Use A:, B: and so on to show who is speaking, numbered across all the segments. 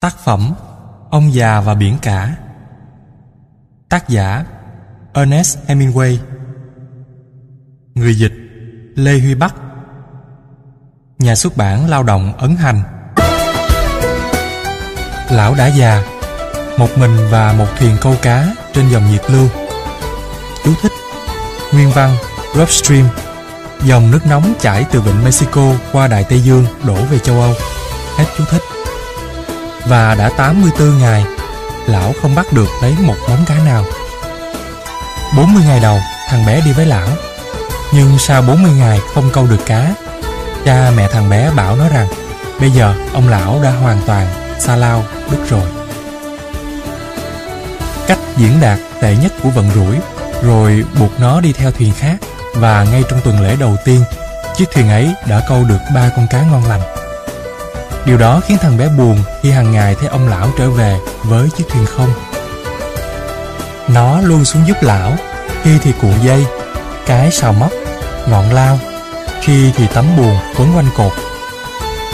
A: Tác phẩm Ông già và biển cả. Tác giả Ernest Hemingway. Người dịch Lê Huy Bắc. Nhà xuất bản Lao động Ấn Hành. Lão đã già. Một mình và một thuyền câu cá trên dòng nhiệt lưu. Chú thích Nguyên văn Gulf Stream. Dòng nước nóng chảy từ vịnh Mexico qua Đại Tây Dương đổ về châu Âu. Hết chú thích và đã 84 ngày, Lão không bắt được lấy một móng cá nào. 40 ngày đầu, Thằng bé đi với lão. Nhưng sau 40 ngày không câu được cá, Cha mẹ thằng bé bảo nó rằng, Bây giờ ông lão đã hoàn toàn Xa lao, đứt rồi. Cách diễn đạt tệ nhất của vận rủi, Rồi buộc nó đi theo thuyền khác. Và ngay trong tuần lễ đầu tiên, Chiếc thuyền ấy đã câu được ba con cá ngon lành. Điều đó khiến thằng bé buồn khi hàng ngày thấy ông lão trở về với chiếc thuyền không. Nó luôn xuống giúp lão, khi thì cuộn dây, cái sào móc, ngọn lao, khi thì tấm buồn quấn quanh cột.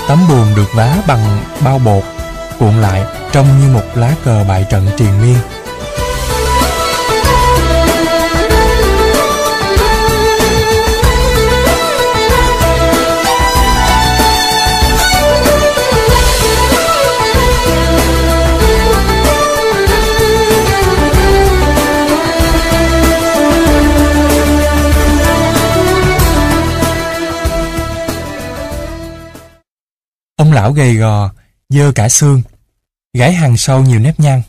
A: Tấm buồn được vá bằng bao bột, cuộn lại trông như một lá cờ bại trận triền miên. Ông lão gầy gò, dơ cả xương, gái hàng sâu nhiều nếp nhăn.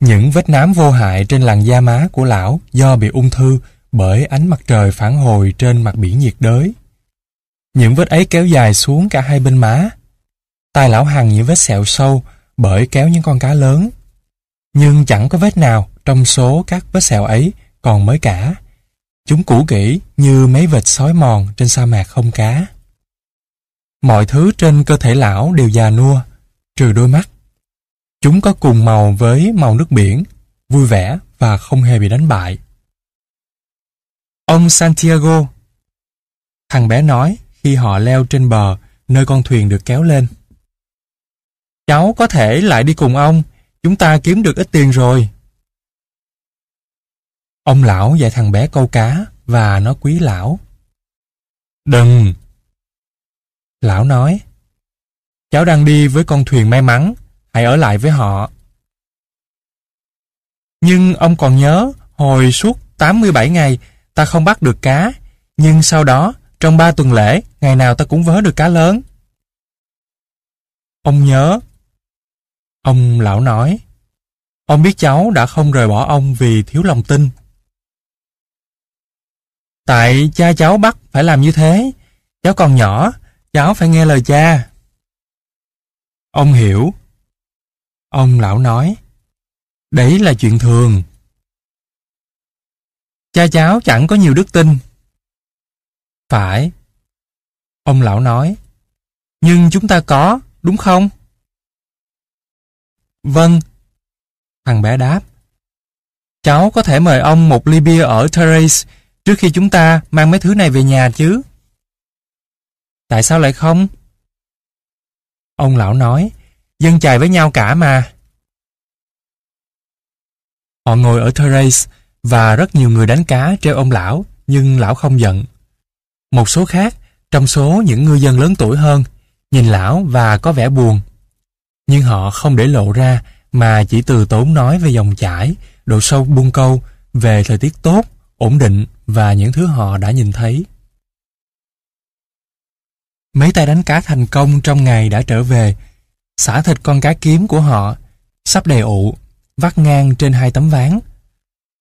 A: Những vết nám vô hại trên làn da má của lão do bị ung thư bởi ánh mặt trời phản hồi trên mặt biển nhiệt đới. Những vết ấy kéo dài xuống cả hai bên má. Tai lão hằng những vết sẹo sâu bởi kéo những con cá lớn. Nhưng chẳng có vết nào trong số các vết sẹo ấy còn mới cả. Chúng cũ kỹ như mấy vệt sói mòn trên sa mạc không cá. Mọi thứ trên cơ thể lão đều già nua, trừ đôi mắt. Chúng có cùng màu với màu nước biển, vui vẻ và không hề bị đánh bại. Ông Santiago Thằng bé nói khi họ leo trên bờ nơi con thuyền được kéo lên. Cháu có thể lại đi cùng ông, chúng ta kiếm được ít tiền rồi. Ông lão dạy thằng bé câu cá và nó quý lão. Đừng, Lão nói, cháu đang đi với con thuyền may mắn, hãy ở lại với họ. Nhưng ông còn nhớ, hồi suốt 87 ngày, ta không bắt được cá, nhưng sau đó, trong ba tuần lễ, ngày nào ta cũng vớ được cá lớn. Ông nhớ. Ông lão nói, ông biết cháu đã không rời bỏ ông vì thiếu lòng tin. Tại cha cháu bắt phải làm như thế, cháu còn nhỏ, Cháu phải nghe lời cha. Ông hiểu. Ông lão nói. Đấy là chuyện thường. Cha cháu chẳng có nhiều đức tin. Phải. Ông lão nói. Nhưng chúng ta có, đúng không? Vâng. Thằng bé đáp. Cháu có thể mời ông một ly bia ở Terrace trước khi chúng ta mang mấy thứ này về nhà chứ? Tại sao lại không? Ông lão nói, dân chài với nhau cả mà. Họ ngồi ở terrace và rất nhiều người đánh cá treo ông lão, nhưng lão không giận. Một số khác, trong số những ngư dân lớn tuổi hơn, nhìn lão và có vẻ buồn. Nhưng họ không để lộ ra mà chỉ từ tốn nói về dòng chảy, độ sâu buông câu, về thời tiết tốt, ổn định và những thứ họ đã nhìn thấy. Mấy tay đánh cá thành công trong ngày đã trở về, xả thịt con cá kiếm của họ, sắp đầy ụ, vắt ngang trên hai tấm ván.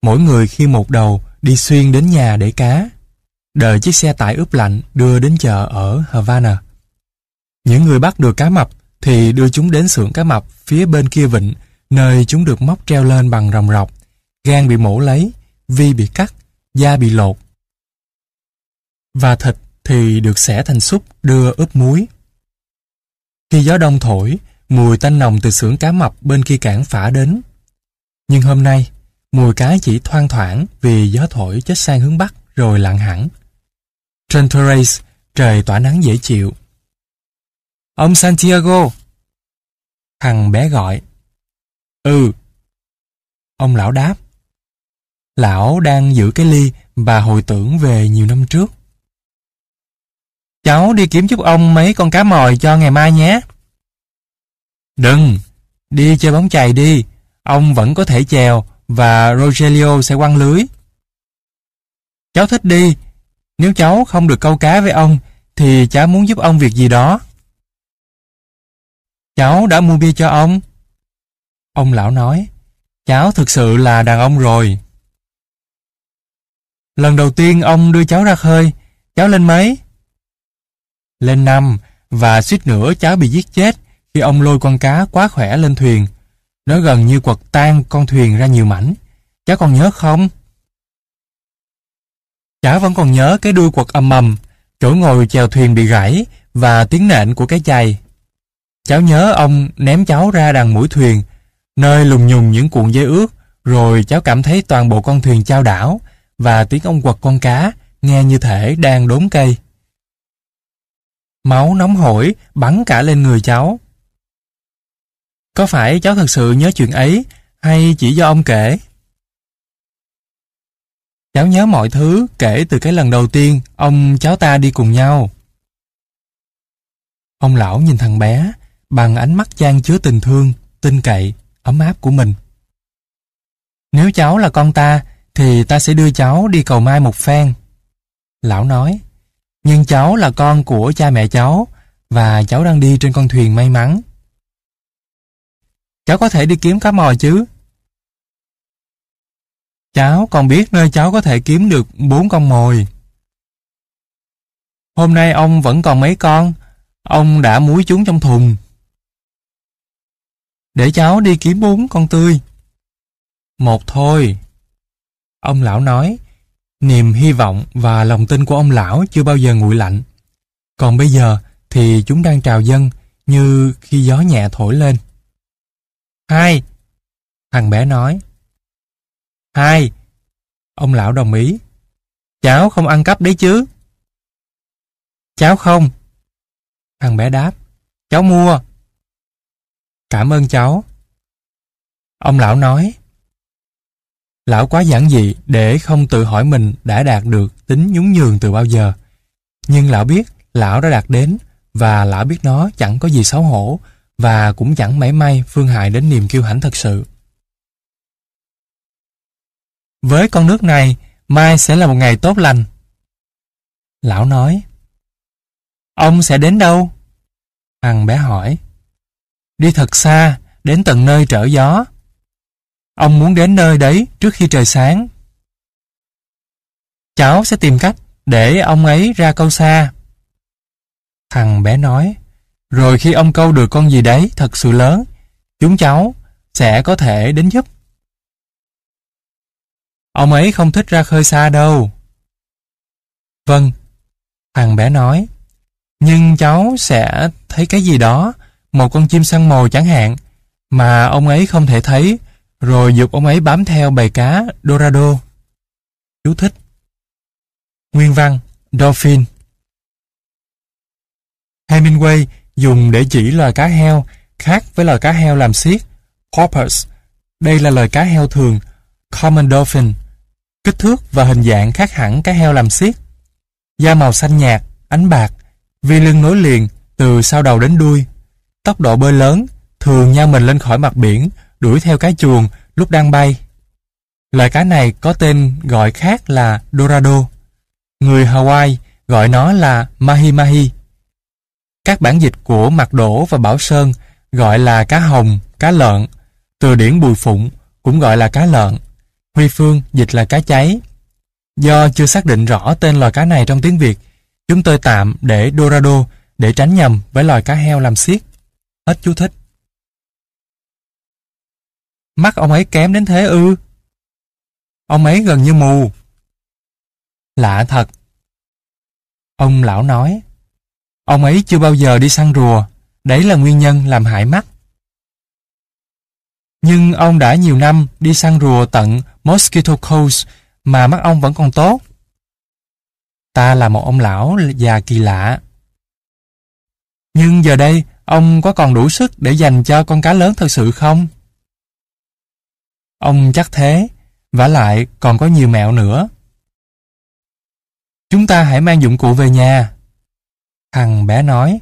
A: Mỗi người khi một đầu đi xuyên đến nhà để cá, đợi chiếc xe tải ướp lạnh đưa đến chợ ở Havana. Những người bắt được cá mập thì đưa chúng đến xưởng cá mập phía bên kia vịnh, nơi chúng được móc treo lên bằng rồng rọc, gan bị mổ lấy, vi bị cắt, da bị lột. Và thịt thì được xẻ thành xúc đưa ướp muối. Khi gió đông thổi, mùi tanh nồng từ xưởng cá mập bên kia cảng phả đến. Nhưng hôm nay, mùi cá chỉ thoang thoảng vì gió thổi chết sang hướng bắc rồi lặng hẳn. Trên terrace, trời tỏa nắng dễ chịu. Ông Santiago! Thằng bé gọi. Ừ. Ông lão đáp. Lão đang giữ cái ly và hồi tưởng về nhiều năm trước. Cháu đi kiếm giúp ông mấy con cá mòi cho ngày mai nhé. Đừng, đi chơi bóng chày đi, ông vẫn có thể chèo và Rogelio sẽ quăng lưới. Cháu thích đi, nếu cháu không được câu cá với ông thì cháu muốn giúp ông việc gì đó. Cháu đã mua bia cho ông. Ông lão nói, cháu thực sự là đàn ông rồi. Lần đầu tiên ông đưa cháu ra khơi, cháu lên mấy? Lên năm, và suýt nữa cháu bị giết chết khi ông lôi con cá quá khỏe lên thuyền. Nó gần như quật tan con thuyền ra nhiều mảnh. Cháu còn nhớ không? Cháu vẫn còn nhớ cái đuôi quật âm mầm chỗ ngồi chèo thuyền bị gãy và tiếng nện của cái chày. Cháu nhớ ông ném cháu ra đằng mũi thuyền, nơi lùng nhùng những cuộn dây ướt, rồi cháu cảm thấy toàn bộ con thuyền trao đảo và tiếng ông quật con cá nghe như thể đang đốn cây. Máu nóng hổi bắn cả lên người cháu. Có phải cháu thật sự nhớ chuyện ấy hay chỉ do ông kể? Cháu nhớ mọi thứ kể từ cái lần đầu tiên ông cháu ta đi cùng nhau. Ông lão nhìn thằng bé bằng ánh mắt chan chứa tình thương, tin cậy, ấm áp của mình. Nếu cháu là con ta, thì ta sẽ đưa cháu đi cầu mai một phen. Lão nói, nhưng cháu là con của cha mẹ cháu và cháu đang đi trên con thuyền may mắn. Cháu có thể đi kiếm cá mò chứ? Cháu còn biết nơi cháu có thể kiếm được bốn con mồi. Hôm nay ông vẫn còn mấy con, ông đã muối chúng trong thùng. Để cháu đi kiếm bốn con tươi. Một thôi. Ông lão nói, niềm hy vọng và lòng tin của ông lão chưa bao giờ nguội lạnh. Còn bây giờ thì chúng đang trào dâng như khi gió nhẹ thổi lên. Hai. Thằng bé nói. Hai. Ông lão đồng ý. Cháu không ăn cắp đấy chứ? Cháu không. Thằng bé đáp. Cháu mua. Cảm ơn cháu. Ông lão nói. Lão quá giản dị để không tự hỏi mình đã đạt được tính nhún nhường từ bao giờ. Nhưng lão biết lão đã đạt đến và lão biết nó chẳng có gì xấu hổ và cũng chẳng mảy may phương hại đến niềm kiêu hãnh thật sự. Với con nước này, mai sẽ là một ngày tốt lành. Lão nói. Ông sẽ đến đâu? Thằng bé hỏi. Đi thật xa, đến tận nơi trở gió. Ông muốn đến nơi đấy trước khi trời sáng. Cháu sẽ tìm cách để ông ấy ra câu xa. Thằng bé nói, rồi khi ông câu được con gì đấy thật sự lớn, chúng cháu sẽ có thể đến giúp. Ông ấy không thích ra khơi xa đâu. Vâng, thằng bé nói, nhưng cháu sẽ thấy cái gì đó, một con chim săn mồi chẳng hạn, mà ông ấy không thể thấy rồi dục ông ấy bám theo bầy cá Dorado. Chú thích. Nguyên văn Dolphin Hemingway dùng để chỉ loài cá heo khác với loài cá heo làm xiết Porpoise. Đây là loài cá heo thường Common Dolphin. Kích thước và hình dạng khác hẳn cá heo làm xiết. Da màu xanh nhạt, ánh bạc, vi lưng nối liền từ sau đầu đến đuôi. Tốc độ bơi lớn, thường nhau mình lên khỏi mặt biển đuổi theo cái chuồng lúc đang bay. Loài cá này có tên gọi khác là Dorado. Người Hawaii gọi nó là Mahi Mahi. Các bản dịch của Mạc Đổ và Bảo Sơn gọi là cá hồng, cá lợn. Từ điển Bùi Phụng cũng gọi là cá lợn. Huy Phương dịch là cá cháy. Do chưa xác định rõ tên loài cá này trong tiếng Việt, chúng tôi tạm để Dorado để tránh nhầm với loài cá heo làm xiết. Hết chú thích. Mắt ông ấy kém đến thế ư? Ông ấy gần như mù. Lạ thật. Ông lão nói. Ông ấy chưa bao giờ đi săn rùa. Đấy là nguyên nhân làm hại mắt. Nhưng ông đã nhiều năm đi săn rùa tận Mosquito Coast mà mắt ông vẫn còn tốt. Ta là một ông lão già kỳ lạ. Nhưng giờ đây, ông có còn đủ sức để dành cho con cá lớn thật sự không? Ông chắc thế, vả lại còn có nhiều mẹo nữa. Chúng ta hãy mang dụng cụ về nhà. Thằng bé nói,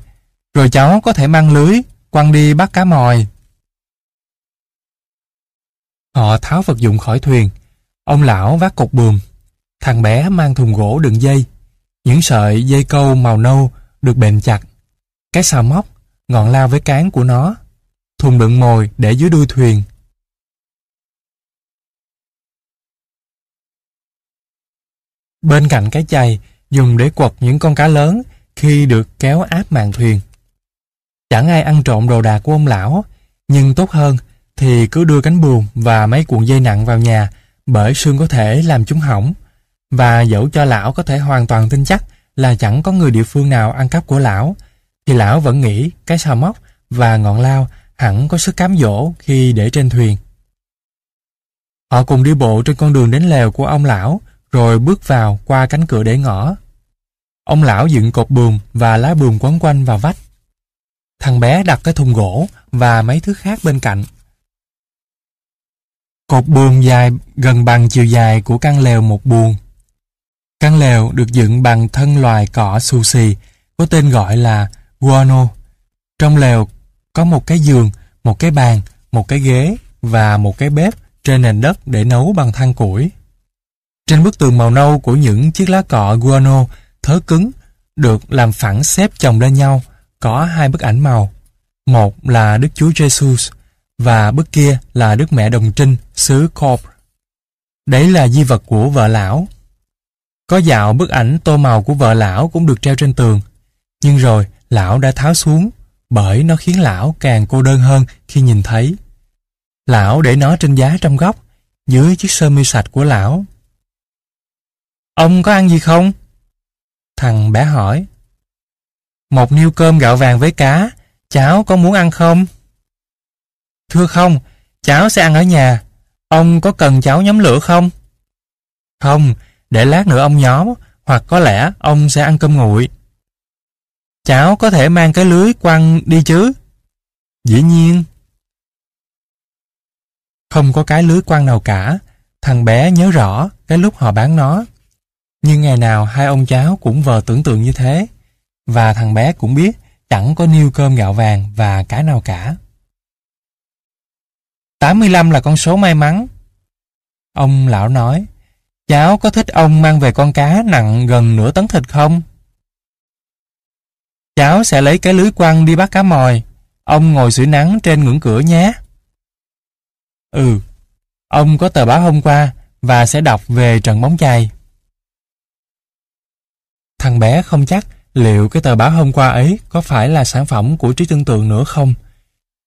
A: rồi cháu có thể mang lưới, quăng đi bắt cá mòi. Họ tháo vật dụng khỏi thuyền. Ông lão vác cột buồm. Thằng bé mang thùng gỗ đựng dây. Những sợi dây câu màu nâu được bền chặt. Cái xào móc, ngọn lao với cán của nó. Thùng đựng mồi để dưới đuôi thuyền. Bên cạnh cái chày, dùng để quật những con cá lớn khi được kéo áp màn thuyền. Chẳng ai ăn trộm đồ đạc của ông lão, nhưng tốt hơn thì cứ đưa cánh buồm và mấy cuộn dây nặng vào nhà bởi sương có thể làm chúng hỏng. Và dẫu cho lão có thể hoàn toàn tin chắc là chẳng có người địa phương nào ăn cắp của lão, thì lão vẫn nghĩ cái xào móc và ngọn lao hẳn có sức cám dỗ khi để trên thuyền. Họ cùng đi bộ trên con đường đến lều của ông lão, rồi bước vào qua cánh cửa để ngõ. Ông lão dựng cột bùm và lá bùm quấn quanh vào vách. Thằng bé đặt cái thùng gỗ và mấy thứ khác bên cạnh. Cột buồng dài gần bằng chiều dài của căn lều một buồng. Căn lều được dựng bằng thân loài cỏ xù xì, có tên gọi là guano. Trong lều có một cái giường, một cái bàn, một cái ghế và một cái bếp trên nền đất để nấu bằng than củi. Trên bức tường màu nâu của những chiếc lá cọ guano thớ cứng được làm phẳng xếp chồng lên nhau, có hai bức ảnh màu. Một là Đức Chúa Jesus và bức kia là Đức Mẹ Đồng Trinh, xứ Corp. Đấy là di vật của vợ lão. Có dạo bức ảnh tô màu của vợ lão cũng được treo trên tường. Nhưng rồi, lão đã tháo xuống, bởi nó khiến lão càng cô đơn hơn khi nhìn thấy. Lão để nó trên giá trong góc, dưới chiếc sơ mi sạch của lão. Ông có ăn gì không? Thằng bé hỏi. Một niêu cơm gạo vàng với cá, cháu có muốn ăn không? Thưa không, cháu sẽ ăn ở nhà. Ông có cần cháu nhóm lửa không? Không, để lát nữa ông nhóm, hoặc có lẽ ông sẽ ăn cơm nguội. Cháu có thể mang cái lưới quăng đi chứ? Dĩ nhiên. Không có cái lưới quăng nào cả, thằng bé nhớ rõ cái lúc họ bán nó. Nhưng ngày nào hai ông cháu cũng vờ tưởng tượng như thế. Và thằng bé cũng biết chẳng có niêu cơm gạo vàng và cái nào cả. 85 là con số may mắn. Ông lão nói, cháu có thích ông mang về con cá nặng gần nửa tấn thịt không? Cháu sẽ lấy cái lưới quăng đi bắt cá mòi. Ông ngồi sưởi nắng trên ngưỡng cửa nhé. Ừ, ông có tờ báo hôm qua và sẽ đọc về trận bóng chày. Thằng bé không chắc liệu cái tờ báo hôm qua ấy có phải là sản phẩm của trí tưởng tượng nữa không.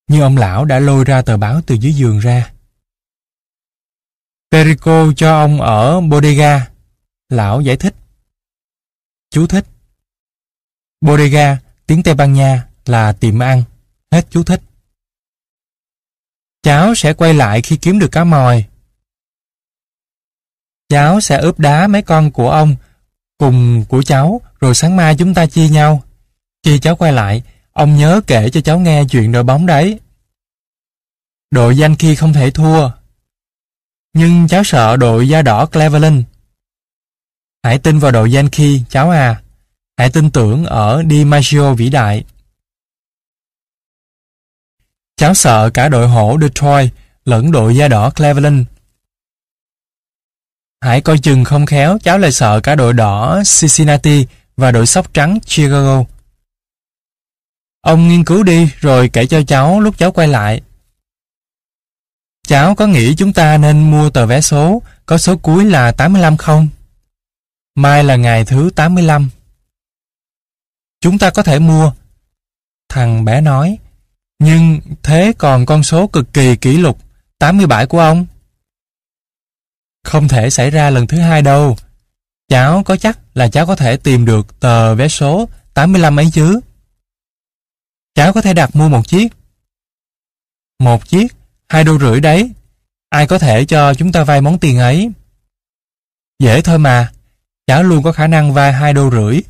A: Nhưng ông lão đã lôi ra tờ báo từ dưới giường ra. Perico cho ông ở bodega. Lão giải thích. Chú thích. Bodega, tiếng Tây Ban Nha là tiệm ăn. Hết chú thích. Cháu sẽ quay lại khi kiếm được cá mòi. Cháu sẽ ướp đá mấy con của ông cùng của cháu, rồi sáng mai chúng ta chia nhau. Khi cháu quay lại, ông nhớ kể cho cháu nghe chuyện đội bóng đấy. Đội danh khi không thể thua. Nhưng cháu sợ đội da đỏ Cleveland. Hãy tin vào đội danh khi, cháu à. Hãy tin tưởng ở DiMaggio vĩ đại. Cháu sợ cả đội hổ Detroit lẫn đội da đỏ Cleveland Hãy coi chừng không khéo, cháu lại sợ cả đội đỏ Cincinnati và đội sóc trắng Chicago. Ông nghiên cứu đi rồi kể cho cháu lúc cháu quay lại. Cháu có nghĩ chúng ta nên mua tờ vé số có số cuối là 85 không? Mai là ngày thứ 85. Chúng ta có thể mua. Thằng bé nói. Nhưng thế còn con số cực kỳ kỷ lục 87 của ông? Không thể xảy ra lần thứ hai đâu. Cháu có chắc là cháu có thể tìm được tờ vé số 85 ấy chứ? Cháu có thể đặt mua một chiếc. Một chiếc, hai đô rưỡi đấy. Ai có thể cho chúng ta vay món tiền ấy? Dễ thôi mà, cháu luôn có khả năng vay hai đô rưỡi.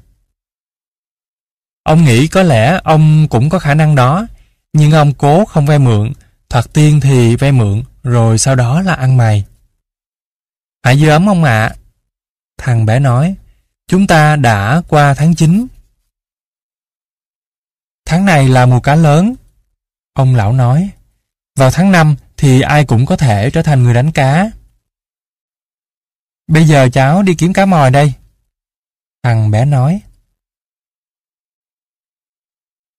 A: Ông nghĩ có lẽ ông cũng có khả năng đó, nhưng ông cố không vay mượn, thoạt tiên thì vay mượn, rồi sau đó là ăn mày. Hãy dư ấm ông ạ. Thằng bé nói, chúng ta đã qua tháng 9. Tháng này là mùa cá lớn. Ông lão nói, vào tháng 5 thì ai cũng có thể trở thành người đánh cá. Bây giờ cháu đi kiếm cá mòi đây. Thằng bé nói.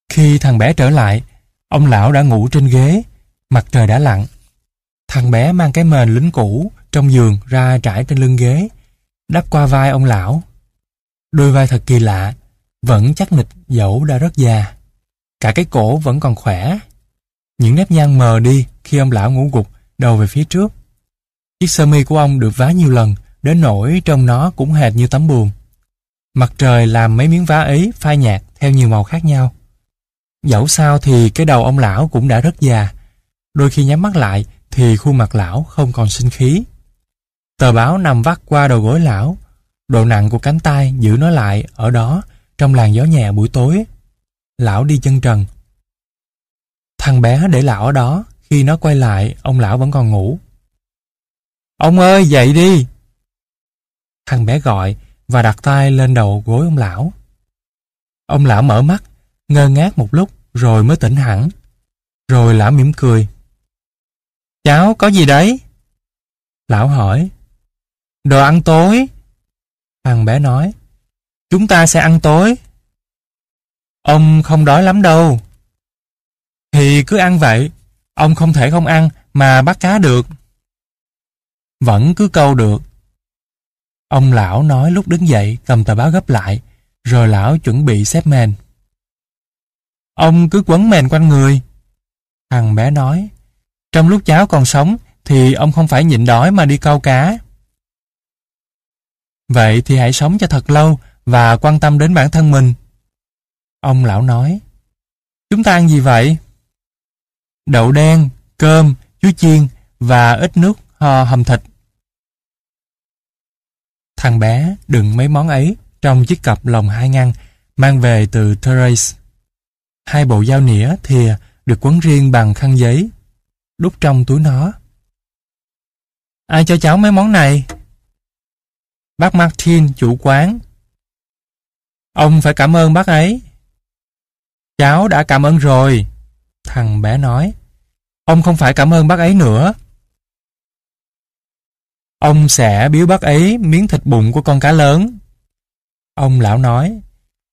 A: Khi thằng bé trở lại, ông lão đã ngủ trên ghế, mặt trời đã lặn. Thằng bé mang cái mền lính cũ trong giường ra trải trên lưng ghế, đắp qua vai ông lão. Đôi vai thật kỳ lạ, vẫn chắc nịch dẫu đã rất già. Cả cái cổ vẫn còn khỏe. Những nếp nhăn mờ đi khi ông lão ngủ gục đầu về phía trước. Chiếc sơ mi của ông được vá nhiều lần, đến nỗi trong nó cũng hệt như tấm buồn. Mặt trời làm mấy miếng vá ấy phai nhạt theo nhiều màu khác nhau. Dẫu sao thì cái đầu ông lão cũng đã rất già. Đôi khi nhắm mắt lại thì khuôn mặt lão không còn sinh khí. Tờ báo nằm vắt qua đầu gối lão. Độ nặng của cánh tay giữ nó lại ở đó trong làn gió nhẹ buổi tối. Lão đi chân trần. Thằng bé để lão ở đó. Khi nó quay lại, ông lão vẫn còn ngủ. Ông ơi, dậy đi! Thằng bé gọi và đặt tay lên đầu gối ông lão. Ông lão mở mắt, ngơ ngác một lúc rồi mới tỉnh hẳn. Rồi lão mỉm cười. Cháu có gì đấy? Lão hỏi. Đồ ăn tối. Thằng bé nói. Chúng ta sẽ ăn tối. Ông không đói lắm đâu. Thì cứ ăn vậy. Ông không thể không ăn mà bắt cá được. Vẫn cứ câu được. Ông lão nói lúc đứng dậy cầm tờ báo gấp lại, rồi lão chuẩn bị xếp mền. Ông cứ quấn mền quanh người. Thằng bé nói, trong lúc cháu còn sống thì ông không phải nhịn đói mà đi câu cá. Vậy thì hãy sống cho thật lâu và quan tâm đến bản thân mình. Ông lão nói, chúng ta ăn gì vậy? Đậu đen, cơm, chuối chiên và ít nước ho hầm thịt. Thằng bé đựng mấy món ấy trong chiếc cặp lồng hai ngăn mang về từ Therese. Hai bộ dao nĩa thìa được quấn riêng bằng khăn giấy, đút trong túi nó. Ai cho cháu mấy món này? Bác Martin, chủ quán. Ông phải cảm ơn bác ấy. Cháu đã cảm ơn rồi. Thằng bé nói. Ông không phải cảm ơn bác ấy nữa. Ông sẽ biếu bác ấy miếng thịt bụng của con cá lớn. Ông lão nói,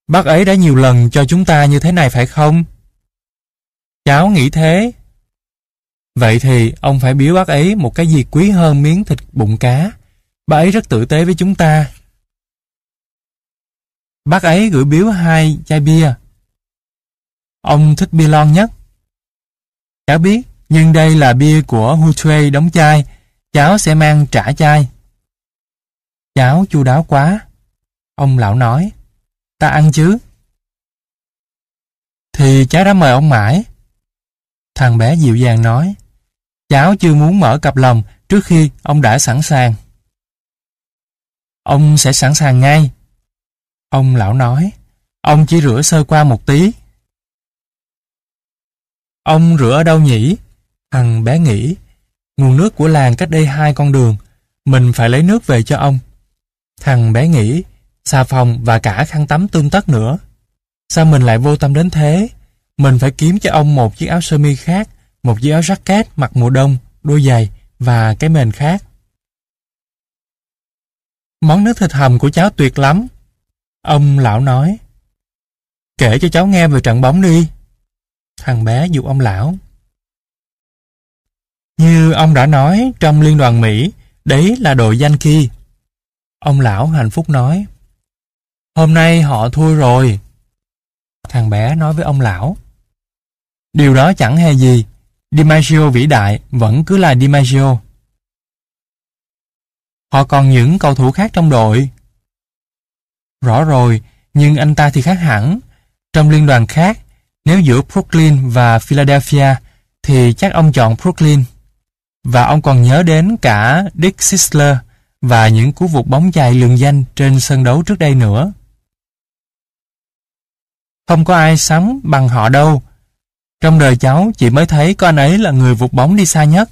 A: bác ấy đã nhiều lần cho chúng ta như thế này phải không? Cháu nghĩ thế. Vậy thì ông phải biếu bác ấy một cái gì quý hơn miếng thịt bụng cá bà ấy rất tử tế với chúng ta. Bác ấy gửi biếu hai chai bia. Ông thích bia lon nhất. Cháu biết, nhưng đây là bia của Hutue đóng chai cháu sẽ mang trả chai. Cháu chu đáo quá. Ông lão nói, ta ăn chứ. Thì cháu đã mời ông mãi. Thằng bé dịu dàng nói, cháu chưa muốn mở cặp lòng trước khi ông đã sẵn sàng. Ông sẽ sẵn sàng ngay. Ông lão nói, ông chỉ rửa sơ qua một tí. Ông rửa ở đâu nhỉ? Thằng bé nghĩ, Nguồn nước của làng cách đây hai con đường. Mình phải lấy nước về cho ông. Thằng bé nghĩ, xà phòng và cả khăn tắm tương tất nữa. Sao mình lại vô tâm đến thế? Mình phải kiếm cho ông một chiếc áo sơ mi khác, một chiếc áo jacket mặc mùa đông, đôi giày và cái mền khác. Món nước thịt hầm của cháu tuyệt lắm. Ông lão nói. Kể cho cháu nghe về trận bóng đi. Thằng bé dụ ông lão. Như ông đã nói trong Liên đoàn Mỹ, đấy là đội danh khi. Ông lão hạnh phúc nói, Hôm nay họ thua rồi. Thằng bé nói với ông lão, Điều đó chẳng hề gì, DiMaggio vĩ đại vẫn cứ là DiMaggio. Họ còn những cầu thủ khác trong đội. Rõ rồi, nhưng anh ta thì khác hẳn. Trong liên đoàn khác, nếu giữa Brooklyn và Philadelphia, thì chắc ông chọn Brooklyn. Và ông còn nhớ đến cả Dick Sisler và những cú vụt bóng dài lường danh trên sân đấu trước đây nữa. Không có ai sắm bằng họ đâu. Trong đời cháu chỉ mới thấy con ấy là người vụt bóng đi xa nhất.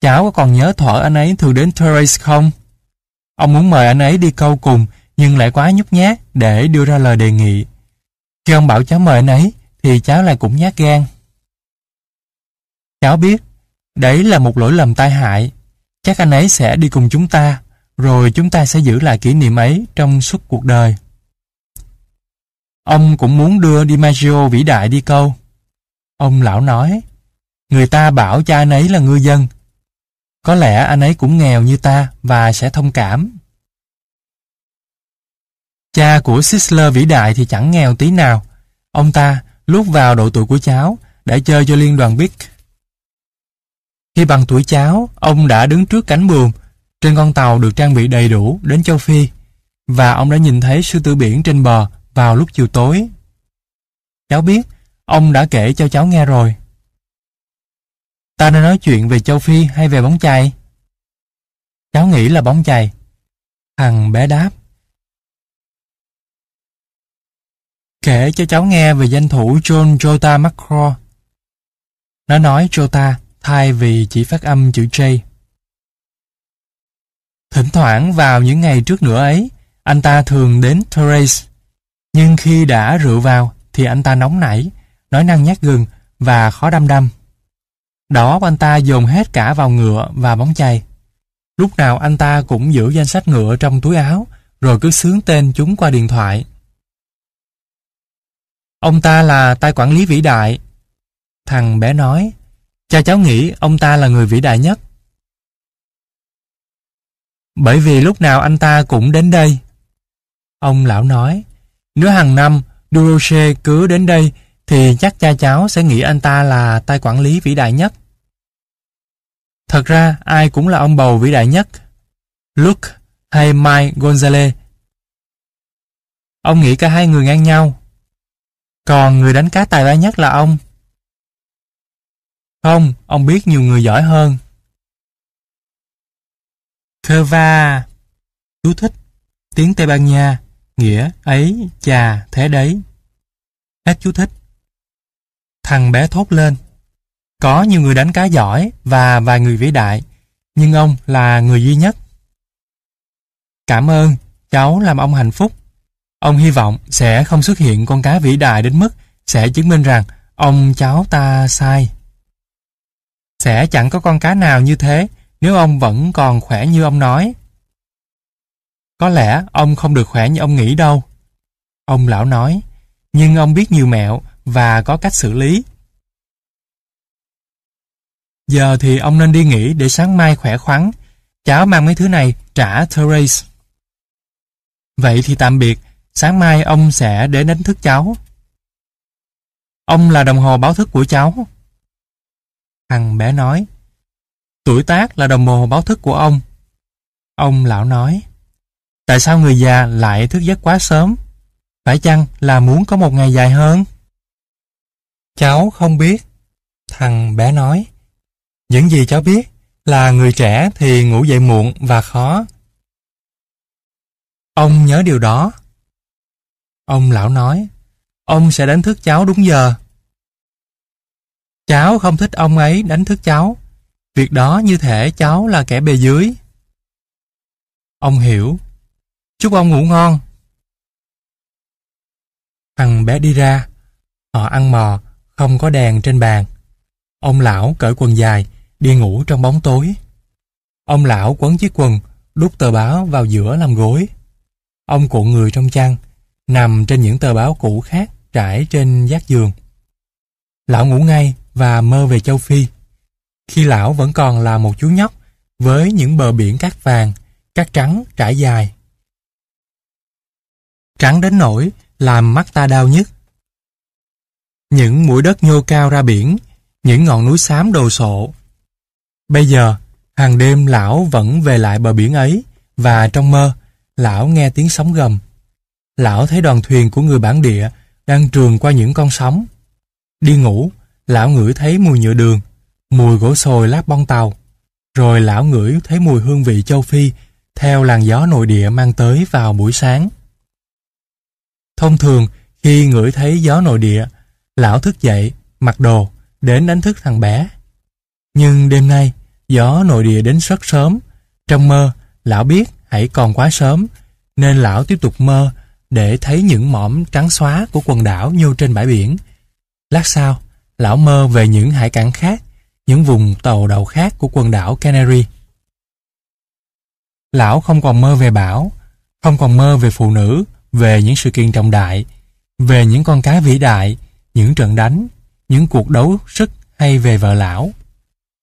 A: Cháu có còn nhớ thuở anh ấy thường đến Terrace không? Ông muốn mời anh ấy đi câu cùng nhưng lại quá nhút nhát để đưa ra lời đề nghị. Khi ông bảo cháu mời anh ấy thì cháu lại cũng nhát gan. Cháu biết, đấy là một lỗi lầm tai hại. Chắc anh ấy sẽ đi cùng chúng ta, rồi chúng ta sẽ giữ lại kỷ niệm ấy trong suốt cuộc đời. Ông cũng muốn đưa DiMaggio vĩ đại đi câu. Ông lão nói, người ta bảo cha anh ấy là ngư dân. Có lẽ anh ấy cũng nghèo như ta và sẽ thông cảm. Cha của Sisler vĩ đại thì chẳng nghèo tí nào. Ông ta, lúc vào độ tuổi của cháu, đã chơi cho liên đoàn Bic. Khi bằng tuổi cháu, ông đã đứng trước cánh buồm, trên con tàu được trang bị đầy đủ đến châu Phi, và ông đã nhìn thấy sư tử biển trên bờ vào lúc chiều tối. Cháu biết, ông đã kể cho cháu nghe rồi. Ta nên nói chuyện về châu Phi hay về bóng chày? Cháu nghĩ là bóng chày. Thằng bé đáp. Kể cho cháu nghe về danh thủ John Jota McCraw. Nó nói Jota thay vì chỉ phát âm chữ J. Thỉnh thoảng vào những ngày trước nữa ấy, anh ta thường đến Therese. Nhưng khi đã rượu vào thì anh ta nóng nảy, nói năng nhát gừng và khó đăm đăm. Đó anh ta dồn hết cả vào ngựa và bóng chày. Lúc nào anh ta cũng giữ danh sách ngựa trong túi áo, rồi cứ sướng tên chúng qua điện thoại. Ông ta là tay quản lý vĩ đại. Thằng bé nói, cha cháu nghĩ ông ta là người vĩ đại nhất. Bởi vì lúc nào anh ta cũng đến đây. Ông lão nói, nếu hàng năm Duroche cứ đến đây thì chắc cha cháu sẽ nghĩ anh ta là tay quản lý vĩ đại nhất. Thật ra ai cũng là ông bầu vĩ đại nhất. Luke hay Mike Gonzalez. Ông nghĩ cả hai người ngang nhau. Còn người đánh cá tài ba nhất là ông. Không, ông biết nhiều người giỏi hơn. Curva Chú thích Tiếng Tây Ban Nha Nghĩa ấy, chà, thế đấy. Hết chú thích. Thằng bé thốt lên. Có nhiều người đánh cá giỏi và vài người vĩ đại, nhưng ông là người duy nhất. Cảm ơn, cháu làm ông hạnh phúc. Ông hy vọng sẽ không xuất hiện con cá vĩ đại đến mức sẽ chứng minh rằng ông cháu ta sai. Sẽ chẳng có con cá nào như thế nếu ông vẫn còn khỏe như ông nói. Có lẽ ông không được khỏe như ông nghĩ đâu. Ông lão nói, nhưng ông biết nhiều mẹo và có cách xử lý. Giờ thì ông nên đi nghỉ để sáng mai khỏe khoắn. Cháu mang mấy thứ này trả Therese. Vậy thì tạm biệt, sáng mai ông sẽ đến đánh thức cháu. Ông là đồng hồ báo thức của cháu. Thằng bé nói, tuổi tác là đồng hồ báo thức của ông. Ông lão nói, tại sao người già lại thức giấc quá sớm? Phải chăng là muốn có một ngày dài hơn? Cháu không biết. Thằng bé nói, những gì cháu biết là người trẻ thì ngủ dậy muộn và khó. Ông nhớ điều đó. Ông lão nói, ông sẽ đánh thức cháu đúng giờ. Cháu không thích ông ấy đánh thức cháu. Việc đó như thể cháu là kẻ bề dưới. Ông hiểu. Chúc ông ngủ ngon. Thằng bé đi ra. Họ ăn mò, không có đèn trên bàn. Ông lão cởi quần dài, đi ngủ trong bóng tối. Ông lão quấn chiếc quần, đút tờ báo vào giữa làm gối. Ông cuộn người trong chăn, nằm trên những tờ báo cũ khác trải trên giác giường. Lão ngủ ngay và mơ về châu Phi. Khi lão vẫn còn là một chú nhóc với những bờ biển cát vàng, cát trắng trải dài. Trắng đến nỗi làm mắt ta đau nhức. Những mũi đất nhô cao ra biển, những ngọn núi xám đồ sộ. Bây giờ, hàng đêm lão vẫn về lại bờ biển ấy và trong mơ, lão nghe tiếng sóng gầm. Lão thấy đoàn thuyền của người bản địa đang trườn qua những con sóng. Đi ngủ, lão ngửi thấy mùi nhựa đường, mùi gỗ sồi lát bong tàu. Rồi lão ngửi thấy mùi hương vị châu Phi theo làn gió nội địa mang tới vào buổi sáng. Thông thường, khi ngửi thấy gió nội địa, lão thức dậy, mặc đồ, đến đánh thức thằng bé. Nhưng đêm nay, gió nội địa đến rất sớm. Trong mơ, lão biết hãy còn quá sớm, nên lão tiếp tục mơ để thấy những mỏm trắng xóa của quần đảo nhô trên bãi biển. Lát sau, lão mơ về những hải cảng khác, những vùng tàu đầu khác của quần đảo Canary. Lão không còn mơ về bão, không còn mơ về phụ nữ, về những sự kiện trọng đại, về những con cá vĩ đại, những trận đánh, những cuộc đấu sức hay về vợ lão.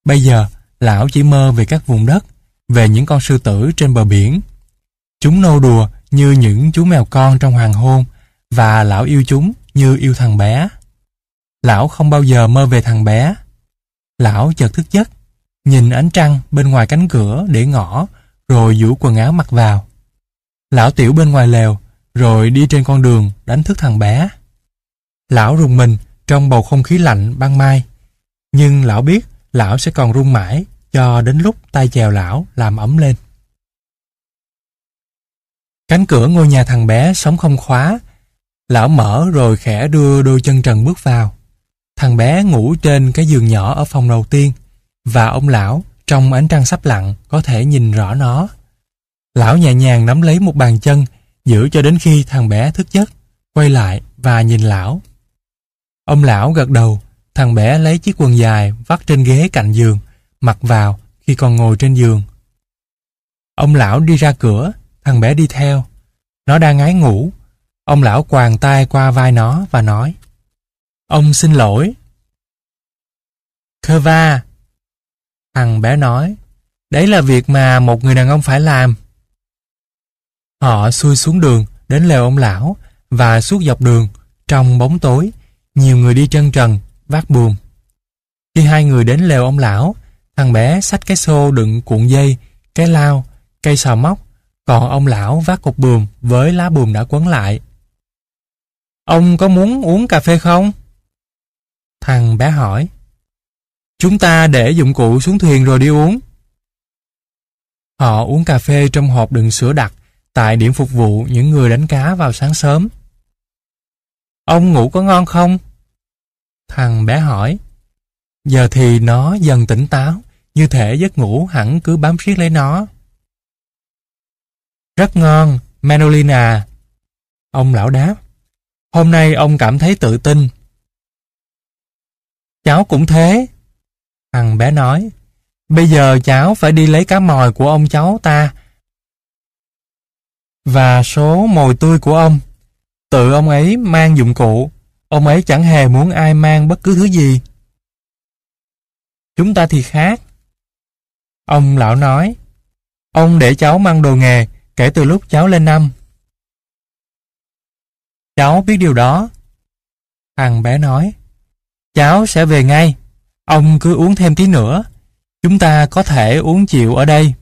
A: Bây giờ, lão chỉ mơ về các vùng đất, về những con sư tử trên bờ biển. Chúng nô đùa như những chú mèo con trong hoàng hôn và lão yêu chúng như yêu thằng bé. Lão không bao giờ mơ về thằng bé. Lão chợt thức giấc, nhìn ánh trăng bên ngoài cánh cửa để ngỏ, rồi vũ quần áo mặc vào. Lão tiểu bên ngoài lều, rồi đi trên con đường đánh thức thằng bé. Lão rùng mình trong bầu không khí lạnh ban mai, nhưng lão biết lão sẽ còn run mãi cho đến lúc tay chèo lão làm ấm lên. Cánh cửa ngôi nhà thằng bé sống không khóa, lão mở rồi khẽ đưa đôi chân trần bước vào. Thằng bé ngủ trên cái giường nhỏ ở phòng đầu tiên, và ông lão trong ánh trăng sắp lặn có thể nhìn rõ nó. Lão nhẹ nhàng nắm lấy một bàn chân, giữ cho đến khi thằng bé thức giấc, quay lại và nhìn lão. Ông lão gật đầu, thằng bé lấy chiếc quần dài vắt trên ghế cạnh giường, mặc vào khi còn ngồi trên giường. Ông lão đi ra cửa, thằng bé đi theo. Nó đang ngái ngủ. Ông lão quàng tay qua vai nó và nói Ông xin lỗi. Khơ va. Thằng bé nói Đấy là việc mà một người đàn ông phải làm. Họ xuôi xuống đường đến lều ông lão và suốt dọc đường trong bóng tối nhiều người đi chân trần, vác buồm. Khi hai người đến lều ông lão, thằng bé xách cái xô đựng cuộn dây, cái lao, cây sò móc, còn ông lão vác cục buồm với lá buồm đã quấn lại. Ông có muốn uống cà phê không? Thằng bé hỏi. Chúng ta để dụng cụ xuống thuyền rồi đi uống. Họ uống cà phê trong hộp đựng sữa đặc tại điểm phục vụ những người đánh cá vào sáng sớm. Ông ngủ có ngon không? Thằng bé hỏi. Giờ thì nó dần tỉnh táo, như thể giấc ngủ hẳn cứ bám riết lấy nó. Rất ngon, Manolina. Ông lão đáp. Hôm nay ông cảm thấy tự tin. Cháu cũng thế. Thằng bé nói. Bây giờ cháu phải đi lấy cá mòi của ông cháu ta. Và số mồi tươi của ông. Tự ông ấy mang dụng cụ. Ông ấy chẳng hề muốn ai mang bất cứ thứ gì. Chúng ta thì khác. Ông lão nói. Ông để cháu mang đồ nghề kể từ lúc cháu lên năm. Cháu biết điều đó. Thằng bé nói, cháu sẽ về ngay, ông cứ uống thêm tí nữa, chúng ta có thể uống chịu ở đây.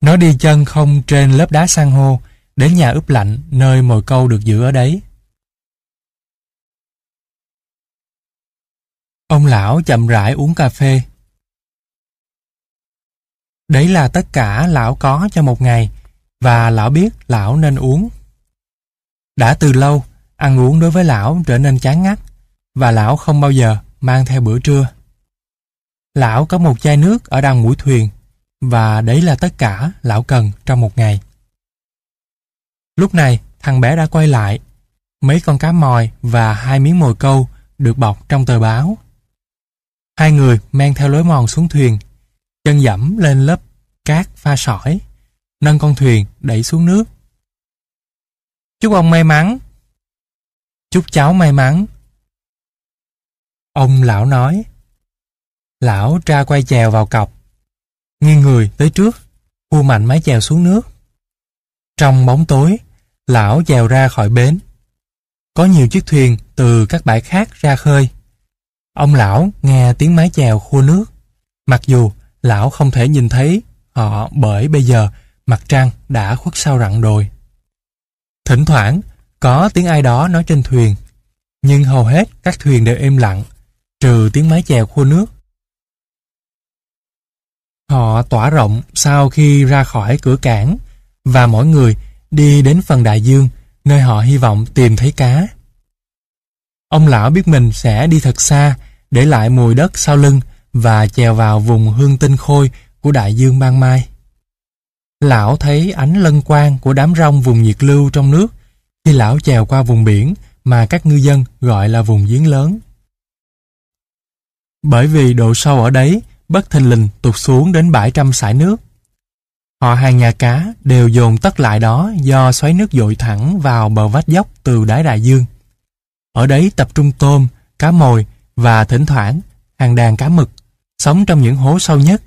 A: Nó đi chân không trên lớp đá san hô, đến nhà ướp lạnh nơi mồi câu được giữ ở đấy. Ông lão chậm rãi uống cà phê, Đấy là tất cả lão có cho một ngày, và lão biết lão nên uống. Đã từ lâu, ăn uống đối với lão trở nên chán ngắt, và lão không bao giờ mang theo bữa trưa. Lão có một chai nước ở đằng mũi thuyền, và đấy là tất cả lão cần trong một ngày. Lúc này, thằng bé đã quay lại. Mấy con cá mòi và hai miếng mồi câu được bọc trong tờ báo. Hai người men theo lối mòn xuống thuyền chân dẫm lên lớp cát pha sỏi, nâng con thuyền đẩy xuống nước. Chúc ông may mắn. Chúc cháu may mắn. Ông lão nói. Lão tra quay chèo vào cọc, nghiêng người tới trước, khu mạnh mái chèo xuống nước. Trong bóng tối, lão dèo ra khỏi bến. Có nhiều chiếc thuyền từ các bãi khác ra khơi. Ông lão nghe tiếng mái chèo khua nước, mặc dù Lão không thể nhìn thấy họ bởi bây giờ mặt trăng đã khuất sau rặng đồi. Thỉnh thoảng, có tiếng ai đó nói trên thuyền, nhưng hầu hết các thuyền đều im lặng, trừ tiếng mái chèo khua nước. Họ tỏa rộng sau khi ra khỏi cửa cảng, và mỗi người đi đến phần đại dương, nơi họ hy vọng tìm thấy cá. Ông lão biết mình sẽ đi thật xa, để lại mùi đất sau lưng và chèo vào vùng hương tinh khôi của đại dương ban mai. Lão thấy ánh lân quang của đám rong vùng nhiệt lưu trong nước khi lão chèo qua vùng biển mà các ngư dân gọi là vùng giếng lớn. Bởi vì độ sâu ở đấy bất thình lình tụt xuống đến 700 sải nước. Họ hàng nhà cá đều dồn tất lại đó do xoáy nước dội thẳng vào bờ vách dốc từ đáy đại dương. Ở đấy tập trung tôm, cá mồi và thỉnh thoảng hàng đàn cá mực sống trong những hố sâu nhất,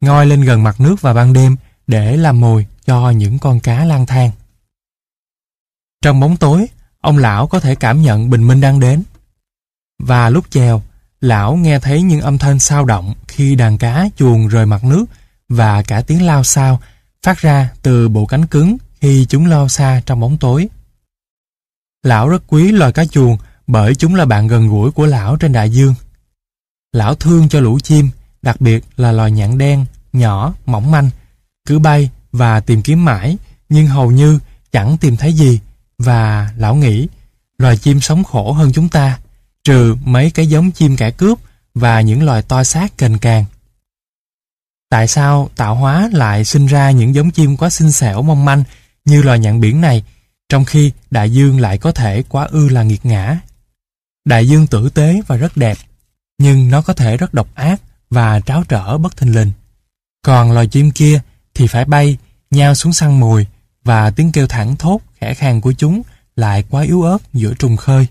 A: ngoi lên gần mặt nước vào ban đêm để làm mồi cho những con cá lang thang. Trong bóng tối, ông lão có thể cảm nhận bình minh đang đến. Và lúc chèo, lão nghe thấy những âm thanh sao động khi đàn cá chuồn rời mặt nước và cả tiếng lao sao phát ra từ bộ cánh cứng khi chúng lao xa trong bóng tối. Lão rất quý loài cá chuồn bởi chúng là bạn gần gũi của lão trên đại dương. Lão thương cho lũ chim, đặc biệt là loài nhạn đen, nhỏ, mỏng manh, cứ bay và tìm kiếm mãi, nhưng hầu như chẳng tìm thấy gì, và lão nghĩ loài chim sống khổ hơn chúng ta, trừ mấy cái giống chim kẻ cướp và những loài to xác cành càng. Tại sao tạo hóa lại sinh ra những giống chim quá xinh xẻo mong manh như loài nhạn biển này, trong khi đại dương lại có thể quá ư là nghiệt ngã? Đại dương tử tế và rất đẹp, nhưng nó có thể rất độc ác và tráo trở bất thình lình. Còn loài chim kia thì phải bay, nhao xuống săn mồi và tiếng kêu thẳng thốt khẽ khàng của chúng lại quá yếu ớt giữa trùng khơi.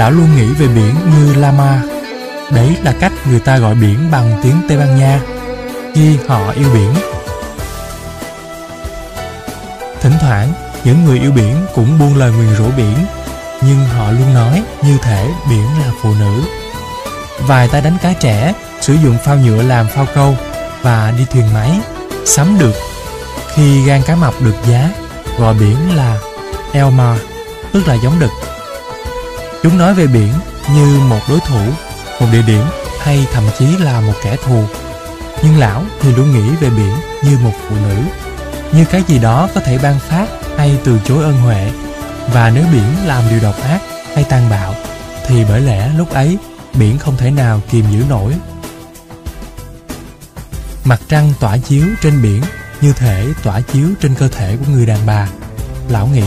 A: Lão luôn nghĩ về biển như Lama. Đấy là cách người ta gọi biển bằng tiếng Tây Ban Nha khi họ yêu biển. Thỉnh thoảng, những người yêu biển cũng buông lời nguyền rủa biển, nhưng họ luôn nói như thể biển là phụ nữ. Vài tay đánh cá trẻ sử dụng phao nhựa làm phao câu và đi thuyền máy, sắm được. Khi gan cá mập được giá, gọi biển là Elmar, tức là giống đực. Chúng nói về biển như một đối thủ, một địa điểm hay thậm chí là một kẻ thù. Nhưng lão thì luôn nghĩ về biển như một phụ nữ, như cái gì đó có thể ban phát hay từ chối ân huệ. Và nếu biển làm điều độc ác hay tàn bạo, thì bởi lẽ lúc ấy biển không thể nào kìm giữ nổi. Mặt trăng tỏa chiếu trên biển như thể tỏa chiếu trên cơ thể của người đàn bà. Lão nghĩ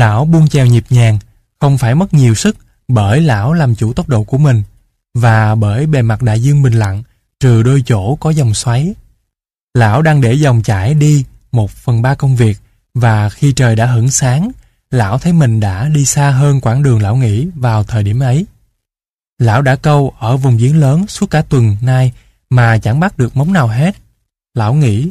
A: Lão buông chèo nhịp nhàng, không phải mất nhiều sức bởi lão làm chủ tốc độ của mình và bởi bề mặt đại dương bình lặng trừ đôi chỗ có dòng xoáy. Lão đang để dòng chảy đi một phần ba công việc và khi trời đã hửng sáng, lão thấy mình đã đi xa hơn quãng đường lão nghĩ vào thời điểm ấy. Lão đã câu ở vùng giếng lớn suốt cả tuần nay mà chẳng bắt được móng nào hết. Lão nghĩ,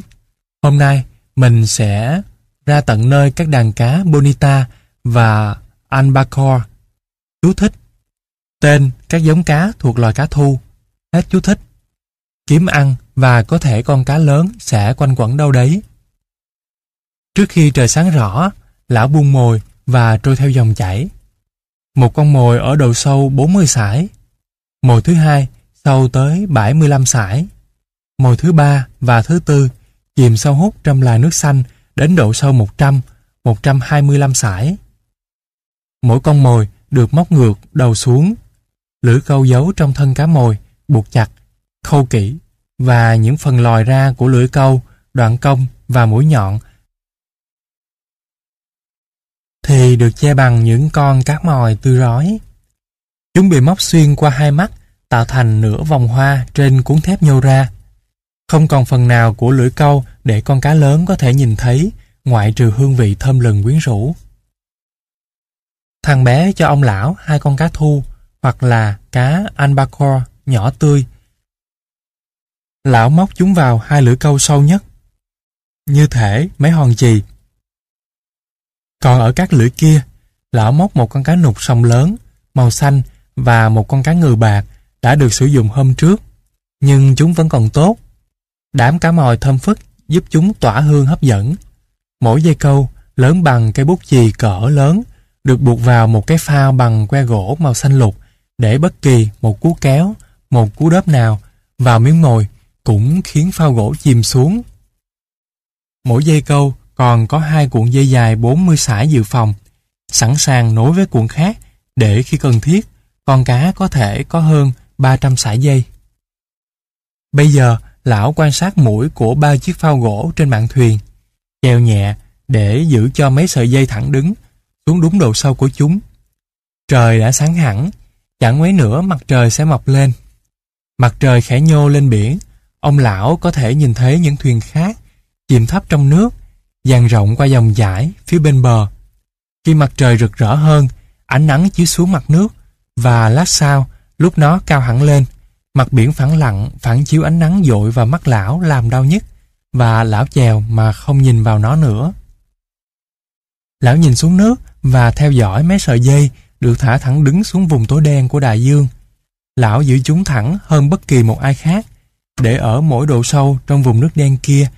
A: hôm nay mình sẽ ra tận nơi các đàn cá Bonita và Albacore. Chú thích Tên các giống cá thuộc loài cá thu. Hết chú thích. Kiếm ăn và có thể con cá lớn sẽ quanh quẩn đâu đấy. Trước khi trời sáng rõ, lão buông mồi và trôi theo dòng chảy. Một con mồi ở độ sâu 40 sải. Mồi thứ hai sâu tới 75 sải. Mồi thứ ba và thứ tư chìm sâu hút trong là nước xanh đến độ sâu 100, 125 sải. Mỗi con mồi được móc ngược đầu xuống, lưỡi câu giấu trong thân cá mồi, buộc chặt, khâu kỹ và những phần lòi ra của lưỡi câu, đoạn cong và mũi nhọn thì được che bằng những con cá mòi tươi rói. Chúng bị móc xuyên qua hai mắt, tạo thành nửa vòng hoa trên cuốn thép nhô ra. Không còn phần nào của lưỡi câu để con cá lớn có thể nhìn thấy, ngoại trừ hương vị thơm lừng quyến rũ. Thằng bé cho ông lão hai con cá thu, hoặc là cá albacore nhỏ tươi. Lão móc chúng vào hai lưỡi câu sâu nhất, như thể mấy hòn chì. Còn ở các lưỡi kia, lão móc một con cá nục sông lớn, màu xanh và một con cá ngừ bạc đã được sử dụng hôm trước, nhưng chúng vẫn còn tốt. Đám cá mòi thơm phức giúp chúng tỏa hương hấp dẫn. Mỗi dây câu lớn bằng cây bút chì cỡ lớn được buộc vào một cái phao bằng que gỗ màu xanh lục để bất kỳ một cú kéo, một cú đớp nào vào miếng mồi cũng khiến phao gỗ chìm xuống. Mỗi dây câu còn có hai cuộn dây dài 40 sải dự phòng, sẵn sàng nối với cuộn khác để khi cần thiết, con cá có thể có hơn 300 sải dây. Bây giờ, lão quan sát mũi của ba chiếc phao gỗ trên mạn thuyền, chèo nhẹ để giữ cho mấy sợi dây thẳng đứng xuống đúng độ sâu của chúng. Trời đã sáng hẳn, chẳng mấy nữa mặt trời sẽ mọc lên. Mặt trời khẽ nhô lên biển, ông lão có thể nhìn thấy những thuyền khác chìm thấp trong nước, dàn rộng qua dòng dải phía bên bờ. Khi mặt trời rực rỡ hơn, ánh nắng chiếu xuống mặt nước và lát sau, lúc nó cao hẳn lên, mặt biển phẳng lặng phản chiếu ánh nắng dội vào mắt lão làm đau nhất và lão chèo mà không nhìn vào nó nữa. Lão nhìn xuống nước và theo dõi mấy sợi dây được thả thẳng đứng xuống vùng tối đen của đại dương. Lão giữ chúng thẳng hơn bất kỳ một ai khác, để ở mỗi độ sâu trong vùng nước đen kia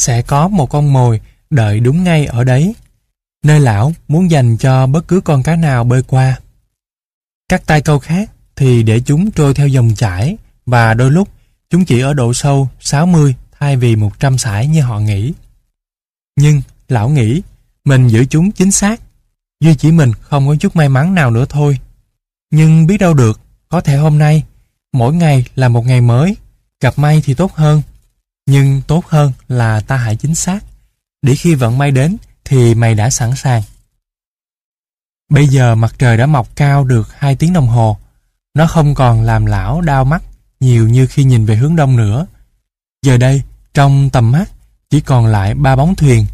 A: sẽ có một con mồi đợi đúng ngay ở đấy, nơi lão muốn dành cho bất cứ con cá nào bơi qua. Các tay câu khác thì để chúng trôi theo dòng chảy và đôi lúc chúng chỉ ở độ sâu 60 thay vì 100 sải như họ nghĩ. Nhưng lão nghĩ mình giữ chúng chính xác, duy chỉ mình không có chút may mắn nào nữa thôi. Nhưng biết đâu được, có thể hôm nay, mỗi ngày là một ngày mới, gặp may thì tốt hơn. Nhưng tốt hơn là ta hãy chính xác, để khi vận may đến thì mày đã sẵn sàng. Bây giờ mặt trời đã mọc cao được 2 tiếng đồng hồ, nó không còn làm lão đau mắt nhiều như khi nhìn về hướng đông nữa. Giờ đây, trong tầm mắt, chỉ còn lại ba bóng thuyền,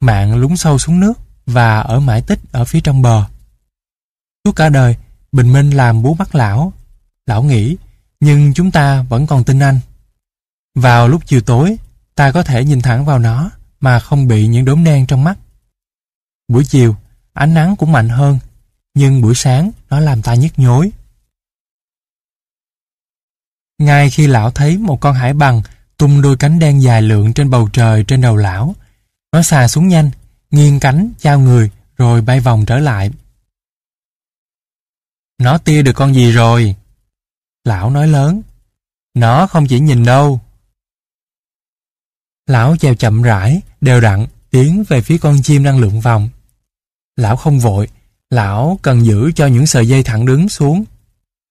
A: mạng lún sâu xuống nước và ở mãi tích ở phía trong bờ. Suốt cả đời, Bình Minh làm bú mắt lão. Lão nghĩ, nhưng chúng ta vẫn còn tin anh. Vào lúc chiều tối, ta có thể nhìn thẳng vào nó mà không bị những đốm đen trong mắt. Buổi chiều, ánh nắng cũng mạnh hơn, nhưng buổi sáng nó làm ta nhức nhối. Ngay khi lão thấy một con hải bằng tung đôi cánh đen dài lượn trên bầu trời trên đầu lão, nó xà xuống nhanh, nghiêng cánh, trao người, rồi bay vòng trở lại. Nó tia được con gì rồi? Lão nói lớn. Nó không chỉ nhìn đâu. Lão chèo chậm rãi, đều đặn, tiến về phía con chim đang lượn vòng. Lão không vội, lão cần giữ cho những sợi dây thẳng đứng xuống.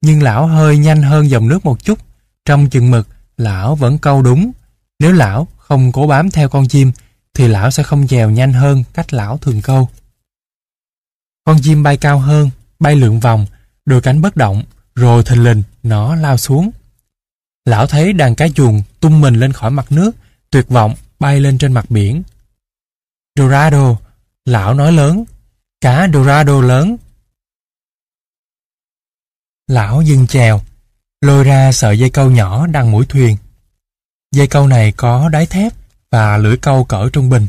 A: Nhưng lão hơi nhanh hơn dòng nước một chút, trong chừng mực, lão vẫn câu đúng. Nếu lão không cố bám theo con chim, thì lão sẽ không dèo nhanh hơn cách lão thường câu. Con chim bay cao hơn, bay lượn vòng, đôi cánh bất động, rồi thình lình nó lao xuống. Lão thấy đàn cá chuồng tung mình lên khỏi mặt nước, tuyệt vọng bay lên trên mặt biển. Dorado, lão nói lớn, cá Dorado lớn. Lão dừng chèo, lôi ra sợi dây câu nhỏ đằng mũi thuyền. Dây câu này có đáy thép và lưỡi câu cỡ trung bình.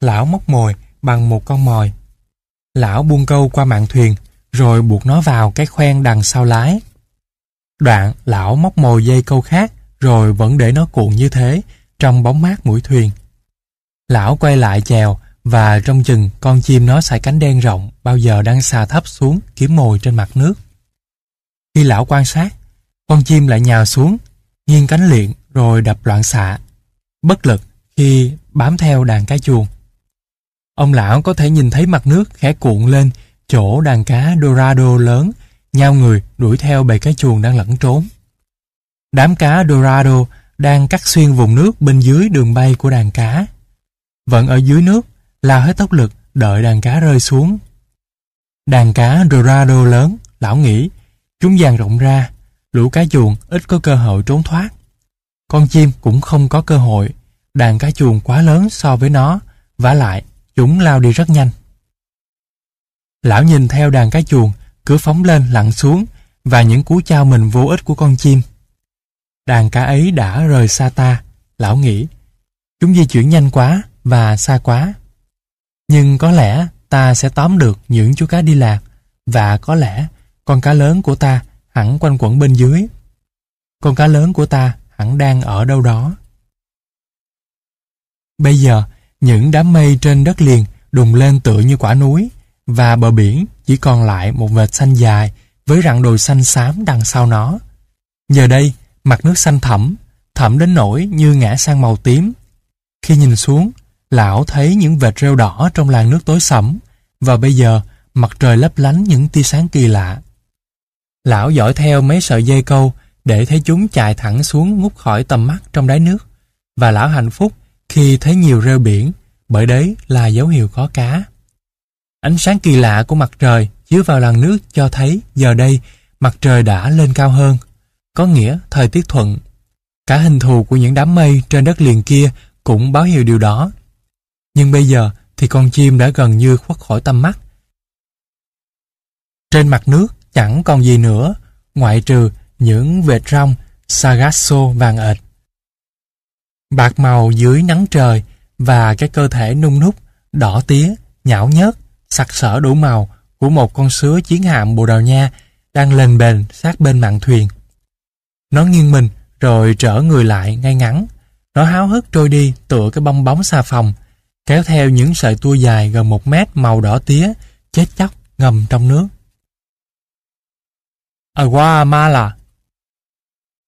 A: Lão móc mồi bằng một con mồi. Lão buông câu qua mạng thuyền, rồi buộc nó vào cái khoen đằng sau lái. Đoạn, lão móc mồi dây câu khác, rồi vẫn để nó cuộn như thế, trong bóng mát mũi thuyền. Lão quay lại chèo, và trong chừng con chim nó xài cánh đen rộng bao giờ đang xà thấp xuống kiếm mồi trên mặt nước. Khi lão quan sát, con chim lại nhào xuống, nghiêng cánh liện rồi đập loạn xạ bất lực khi bám theo đàn cá chuồng. Ông lão có thể nhìn thấy mặt nước khẽ cuộn lên chỗ đàn cá Dorado lớn nhau người đuổi theo bầy cá chuồng đang lẫn trốn. Đám cá Dorado đang cắt xuyên vùng nước bên dưới đường bay của đàn cá. Vẫn ở dưới nước lao hết tốc lực đợi đàn cá rơi xuống. Đàn cá Dorado lớn, lão nghĩ, chúng dàn rộng ra, lũ cá chuồng ít có cơ hội trốn thoát. Con chim cũng không có cơ hội, đàn cá chuồng quá lớn so với nó, vả lại, chúng lao đi rất nhanh. Lão nhìn theo đàn cá chuồng, cứ phóng lên lặn xuống và những cú chao mình vô ích của con chim. Đàn cá ấy đã rời xa ta, lão nghĩ. Chúng di chuyển nhanh quá và xa quá. Nhưng có lẽ ta sẽ tóm được những chú cá đi lạc và có lẽ con cá lớn của ta hẳn quanh quẩn bên dưới. Con cá lớn của ta hẳn đang ở đâu đó. Bây giờ, những đám mây trên đất liền đùng lên tựa như quả núi và bờ biển chỉ còn lại một vệt xanh dài với rặng đồi xanh xám đằng sau nó. Giờ đây, mặt nước xanh thẳm, thẳm đến nỗi như ngã sang màu tím. Khi nhìn xuống, lão thấy những vệt rêu đỏ trong làn nước tối sẫm và bây giờ mặt trời lấp lánh những tia sáng kỳ lạ. Lão dõi theo mấy sợi dây câu để thấy chúng chạy thẳng xuống ngút khỏi tầm mắt trong đáy nước và lão hạnh phúc khi thấy nhiều rêu biển bởi đấy là dấu hiệu có cá. Ánh sáng kỳ lạ của mặt trời chiếu vào làn nước cho thấy giờ đây mặt trời đã lên cao hơn, có nghĩa thời tiết thuận. Cả hình thù của những đám mây trên đất liền kia cũng báo hiệu điều đó. Nhưng bây giờ thì con chim đã gần như khuất khỏi tầm mắt. Trên mặt nước chẳng còn gì nữa, ngoại trừ những vệt rong Sagasso vàng ệt. Bạc màu dưới nắng trời và cái cơ thể nung núc, đỏ tía, nhão nhớt, sặc sỡ đủ màu của một con sứa chiến hạm Bồ Đào Nha đang lên bền sát bên mạn thuyền. Nó nghiêng mình rồi trở người lại ngay ngắn. Nó háo hức trôi đi tựa cái bong bóng xà phòng, kéo theo những sợi tua dài gần một mét màu đỏ tía, chết chóc ngầm trong nước. Aguamala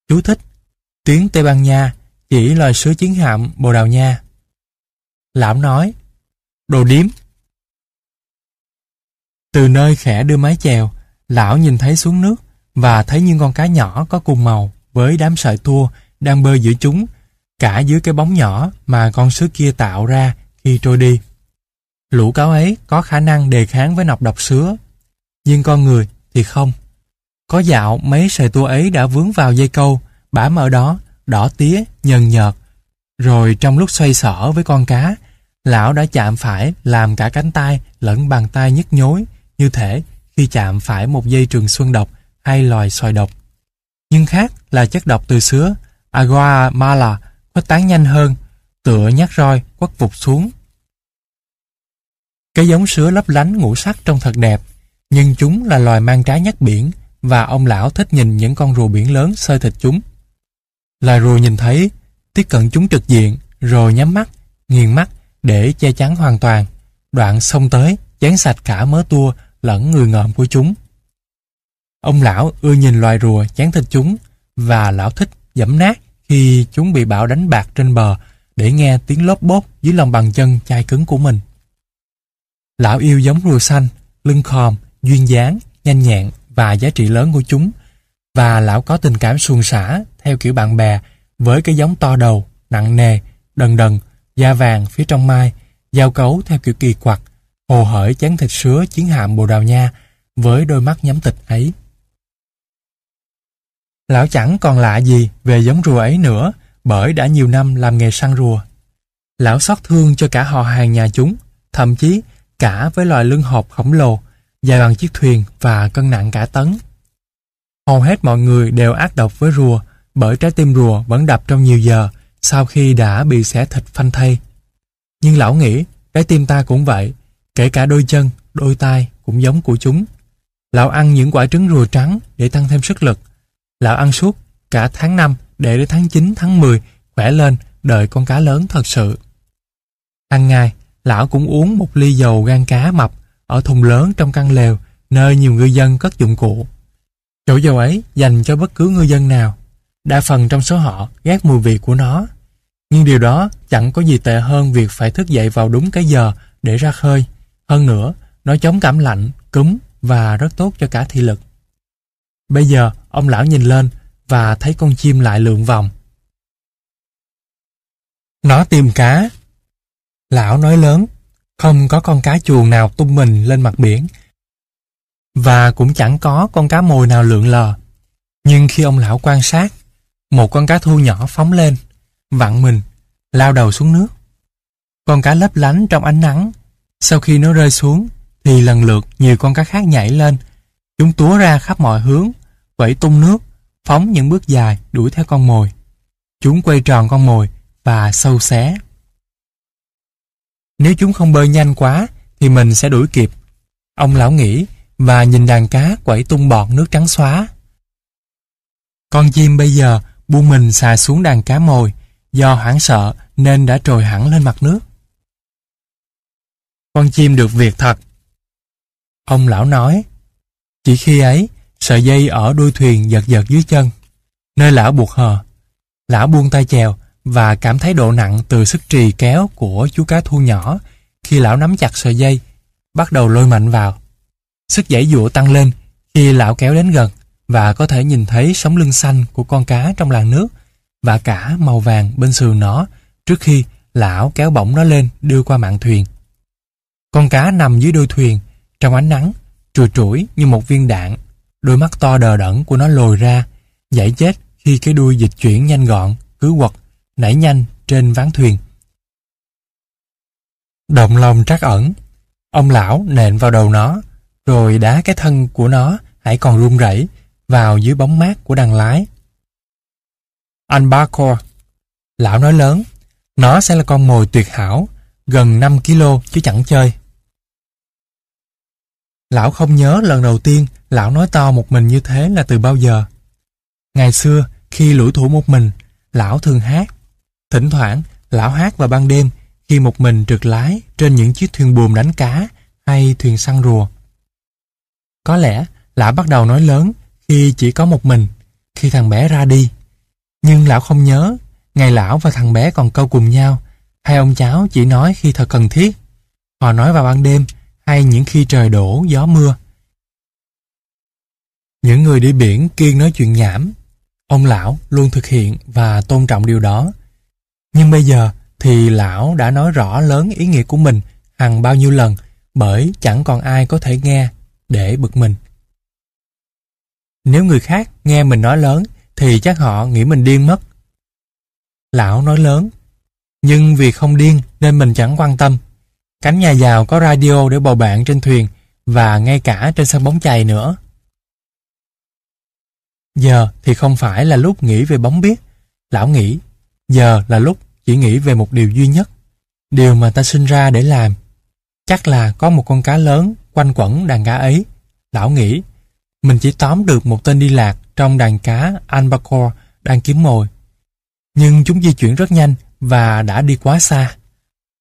A: Chú thích Tiếng Tây Ban Nha chỉ loài sứ chiến hạm Bồ Đào Nha. Lão nói Đồ điếm Từ nơi khẽ đưa mái chèo, lão nhìn thấy xuống nước và thấy những con cá nhỏ có cùng màu với đám sợi tua đang bơi giữa chúng, cả dưới cái bóng nhỏ mà con sứ kia tạo ra khi trôi đi. Lũ cáo ấy có khả năng đề kháng với nọc độc sứa, nhưng con người thì không. Có dạo mấy sợi tua ấy đã vướng vào dây câu, bám ở đó, đỏ tía, nhần nhợt. Rồi trong lúc xoay sở với con cá, lão đã chạm phải làm cả cánh tay lẫn bàn tay nhức nhối, như thể khi chạm phải một dây trường xuân độc hay loài sòi độc. Nhưng khác là chất độc từ sứa, Aguamala khuếch tán nhanh hơn, tựa nhát roi quất vụt xuống. Cái giống sứa lấp lánh ngũ sắc trông thật đẹp, nhưng chúng là loài mang trái nhất biển và ông lão thích nhìn những con rùa biển lớn sơi thịt chúng. Loài rùa nhìn thấy, tiếp cận chúng trực diện, rồi nhắm mắt, nghiền mắt để che chắn hoàn toàn. Đoạn xông tới, chán sạch cả mớ tua lẫn người ngợm của chúng. Ông lão ưa nhìn loài rùa chán thịt chúng và lão thích dẫm nát khi chúng bị bão đánh bạc trên bờ để nghe tiếng lốp bốp dưới lòng bàn chân chai cứng của mình. Lão yêu giống rùa xanh, lưng khòm, duyên dáng, nhanh nhẹn và giá trị lớn của chúng và lão có tình cảm suôn xả theo kiểu bạn bè với cái giống to đầu, nặng nề, đần đần, da vàng phía trong mai, giao cấu theo kiểu kỳ quặc, hồ hởi chén thịt sứa chiến hạm Bồ Đào Nha với đôi mắt nhắm tịch ấy. Lão chẳng còn lạ gì về giống rùa ấy nữa bởi đã nhiều năm làm nghề săn rùa. Lão xót thương cho cả họ hàng nhà chúng, thậm chí cả với loài lưng hộp khổng lồ, dài bằng chiếc thuyền và cân nặng cả tấn. Hầu hết mọi người đều ác độc với rùa bởi trái tim rùa vẫn đập trong nhiều giờ sau khi đã bị xẻ thịt phanh thây. Nhưng lão nghĩ trái tim ta cũng vậy, kể cả đôi chân, đôi tay cũng giống của chúng. Lão ăn những quả trứng rùa trắng để tăng thêm sức lực. Lão ăn suốt cả tháng 5 để đến tháng 9, tháng 10 khỏe lên đợi con cá lớn thật sự. Hàng ngày, lão cũng uống một ly dầu gan cá mập ở thùng lớn trong căn lều nơi nhiều ngư dân cất dụng cụ. Chỗ dầu ấy dành cho bất cứ ngư dân nào. Đa phần trong số họ ghét mùi vị của nó. Nhưng điều đó chẳng có gì tệ hơn việc phải thức dậy vào đúng cái giờ để ra khơi. Hơn nữa, nó chống cảm lạnh, cúm và rất tốt cho cả thị lực. Bây giờ, ông lão nhìn lên và thấy con chim lại lượn vòng. Nó tìm cá. Lão nói lớn, không có con cá chuồn nào tung mình lên mặt biển và cũng chẳng có con cá mồi nào lượn lờ. Nhưng khi ông lão quan sát, một con cá thu nhỏ phóng lên, vặn mình, lao đầu xuống nước. Con cá lấp lánh trong ánh nắng. Sau khi nó rơi xuống, thì lần lượt nhiều con cá khác nhảy lên. Chúng túa ra khắp mọi hướng, vẫy tung nước, phóng những bước dài đuổi theo con mồi. Chúng quay tròn con mồi và sâu xé. Nếu chúng không bơi nhanh quá thì mình sẽ đuổi kịp. Ông lão nghĩ và nhìn đàn cá quẩy tung bọt nước trắng xóa. Con chim bây giờ buông mình xà xuống đàn cá mồi, do hoảng sợ nên đã trồi hẳn lên mặt nước. Con chim được việc thật. Ông lão nói, chỉ khi ấy, sợi dây ở đuôi thuyền giật giật dưới chân, nơi lão buộc hờ. Lão buông tay chèo và cảm thấy độ nặng từ sức trì kéo của chú cá thu nhỏ khi lão nắm chặt sợi dây, bắt đầu lôi mạnh vào. Sức giãy dụa tăng lên khi lão kéo đến gần và có thể nhìn thấy sống lưng xanh của con cá trong làn nước và cả màu vàng bên sườn nó trước khi lão kéo bổng nó lên đưa qua mạn thuyền. Con cá nằm dưới đuôi thuyền trong ánh nắng trùi trũi như một viên đạn đôi mắt to đờ đẫn của nó lồi ra giải chết khi cái đuôi dịch chuyển nhanh gọn cứ quật nảy nhanh trên ván thuyền. Động lòng trắc ẩn ông lão nện vào đầu nó rồi đá cái thân của nó hãy còn run rẩy vào dưới bóng mát của đằng lái. Anh Barcor, lão nói lớn, nó sẽ là con mồi tuyệt hảo, gần 5 kg chứ chẳng chơi. Lão không nhớ lần đầu tiên lão nói to một mình như thế là từ bao giờ. Ngày xưa, khi lũi thủ một mình, lão thường hát. Thỉnh thoảng, lão hát vào ban đêm khi một mình trượt lái trên những chiếc thuyền buồm đánh cá hay thuyền săn rùa. Có lẽ lão bắt đầu nói lớn khi chỉ có một mình, khi thằng bé ra đi. Nhưng lão không nhớ, ngày lão và thằng bé còn câu cùng nhau, hai ông cháu chỉ nói khi thật cần thiết. Họ nói vào ban đêm hay những khi trời đổ gió mưa. Những người đi biển kiên nói chuyện nhảm. Ông lão luôn thực hiện và tôn trọng điều đó. Nhưng bây giờ thì lão đã nói rõ lớn ý nghĩa của mình hằng bao nhiêu lần bởi chẳng còn ai có thể nghe để bực mình. Nếu người khác nghe mình nói lớn thì chắc họ nghĩ mình điên mất. Lão nói lớn, nhưng vì không điên nên mình chẳng quan tâm. Cánh nhà giàu có radio để bầu bạn trên thuyền và ngay cả trên sân bóng chày nữa. Giờ thì không phải là lúc nghĩ về bóng biết. Lão nghĩ, giờ là lúc chỉ nghĩ về một điều duy nhất. Điều mà ta sinh ra để làm. Chắc là có một con cá lớn quanh quẩn đàn cá ấy. Lão nghĩ, mình chỉ tóm được một tên đi lạc trong đàn cá albacore đang kiếm mồi. Nhưng chúng di chuyển rất nhanh và đã đi quá xa.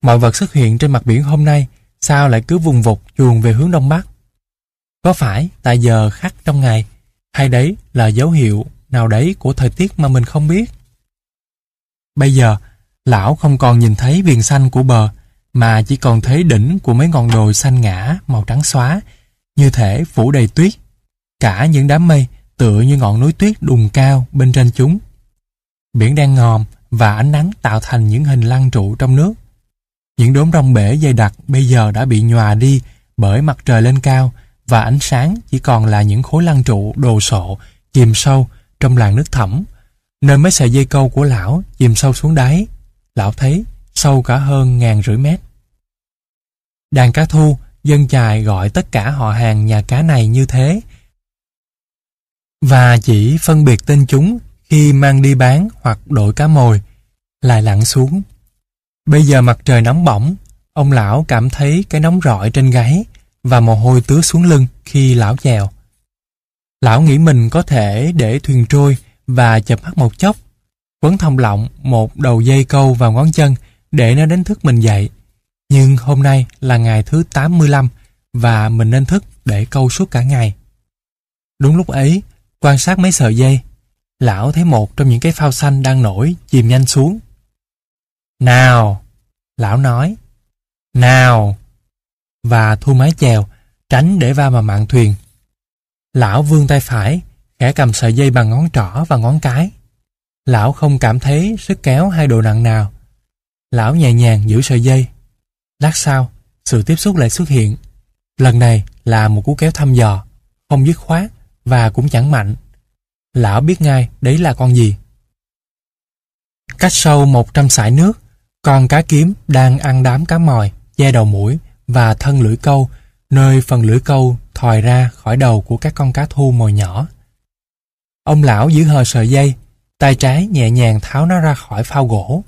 A: Mọi vật xuất hiện trên mặt biển hôm nay sao lại cứ vùng vụt chuồn về hướng đông bắc? Có phải tại giờ khắc trong ngày hay đấy là dấu hiệu nào đấy của thời tiết mà mình không biết? Bây giờ, lão không còn nhìn thấy viền xanh của bờ mà chỉ còn thấy đỉnh của mấy ngọn đồi xanh ngã màu trắng xóa như thể phủ đầy tuyết. Cả những đám mây tựa như ngọn núi tuyết đùng cao bên trên chúng. Biển đang ngòm và ánh nắng tạo thành những hình lăng trụ trong nước. Những đốm rong bể dày đặc bây giờ đã bị nhòa đi bởi mặt trời lên cao và ánh sáng chỉ còn là những khối lăng trụ đồ sộ chìm sâu trong làn nước thẳm nơi mấy sợi dây câu của lão chìm sâu xuống đáy. Lão thấy sâu cả hơn ngàn rưỡi mét. Đàn cá thu, dân chài gọi tất cả họ hàng nhà cá này như thế và chỉ phân biệt tên chúng khi mang đi bán hoặc đổi cá mồi, lại lặn xuống. Bây giờ mặt trời nóng bỏng, ông lão cảm thấy cái nóng rọi trên gáy và mồ hôi tứa xuống lưng khi lão chèo. Lão nghĩ mình có thể để thuyền trôi và chập mắt một chốc, quấn thông lọng một đầu dây câu vào ngón chân để nó đánh thức mình dậy. Nhưng hôm nay là ngày thứ 85 và mình nên thức để câu suốt cả ngày. Đúng lúc ấy, Quan sát mấy sợi dây, lão thấy một trong những cái phao xanh đang nổi chìm nhanh xuống. Nào! Lão nói. Nào! Và thu mái chèo, tránh để va vào mạng thuyền. Lão vươn tay phải, khẽ cầm sợi dây bằng ngón trỏ và ngón cái. Lão không cảm thấy sức kéo hay độ nặng nào. Lão nhẹ nhàng giữ sợi dây. Lát sau, sự tiếp xúc lại xuất hiện. Lần này là một cú kéo thăm dò, không dứt khoát và cũng chẳng mạnh. Lão biết ngay đấy là con gì. Cách sâu 100 sải nước, con cá kiếm đang ăn đám cá mòi, che đầu mũi và thân lưỡi câu, nơi phần lưỡi câu thòi ra khỏi đầu của các con cá thu mồi nhỏ. Ông lão giữ hờ sợi dây, tay trái nhẹ nhàng tháo nó ra khỏi phao gỗ.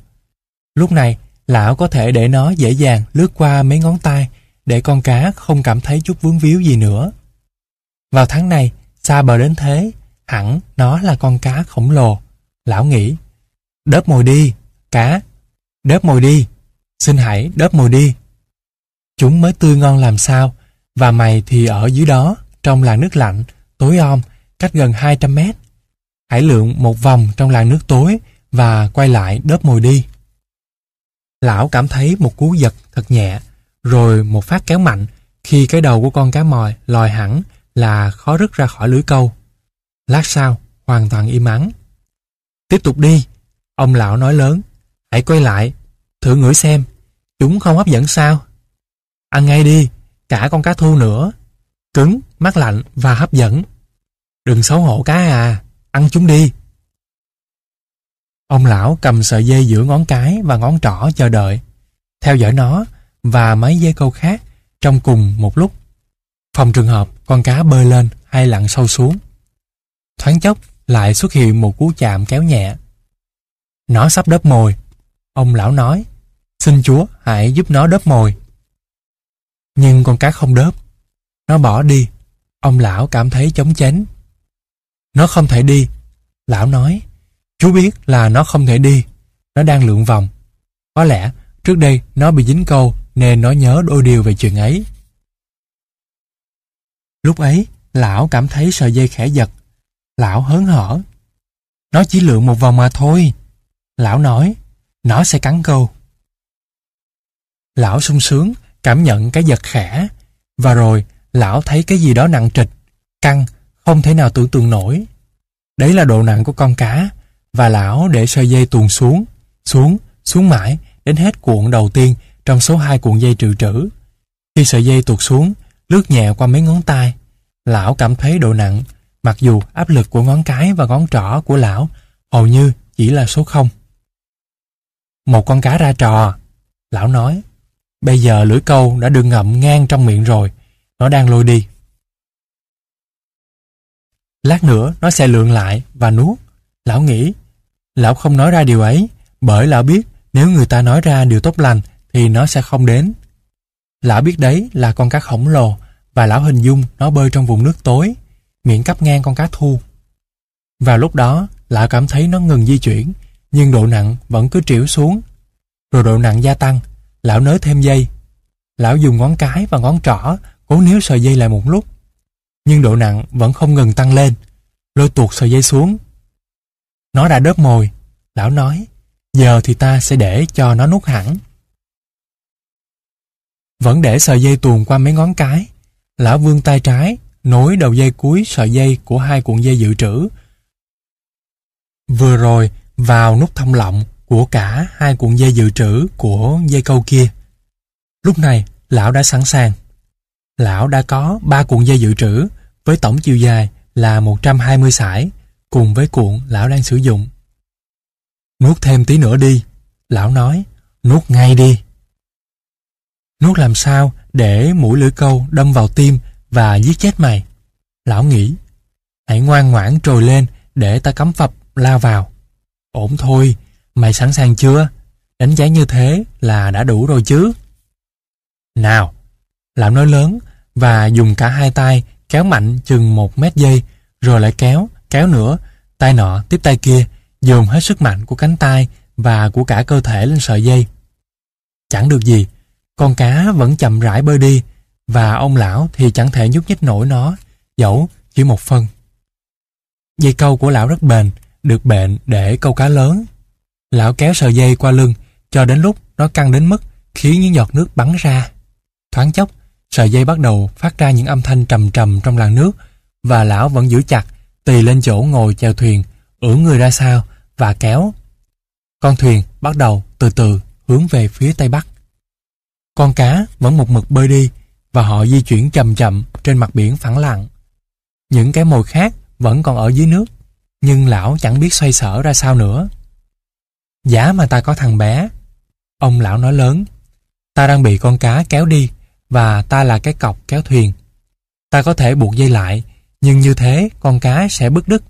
A: Lúc này, lão có thể để nó dễ dàng lướt qua mấy ngón tay để con cá không cảm thấy chút vướng víu gì nữa. Vào tháng này, xa bờ đến thế, hẳn nó là con cá khổng lồ. Lão nghĩ, đớp mồi đi, cá, đớp mồi đi, xin hãy đớp mồi đi. Chúng mới tươi ngon làm sao, và mày thì ở dưới đó, trong làng nước lạnh, tối om, cách gần 200 mét. Hãy lượn một vòng trong làn nước tối và quay lại đớp mồi đi. Lão cảm thấy một cú giật thật nhẹ, rồi một phát kéo mạnh khi cái đầu của con cá mòi lòi hẳn là khó rứt ra khỏi lưới câu. Lát sau, hoàn toàn im ắng. Tiếp tục đi, ông lão nói lớn. Hãy quay lại, thử ngửi xem, chúng không hấp dẫn sao? Ăn ngay đi, cả con cá thu nữa. Cứng, mát lạnh và hấp dẫn. Đừng xấu hổ cá à, ăn chúng đi. Ông lão cầm sợi dây giữa ngón cái và ngón trỏ chờ đợi, theo dõi nó và mấy dây câu khác trong cùng một lúc. Phòng trường hợp con cá bơi lên hay lặn sâu xuống. Thoáng chốc lại xuất hiện một cú chạm kéo nhẹ. Nó sắp đớp mồi. Ông lão nói, xin chúa hãy giúp nó đớp mồi. Nhưng con cá không đớp. Nó bỏ đi. Ông lão cảm thấy chống chánh. Nó không thể đi. Lão nói, chú biết là nó không thể đi. Nó đang lượn vòng. Có lẽ trước đây nó bị dính câu nên nó nhớ đôi điều về chuyện ấy. Lúc ấy, lão cảm thấy sợi dây khẽ giật. Lão hớn hở. Nó chỉ lượn một vòng mà thôi. Lão nói, nó sẽ cắn câu. Lão sung sướng, cảm nhận cái giật khẽ. Và rồi, lão thấy cái gì đó nặng trịch, căng, không thể nào tưởng tượng nổi. Đấy là độ nặng của con cá, và lão để sợi dây tuồn xuống, xuống, xuống mãi, đến hết cuộn đầu tiên trong số hai cuộn dây trừ trữ. Khi sợi dây tuột xuống, lướt nhẹ qua mấy ngón tay, lão cảm thấy độ nặng, mặc dù áp lực của ngón cái và ngón trỏ của lão hầu như chỉ là số không. Một con cá ra trò, lão nói. Bây giờ lưỡi câu đã được ngậm ngang trong miệng rồi, nó đang lôi đi. Lát nữa nó sẽ lượn lại và nuốt. Lão nghĩ, lão không nói ra điều ấy, bởi lão biết nếu người ta nói ra điều tốt lành thì nó sẽ không đến. Lão biết đấy là con cá khổng lồ và lão hình dung nó bơi trong vùng nước tối, miệng cắp ngang con cá thu. Vào lúc đó, lão cảm thấy nó ngừng di chuyển, nhưng độ nặng vẫn cứ triểu xuống. Rồi độ nặng gia tăng, lão nới thêm dây. Lão dùng ngón cái và ngón trỏ cố níu sợi dây lại một lúc. Nhưng độ nặng vẫn không ngừng tăng lên, lôi tuột sợi dây xuống. Nó đã đớp mồi, lão nói, giờ thì ta sẽ để cho nó nút hẳn. Vẫn để sợi dây tuồn qua mấy ngón cái, lão vươn tay trái, nối đầu dây cuối sợi dây của hai cuộn dây dự trữ. Vừa rồi, vào nút thông lọng của cả hai cuộn dây dự trữ của dây câu kia. Lúc này, lão đã sẵn sàng. Lão đã có ba cuộn dây dự trữ với tổng chiều dài là 120 sải cùng với cuộn lão đang sử dụng. Nuốt thêm tí nữa đi, lão nói, nuốt ngay đi. Nuốt làm sao để mũi lưỡi câu đâm vào tim và giết chết mày? Lão nghĩ, hãy ngoan ngoãn trồi lên để ta cắm phập lao vào. Ổn thôi, mày sẵn sàng chưa? Đánh giá như thế là đã đủ rồi chứ. Nào, lão nói lớn và dùng cả hai tay kéo mạnh chừng một mét dây rồi lại kéo, kéo nữa, tay nọ tiếp tay kia, dồn hết sức mạnh của cánh tay và của cả cơ thể lên sợi dây. Chẳng được gì, con cá vẫn chậm rãi bơi đi và ông lão thì chẳng thể nhúc nhích nổi nó, dẫu chỉ một phân. Dây câu của lão rất bền, được bệnh để câu cá lớn. Lão kéo sợi dây qua lưng cho đến lúc nó căng đến mức khiến những giọt nước bắn ra. Thoáng chốc, sợi dây bắt đầu phát ra những âm thanh trầm trầm trong làn nước và lão vẫn giữ chặt, tì lên chỗ ngồi chèo thuyền, ưỡn người ra sao và kéo. Con thuyền bắt đầu từ từ hướng về phía tây bắc. Con cá vẫn một mực bơi đi và họ di chuyển chậm chậm trên mặt biển phẳng lặng. Những cái mồi khác vẫn còn ở dưới nước, nhưng lão chẳng biết xoay sở ra sao nữa. Giá mà ta có thằng bé. Ông lão nói lớn. Ta đang bị con cá kéo đi và ta là cái cọc kéo thuyền. Ta có thể buộc dây lại, nhưng như thế con cá sẽ bứt đứt.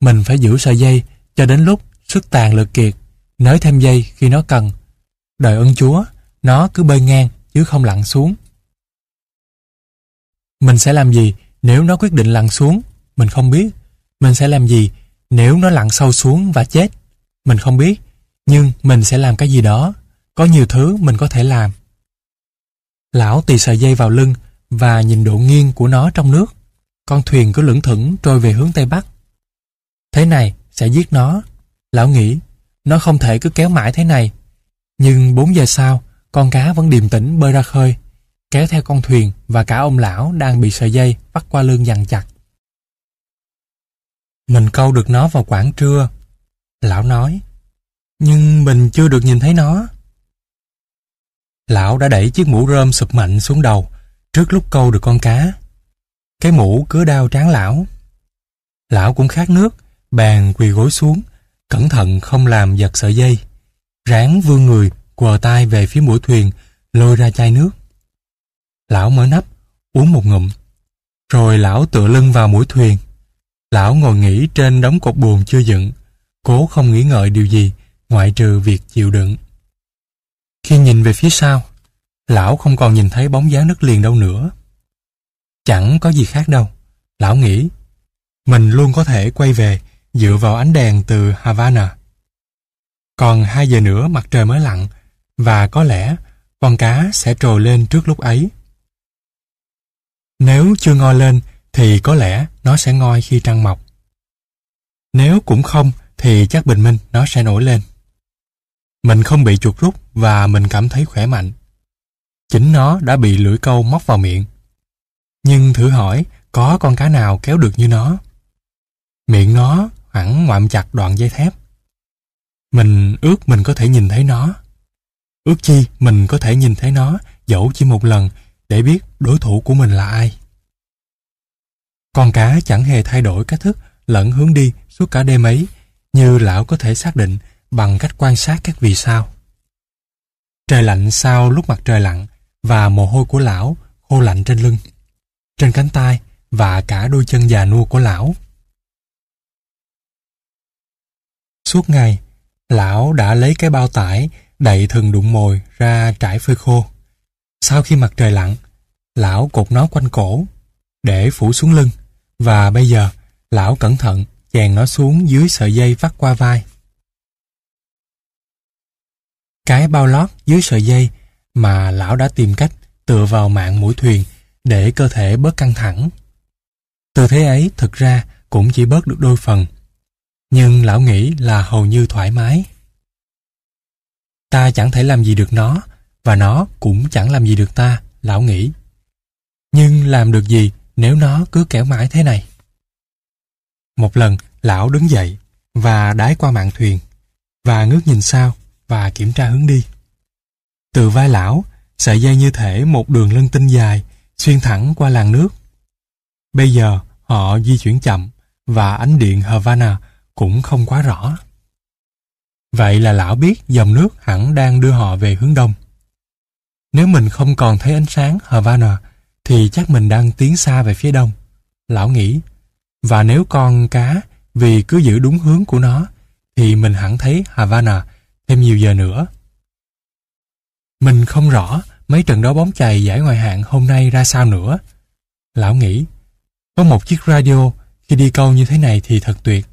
A: Mình phải giữ sợi dây cho đến lúc sức tàn lực kiệt, nới thêm dây khi nó cần. Đợi ơn Chúa, nó cứ bơi ngang chứ không lặn xuống. Mình sẽ làm gì nếu nó quyết định lặn xuống? Mình không biết. Mình sẽ làm gì nếu nó lặn sâu xuống và chết? Mình không biết. Nhưng mình sẽ làm cái gì đó. Có nhiều thứ mình có thể làm. Lão tì sợi dây vào lưng và nhìn độ nghiêng của nó trong nước. Con thuyền cứ lững thững trôi về hướng Tây Bắc. Thế này sẽ giết nó. Lão nghĩ, nó không thể cứ kéo mãi thế này. Nhưng 4 giờ sau, con cá vẫn điềm tĩnh bơi ra khơi, kéo theo con thuyền và cả ông lão đang bị sợi dây bắt qua lưng dằn chặt. Mình câu được nó vào quảng trưa. Lão nói, nhưng mình chưa được nhìn thấy nó. Lão đã đẩy chiếc mũ rơm sụp mạnh xuống đầu trước lúc câu được con cá. Cái mũ cứ đau tráng lão. Lão cũng khát nước, bàn quỳ gối xuống, cẩn thận không làm giật sợi dây. Ráng vươn người, quờ tay về phía mũi thuyền, lôi ra chai nước. Lão mở nắp, uống một ngụm. Rồi lão tựa lưng vào mũi thuyền. Lão ngồi nghỉ trên đống cột buồn chưa dựng, cố không nghĩ ngợi điều gì ngoại trừ việc chịu đựng. Khi nhìn về phía sau, lão không còn nhìn thấy bóng dáng đất liền đâu nữa. Chẳng có gì khác đâu, lão nghĩ. Mình luôn có thể quay về dựa vào ánh đèn từ Havana. Còn hai giờ nữa mặt trời mới lặn và có lẽ con cá sẽ trồi lên trước lúc ấy. Nếu chưa ngoi lên thì có lẽ nó sẽ ngoi khi trăng mọc. Nếu cũng không thì chắc bình minh nó sẽ nổi lên. Mình không bị chuột rút và mình cảm thấy khỏe mạnh. Chính nó đã bị lưỡi câu móc vào miệng. Nhưng thử hỏi, có con cá nào kéo được như nó. Miệng nó hẳn ngoạm chặt đoạn dây thép. Mình ước mình có thể nhìn thấy nó. Ước chi mình có thể nhìn thấy nó dẫu chỉ một lần để biết đối thủ của mình là ai. Con cá chẳng hề thay đổi cách thức lẫn hướng đi suốt cả đêm ấy như lão có thể xác định bằng cách quan sát các vì sao. Trời lạnh sau lúc mặt trời lặn và mồ hôi của lão khô lạnh trên lưng, trên cánh tay và cả đôi chân già nua của lão. Suốt ngày, lão đã lấy cái bao tải đậy thừng đụng mồi ra trải phơi khô. Sau khi mặt trời lặn, lão cột nó quanh cổ để phủ xuống lưng và bây giờ lão cẩn thận chèn nó xuống dưới sợi dây vắt qua vai. Cái bao lót dưới sợi dây mà lão đã tìm cách tựa vào mạng mũi thuyền để cơ thể bớt căng thẳng. Tư thế ấy thực ra cũng chỉ bớt được đôi phần, nhưng lão nghĩ là hầu như thoải mái. Ta chẳng thể làm gì được nó, và nó cũng chẳng làm gì được ta, lão nghĩ. Nhưng làm được gì nếu nó cứ kéo mãi thế này? Một lần, lão đứng dậy và đái qua mạng thuyền, và ngước nhìn sao và kiểm tra hướng đi. Từ vai lão, sợi dây như thể một đường lân tinh dài, xuyên thẳng qua làng nước. Bây giờ, họ di chuyển chậm, và ánh điện Havana cũng không quá rõ. Vậy là lão biết dòng nước hẳn đang đưa họ về hướng đông. Nếu mình không còn thấy ánh sáng Havana, thì chắc mình đang tiến xa về phía đông. Lão nghĩ, và nếu con cá vì cứ giữ đúng hướng của nó, thì mình hẳn thấy Havana thêm nhiều giờ nữa. Mình không rõ mấy trận đấu bóng chày giải ngoại hạng hôm nay ra sao nữa. Lão nghĩ, có một chiếc radio khi đi câu như thế này thì thật tuyệt.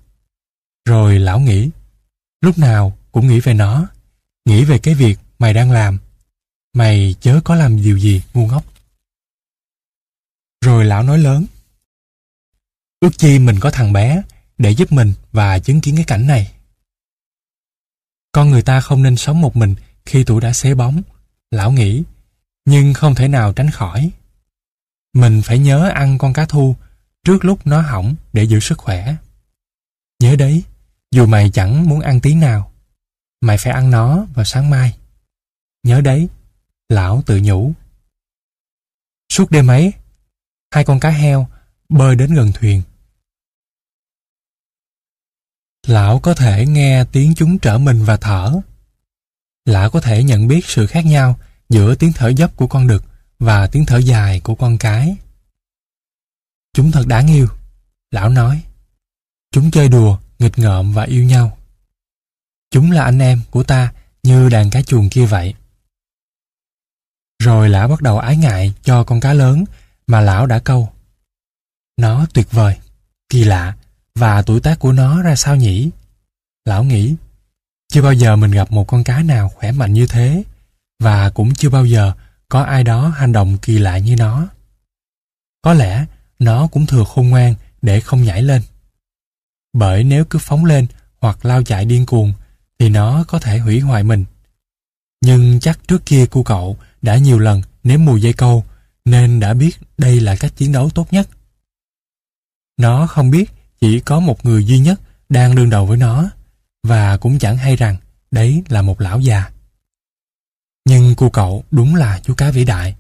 A: Rồi lão nghĩ, lúc nào cũng nghĩ về nó, nghĩ về cái việc mày đang làm. Mày chớ có làm điều gì ngu ngốc. Rồi lão nói lớn. Ước chi mình có thằng bé để giúp mình và chứng kiến cái cảnh này. Con người ta không nên sống một mình khi tuổi đã xế bóng, lão nghĩ, nhưng không thể nào tránh khỏi. Mình phải nhớ ăn con cá thu trước lúc nó hỏng để giữ sức khỏe. Nhớ đấy, dù mày chẳng muốn ăn tí nào, mày phải ăn nó vào sáng mai. Nhớ đấy, Lão tự nhủ. Suốt đêm ấy, hai con cá heo bơi đến gần thuyền. Lão có thể nghe tiếng chúng trở mình và thở. Lão có thể nhận biết sự khác nhau giữa tiếng thở dốc của con đực và tiếng thở dài của con cái. Chúng thật đáng yêu, lão nói. Chúng chơi đùa, nghịch ngợm và yêu nhau. Chúng là anh em của ta như đàn cá chuồng kia vậy. Rồi lão bắt đầu ái ngại cho con cá lớn mà lão đã câu. Nó tuyệt vời, kỳ lạ và tuổi tác của nó ra sao nhỉ? Lão nghĩ, chưa bao giờ mình gặp một con cá nào khỏe mạnh như thế và cũng chưa bao giờ có ai đó hành động kỳ lạ như nó. Có lẽ nó cũng thừa khôn ngoan để không nhảy lên. Bởi nếu cứ phóng lên hoặc lao chạy điên cuồng thì nó có thể hủy hoại mình. Nhưng chắc trước kia cu cậu đã nhiều lần nếm mùi dây câu nên đã biết đây là cách chiến đấu tốt nhất. Nó không biết chỉ có một người duy nhất đang đương đầu với nó, và cũng chẳng hay rằng đấy là một lão già. Nhưng cô cậu đúng là chú cá vĩ đại.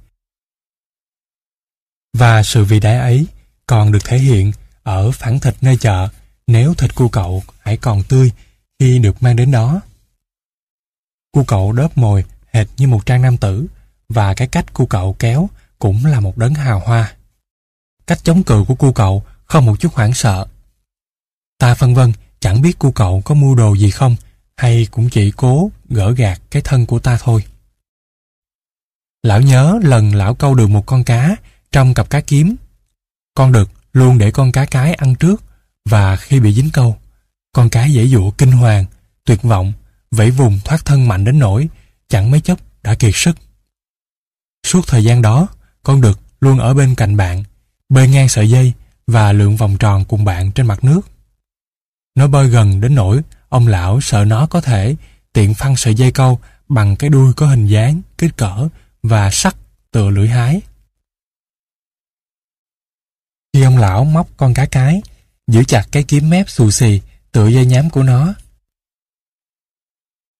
A: Và sự vĩ đại ấy còn được thể hiện ở phản thịt nơi chợ, nếu thịt cu cậu hãy còn tươi khi được mang đến đó. Cu cậu đớp mồi hệt như một trang nam tử, và cái cách cu cậu kéo cũng là một đấng hào hoa. Cách chống cự của cu cậu không một chút hoảng sợ. Ta phân vân chẳng biết cô cậu có mua đồ gì không hay cũng chỉ cố gỡ gạt cái thân của ta thôi. Lão nhớ lần lão câu được một con cá trong cặp cá kiếm. Con đực luôn để con cá cái ăn trước và khi bị dính câu, con cá dễ dụ kinh hoàng, tuyệt vọng, vẫy vùng thoát thân mạnh đến nỗi chẳng mấy chốc đã kiệt sức. Suốt thời gian đó, con đực luôn ở bên cạnh bạn, bơi ngang sợi dây và lượn vòng tròn cùng bạn trên mặt nước. Nó bơi gần đến nỗi ông lão sợ nó có thể tiện phăng sợi dây câu bằng cái đuôi có hình dáng, kích cỡ và sắc tựa lưỡi hái. Khi ông lão móc con cá cái, giữ chặt cái kiếm mép xù xì tựa dây nhám của nó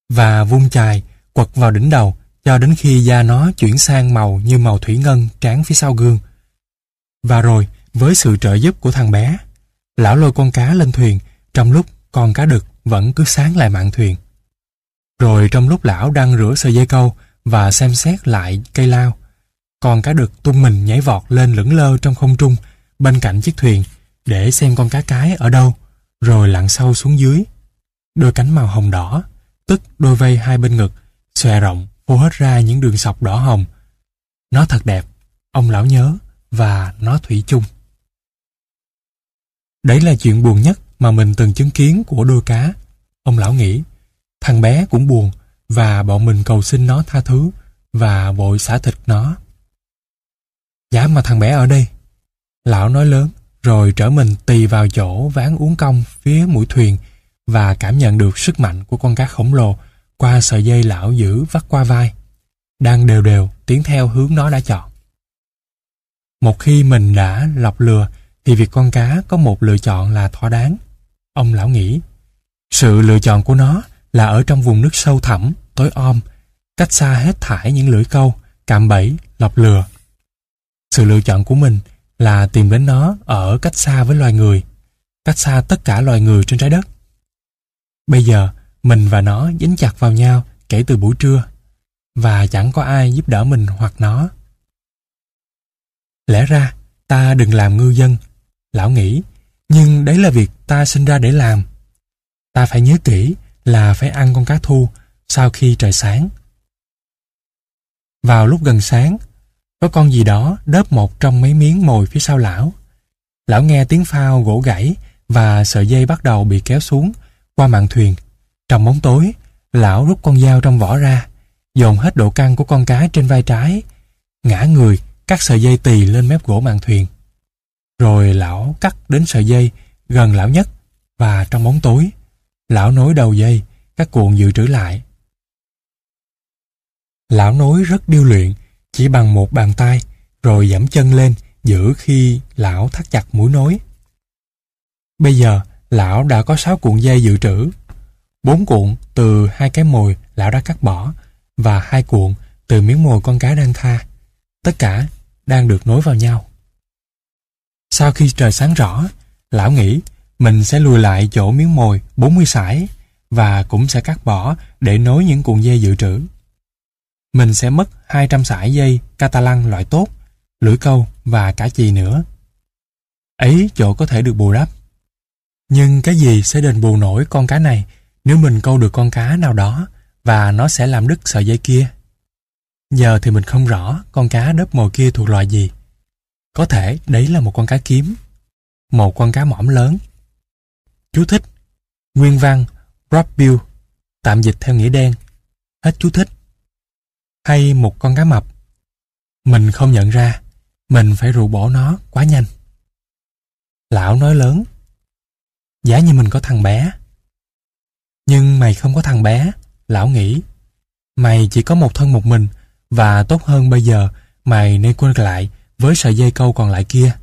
A: và vung chài quật vào đỉnh đầu cho đến khi da nó chuyển sang màu như màu thủy ngân tráng phía sau gương. Và rồi, với sự trợ giúp của thằng bé, lão lôi con cá lên thuyền trong lúc con cá đực vẫn cứ sáng lại mạn thuyền. Rồi trong lúc lão đang rửa sợi dây câu và xem xét lại cây lao, con cá đực tung mình nhảy vọt lên lững lơ trong không trung bên cạnh chiếc thuyền để xem con cá cái ở đâu, rồi lặn sâu xuống dưới. Đôi cánh màu hồng đỏ, tức đôi vây hai bên ngực, xòe rộng, phô hết ra những đường sọc đỏ hồng. Nó thật đẹp, ông lão nhớ, và nó thủy chung. Đấy là chuyện buồn nhất mà mình từng chứng kiến của đôi cá. Ông lão nghĩ, thằng bé cũng buồn và bọn mình cầu xin nó tha thứ và vội xả thịt nó. Giá mà thằng bé ở đây. Lão nói lớn, rồi trở mình tì vào chỗ ván uống cong phía mũi thuyền và cảm nhận được sức mạnh của con cá khổng lồ qua sợi dây lão giữ vắt qua vai, đang đều đều tiến theo hướng nó đã chọn. Một khi mình đã lọc lừa thì việc con cá có một lựa chọn là thỏa đáng. Ông lão nghĩ, sự lựa chọn của nó là ở trong vùng nước sâu thẳm, tối om, cách xa hết thải những lưỡi câu, cạm bẫy, lọc lừa. Sự lựa chọn của mình là tìm đến nó ở cách xa với loài người, cách xa tất cả loài người trên trái đất. Bây giờ, mình và nó dính chặt vào nhau kể từ buổi trưa, và chẳng có ai giúp đỡ mình hoặc nó. Lẽ ra, ta đừng làm ngư dân, lão nghĩ, nhưng đấy là việc ta sinh ra để làm. Ta phải nhớ kỹ là phải ăn con cá thu sau khi trời sáng. Vào lúc gần sáng, có con gì đó đớp một trong mấy miếng mồi phía sau lão. Lão nghe tiếng phao gỗ gãy và sợi dây bắt đầu bị kéo xuống qua mạn thuyền. Trong bóng tối, lão rút con dao trong vỏ ra, dồn hết độ căng của con cá trên vai trái, ngã người cắt sợi dây tì lên mép gỗ mạn thuyền. Rồi lão cắt đến sợi dây gần lão nhất và trong bóng tối, lão nối đầu dây, các cuộn dự trữ lại. Lão nối rất điêu luyện, chỉ bằng một bàn tay, rồi giảm chân lên giữ khi lão thắt chặt mũi nối. Bây giờ, lão đã có sáu cuộn dây dự trữ. Bốn cuộn từ hai cái mồi lão đã cắt bỏ và hai cuộn từ miếng mồi con cá đang tha. Tất cả đang được nối vào nhau. Sau khi trời sáng rõ, lão nghĩ mình sẽ lùi lại chỗ miếng mồi 40 sải và cũng sẽ cắt bỏ để nối những cuộn dây dự trữ. Mình sẽ mất 200 sải dây Catalan loại tốt, lưỡi câu và cả chì nữa. Ấy chỗ có thể được bù đắp. Nhưng cái gì sẽ đền bù nổi con cá này nếu mình câu được con cá nào đó và nó sẽ làm đứt sợi dây kia? Giờ thì mình không rõ con cá đớp mồi kia thuộc loại gì. Có thể đấy là một con cá kiếm, một con cá mỏm lớn. Chú thích Nguyên văn Robbill tạm dịch theo nghĩa đen. Hết chú thích. Hay một con cá mập. Mình không nhận ra, mình phải rụ bỏ nó quá nhanh. Lão nói lớn. giả như mình có thằng bé. Nhưng mày không có thằng bé, lão nghĩ. Mày chỉ có một thân một mình và tốt hơn bây giờ mày nên quên lại với sợi dây câu còn lại kia.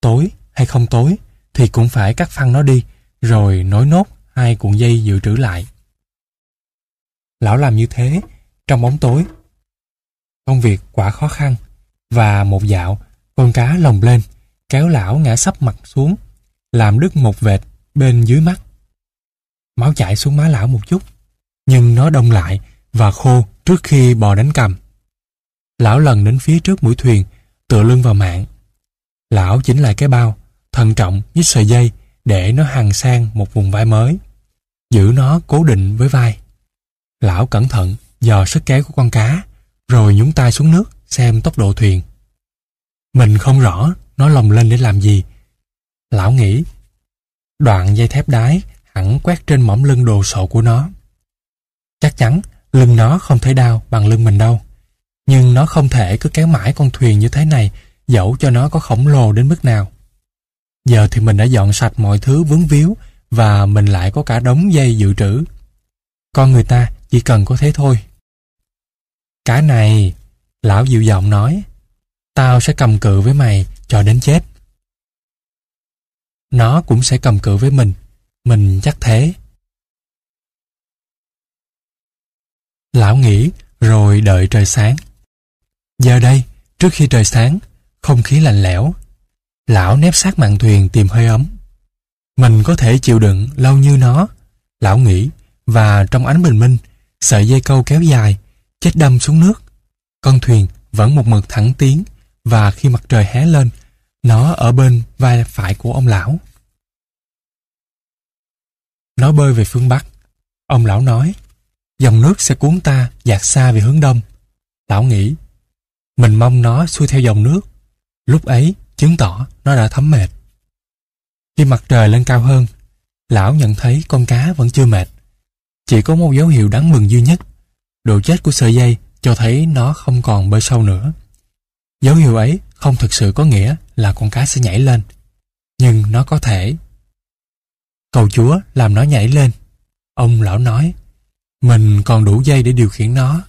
A: Tối hay không tối thì cũng phải cắt phăng nó đi rồi nối nốt hai cuộn dây dự trữ lại. Lão làm như thế trong bóng tối. Công việc quả khó khăn và một dạo con cá lồng lên kéo lão ngã sấp mặt xuống làm đứt một vệt bên dưới mắt. Máu chảy xuống má lão một chút nhưng nó đông lại và khô trước khi bò đánh cầm. Lão lần đến phía trước mũi thuyền, tựa lưng vào mạng. Lão chỉnh lại cái bao, thận trọng nhích sợi dây để nó hằng sang một vùng vai mới. Giữ nó cố định với vai. Lão cẩn thận dò sức kéo của con cá, rồi nhúng tay xuống nước xem tốc độ thuyền. Mình không rõ nó lồng lên để làm gì. Lão nghĩ, đoạn dây thép đái hẳn quét trên mỏm lưng đồ sộ của nó. Chắc chắn lưng nó không thể đau bằng lưng mình đâu. Nhưng nó không thể cứ kéo mãi con thuyền như thế này dẫu cho nó có khổng lồ đến mức nào. Giờ thì mình đã dọn sạch mọi thứ vướng víu và mình lại có cả đống dây dự trữ. Con người ta chỉ cần có thế thôi. Cái này, lão dịu giọng nói, tao sẽ cầm cự với mày cho đến chết. Nó cũng sẽ cầm cự với mình, mình chắc thế. Lão nghĩ rồi đợi trời sáng. Giờ đây, trước khi trời sáng, không khí lạnh lẽo. Lão nép sát mạn thuyền tìm hơi ấm. Mình có thể chịu đựng lâu như nó. Lão nghĩ, và trong ánh bình minh, sợi dây câu kéo dài, chết đâm xuống nước. Con thuyền vẫn một mực thẳng tiến, và khi mặt trời hé lên, nó ở bên vai phải của ông lão. Nó bơi về phương Bắc. Ông lão nói, dòng nước sẽ cuốn ta dạt xa về hướng đông. Lão nghĩ, mình mong nó xuôi theo dòng nước. Lúc ấy, chứng tỏ nó đã thấm mệt. Khi mặt trời lên cao hơn, lão nhận thấy con cá vẫn chưa mệt. Chỉ có một dấu hiệu đáng mừng duy nhất. Độ chết của sợi dây cho thấy nó không còn bơi sâu nữa. Dấu hiệu ấy không thực sự có nghĩa là con cá sẽ nhảy lên. Nhưng nó có thể. Cầu chúa làm nó nhảy lên. Ông lão nói, mình còn đủ dây để điều khiển nó.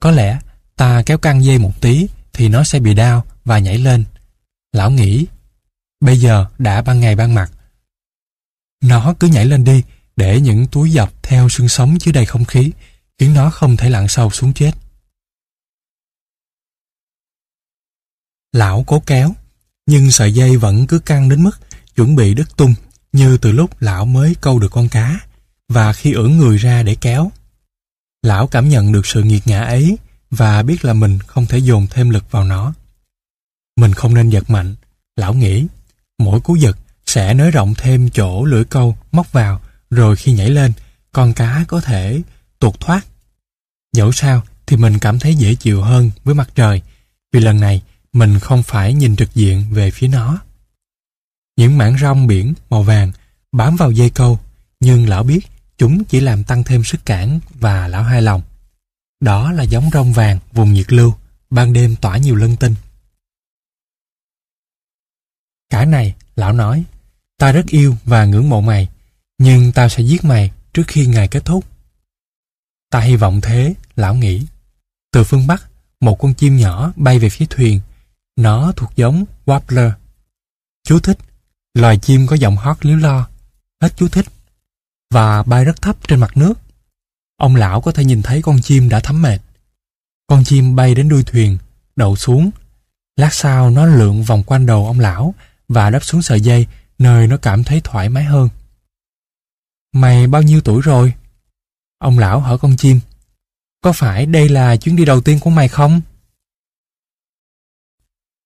A: Có lẽ ta kéo căng dây một tí thì nó sẽ bị đau và nhảy lên. Lão nghĩ, bây giờ đã ban ngày ban mặt. Nó cứ nhảy lên đi để những túi dọc theo xương sống chứa đầy không khí khiến nó không thể lặn sâu xuống chết. Lão cố kéo, nhưng sợi dây vẫn cứ căng đến mức chuẩn bị đứt tung như từ lúc lão mới câu được con cá và khi ưỡn người ra để kéo. Lão cảm nhận được sự nghiệt ngã ấy và biết là mình không thể dồn thêm lực vào nó. Mình không nên giật mạnh, lão nghĩ. Mỗi cú giật sẽ nới rộng thêm chỗ lưỡi câu móc vào, rồi khi nhảy lên, con cá có thể tuột thoát. Dẫu sao thì mình cảm thấy dễ chịu hơn với mặt trời, vì lần này mình không phải nhìn trực diện về phía nó. Những mảng rong biển màu vàng bám vào dây câu, nhưng lão biết chúng chỉ làm tăng thêm sức cản và lão hài lòng. Đó là giống rong vàng vùng nhiệt lưu, ban đêm tỏa nhiều lân tinh. Cả này, lão nói, ta rất yêu và ngưỡng mộ mày, nhưng tao sẽ giết mày trước khi ngày kết thúc. Ta hy vọng thế, lão nghĩ. Từ phương Bắc, một con chim nhỏ bay về phía thuyền. Nó thuộc giống Warbler. Chú thích, loài chim có giọng hót líu lo. Hết chú thích. Và bay rất thấp trên mặt nước. Ông lão có thể nhìn thấy con chim đã thấm mệt. Con chim bay đến đuôi thuyền, đậu xuống. Lát sau nó lượn vòng quanh đầu ông lão và đáp xuống sợi dây nơi nó cảm thấy thoải mái hơn. Mày bao nhiêu tuổi rồi? Ông lão hỏi con chim. Có phải đây là chuyến đi đầu tiên của mày không?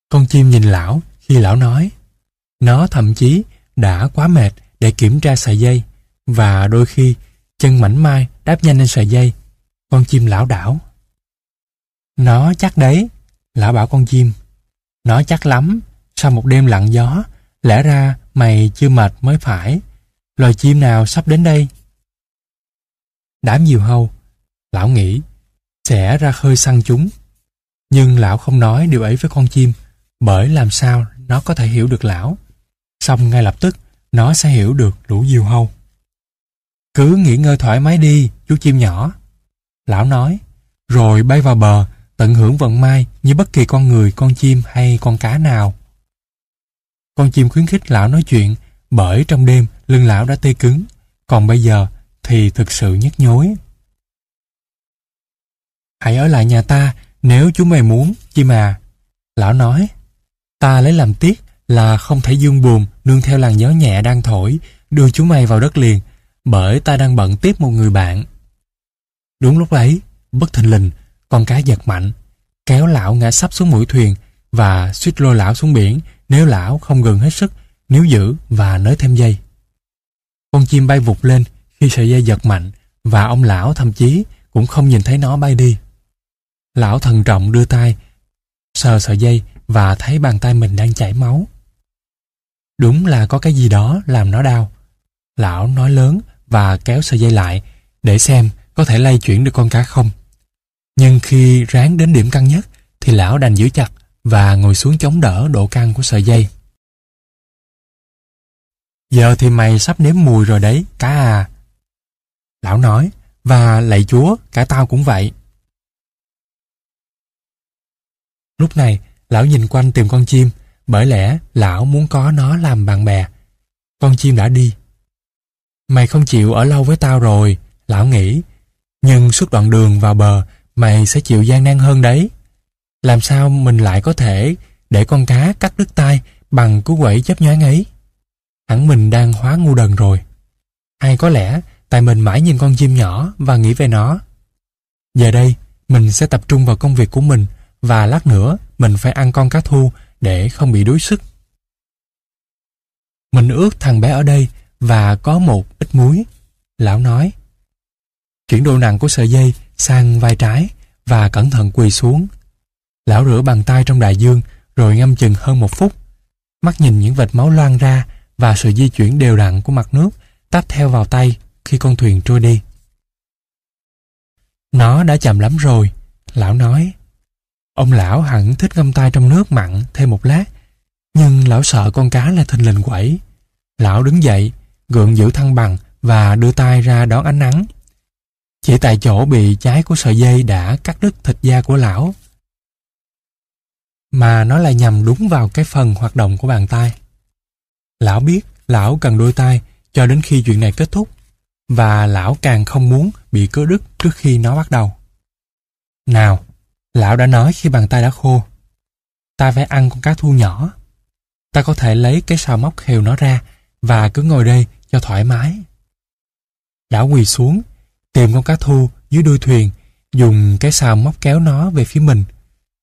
A: Con chim nhìn lão khi lão nói. Nó thậm chí đã quá mệt để kiểm tra sợi dây và đôi khi chân mảnh mai đáp nhanh lên sợi dây. Con chim lão đảo. Nó chắc đấy, lão bảo con chim. Nó chắc lắm, sau một đêm lặng gió, lẽ ra mày chưa mệt mới phải. Loài chim nào sắp đến đây? Đám diều hâu, lão nghĩ, sẽ ra khơi săn chúng. Nhưng lão không nói điều ấy với con chim, bởi làm sao nó có thể hiểu được lão. Xong ngay lập tức, nó sẽ hiểu được lũ diều hâu. Cứ nghỉ ngơi thoải mái đi, chú chim nhỏ. Lão nói, rồi bay vào bờ, tận hưởng vận may như bất kỳ con người, con chim hay con cá nào. Con chim khuyến khích lão nói chuyện, bởi trong đêm lưng lão đã tê cứng, còn bây giờ thì thực sự nhức nhối. Hãy ở lại nhà ta nếu chú mày muốn, chim à. Lão nói, ta lấy làm tiếc là không thể dương buồm nương theo làn gió nhẹ đang thổi, đưa chú mày vào đất liền, bởi ta đang bận tiếp một người bạn. Đúng lúc ấy, bất thình lình, con cá giật mạnh, kéo lão ngã sắp xuống mũi thuyền và suýt lôi lão xuống biển nếu lão không gần hết sức, níu giữ và nới thêm dây. Con chim bay vụt lên khi sợi dây giật mạnh và ông lão thậm chí cũng không nhìn thấy nó bay đi. Lão thần trọng đưa tay, sờ sợi dây và thấy bàn tay mình đang chảy máu. Đúng là có cái gì đó làm nó đau. Lão nói lớn và kéo sợi dây lại để xem có thể lay chuyển được con cá không. Nhưng khi ráng đến điểm căng nhất thì lão đành giữ chặt và ngồi xuống chống đỡ độ căng của sợi dây. Giờ thì mày sắp nếm mùi rồi đấy, cá à. Lão nói, và lạy chúa, cả tao cũng vậy. Lúc này, lão nhìn quanh tìm con chim, bởi lẽ lão muốn có nó làm bạn bè. Con chim đã đi. Mày không chịu ở lâu với tao rồi, lão nghĩ. Nhưng suốt đoạn đường vào bờ, mày sẽ chịu gian nan hơn đấy. Làm sao mình lại có thể để con cá cắt đứt tay bằng cú quẩy chấp nhoáng ấy? Hẳn mình đang hóa ngu đần rồi. Hay có lẽ tại mình mãi nhìn con chim nhỏ và nghĩ về nó. Giờ đây, mình sẽ tập trung vào công việc của mình và lát nữa mình phải ăn con cá thu để không bị đuối sức. Mình ước thằng bé ở đây và có một ít muối. Lão nói. Chuyển độ nặng của sợi dây sang vai trái và cẩn thận quỳ xuống. Lão rửa bàn tay trong đại dương rồi ngâm chừng hơn một phút. Mắt nhìn những vệt máu loang ra và sự di chuyển đều đặn của mặt nước tách theo vào tay khi con thuyền trôi đi. Nó đã chậm lắm rồi, lão nói. Ông lão hẳn thích ngâm tay trong nước mặn thêm một lát, nhưng lão sợ con cá là thình lình quẩy. Lão đứng dậy, gượng giữ thăng bằng và đưa tay ra đón ánh nắng. Chỉ tại chỗ bị cháy của sợi dây đã cắt đứt thịt da của lão. Mà nó lại nhằm đúng vào cái phần hoạt động của bàn tay. Lão biết lão cần đôi tay cho đến khi chuyện này kết thúc và lão càng không muốn bị cớ đứt trước khi nó bắt đầu. Nào, lão đã nói khi bàn tay đã khô. Ta phải ăn con cá thu nhỏ. Ta có thể lấy cái sào móc khều nó ra và cứ ngồi đây cho thoải mái. Lão quỳ xuống, tìm con cá thu dưới đuôi thuyền, dùng cái xào móc kéo nó về phía mình,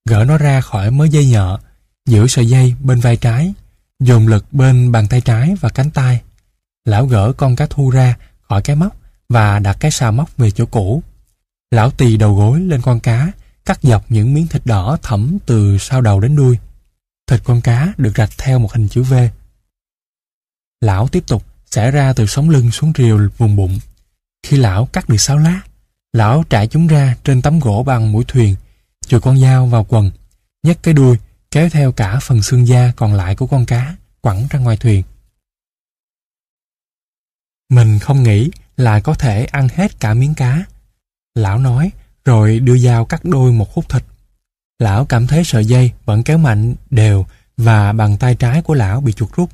A: gỡ nó ra khỏi mớ dây nhợ, giữ sợi dây bên vai trái, dùng lực bên bàn tay trái và cánh tay. Lão gỡ con cá thu ra khỏi cái móc và đặt cái xào móc về chỗ cũ. Lão tì đầu gối lên con cá, cắt dọc những miếng thịt đỏ thẫm từ sau đầu đến đuôi. Thịt con cá được rạch theo một hình chữ V. Lão tiếp tục xẻ ra từ sống lưng xuống rìu vùng bụng. Khi lão cắt được sáu lát, lão trải chúng ra trên tấm gỗ bằng mũi thuyền, chùi con dao vào quần, nhấc cái đuôi, kéo theo cả phần xương da còn lại của con cá, quẳng ra ngoài thuyền. Mình không nghĩ là có thể ăn hết cả miếng cá. Lão nói, rồi đưa dao cắt đôi một khúc thịt. Lão cảm thấy sợi dây vẫn kéo mạnh, đều và bàn tay trái của lão bị chuột rút.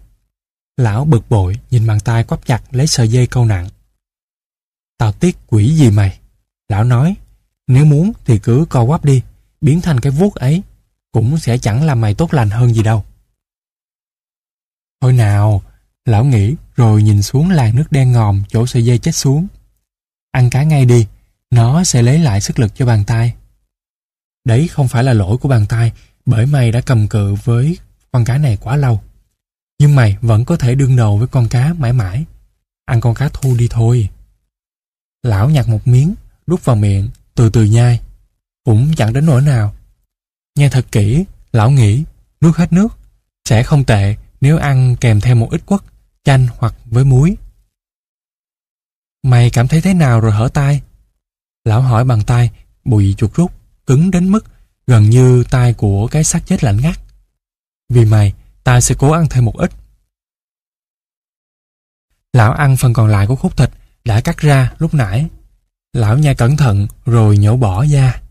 A: Lão bực bội nhìn bàn tay quắp chặt lấy sợi dây câu nặng. Tao tiếc quỷ gì mày? Lão nói, nếu muốn thì cứ co quắp đi, biến thành cái vuốt ấy, cũng sẽ chẳng làm mày tốt lành hơn gì đâu. Thôi nào, lão nghĩ rồi nhìn xuống làn nước đen ngòm chỗ sợi dây chết xuống. Ăn cá ngay đi, nó sẽ lấy lại sức lực cho bàn tay. Đấy không phải là lỗi của bàn tay bởi mày đã cầm cự với con cá này quá lâu. Nhưng mày vẫn có thể đương đầu với con cá mãi mãi. Ăn con cá thu đi thôi. Lão nhặt một miếng, đút vào miệng, từ từ nhai. Cũng chẳng đến nỗi nào. Nghe thật kỹ, lão nghĩ, nuốt hết nước. Sẽ không tệ nếu ăn kèm theo một ít quất, chanh hoặc với muối. Mày cảm thấy thế nào rồi hở tay? Lão hỏi bằng tay, bụi chuột rút, cứng đến mức gần như tay của cái xác chết lạnh ngắt. Vì mày, ta sẽ cố ăn thêm một ít. Lão ăn phần còn lại của khúc thịt đã cắt ra lúc nãy. Lão nhai cẩn thận rồi nhổ bỏ ra.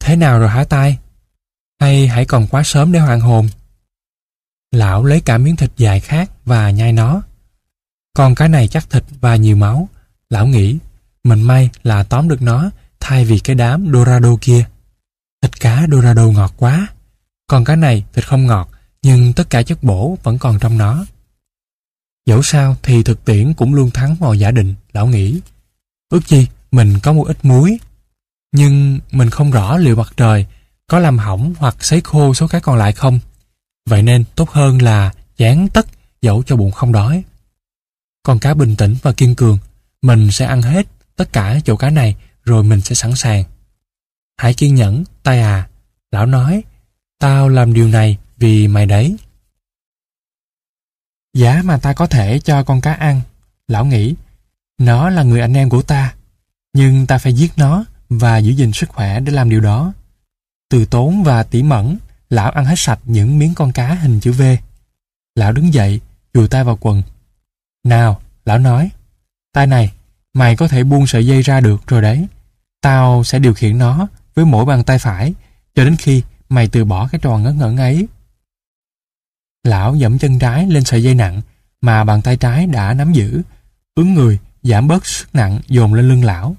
A: Thế nào rồi hả tai? Hay hãy còn quá sớm để hoàn hồn? Lão lấy cả miếng thịt dài khác và nhai nó. Còn cái này chắc thịt và nhiều máu. Lão nghĩ, mình may là tóm được nó thay vì cái đám Dorado kia. Thịt cá Dorado ngọt quá. Còn cái này thịt không ngọt, nhưng tất cả chất bổ vẫn còn trong nó. Dẫu sao thì thực tiễn cũng luôn thắng mọi giả định, lão nghĩ. Ước chi mình có một ít muối. Nhưng mình không rõ liệu mặt trời có làm hỏng hoặc sấy khô số cá còn lại không. Vậy nên tốt hơn là chán tất dẫu cho bụng không đói. Con cá bình tĩnh và kiên cường, mình sẽ ăn hết tất cả chỗ cá này rồi mình sẽ sẵn sàng. Hãy kiên nhẫn, tay à. Lão nói, tao làm điều này vì mày đấy. Giá mà ta có thể cho con cá ăn, lão nghĩ, nó là người anh em của ta, nhưng ta phải giết nó và giữ gìn sức khỏe để làm điều đó. Từ tốn và tỉ mẩn lão ăn hết sạch những miếng con cá hình chữ V. Lão đứng dậy, chùi tay vào quần. Nào, lão nói, tay này, mày có thể buông sợi dây ra được rồi đấy. Tao sẽ điều khiển nó với mỗi bàn tay phải cho đến khi mày từ bỏ cái trò ngớ ngẩn ấy. Lão dẫm chân trái lên sợi dây nặng mà bàn tay trái đã nắm giữ, ứng người giảm bớt sức nặng dồn lên lưng lão.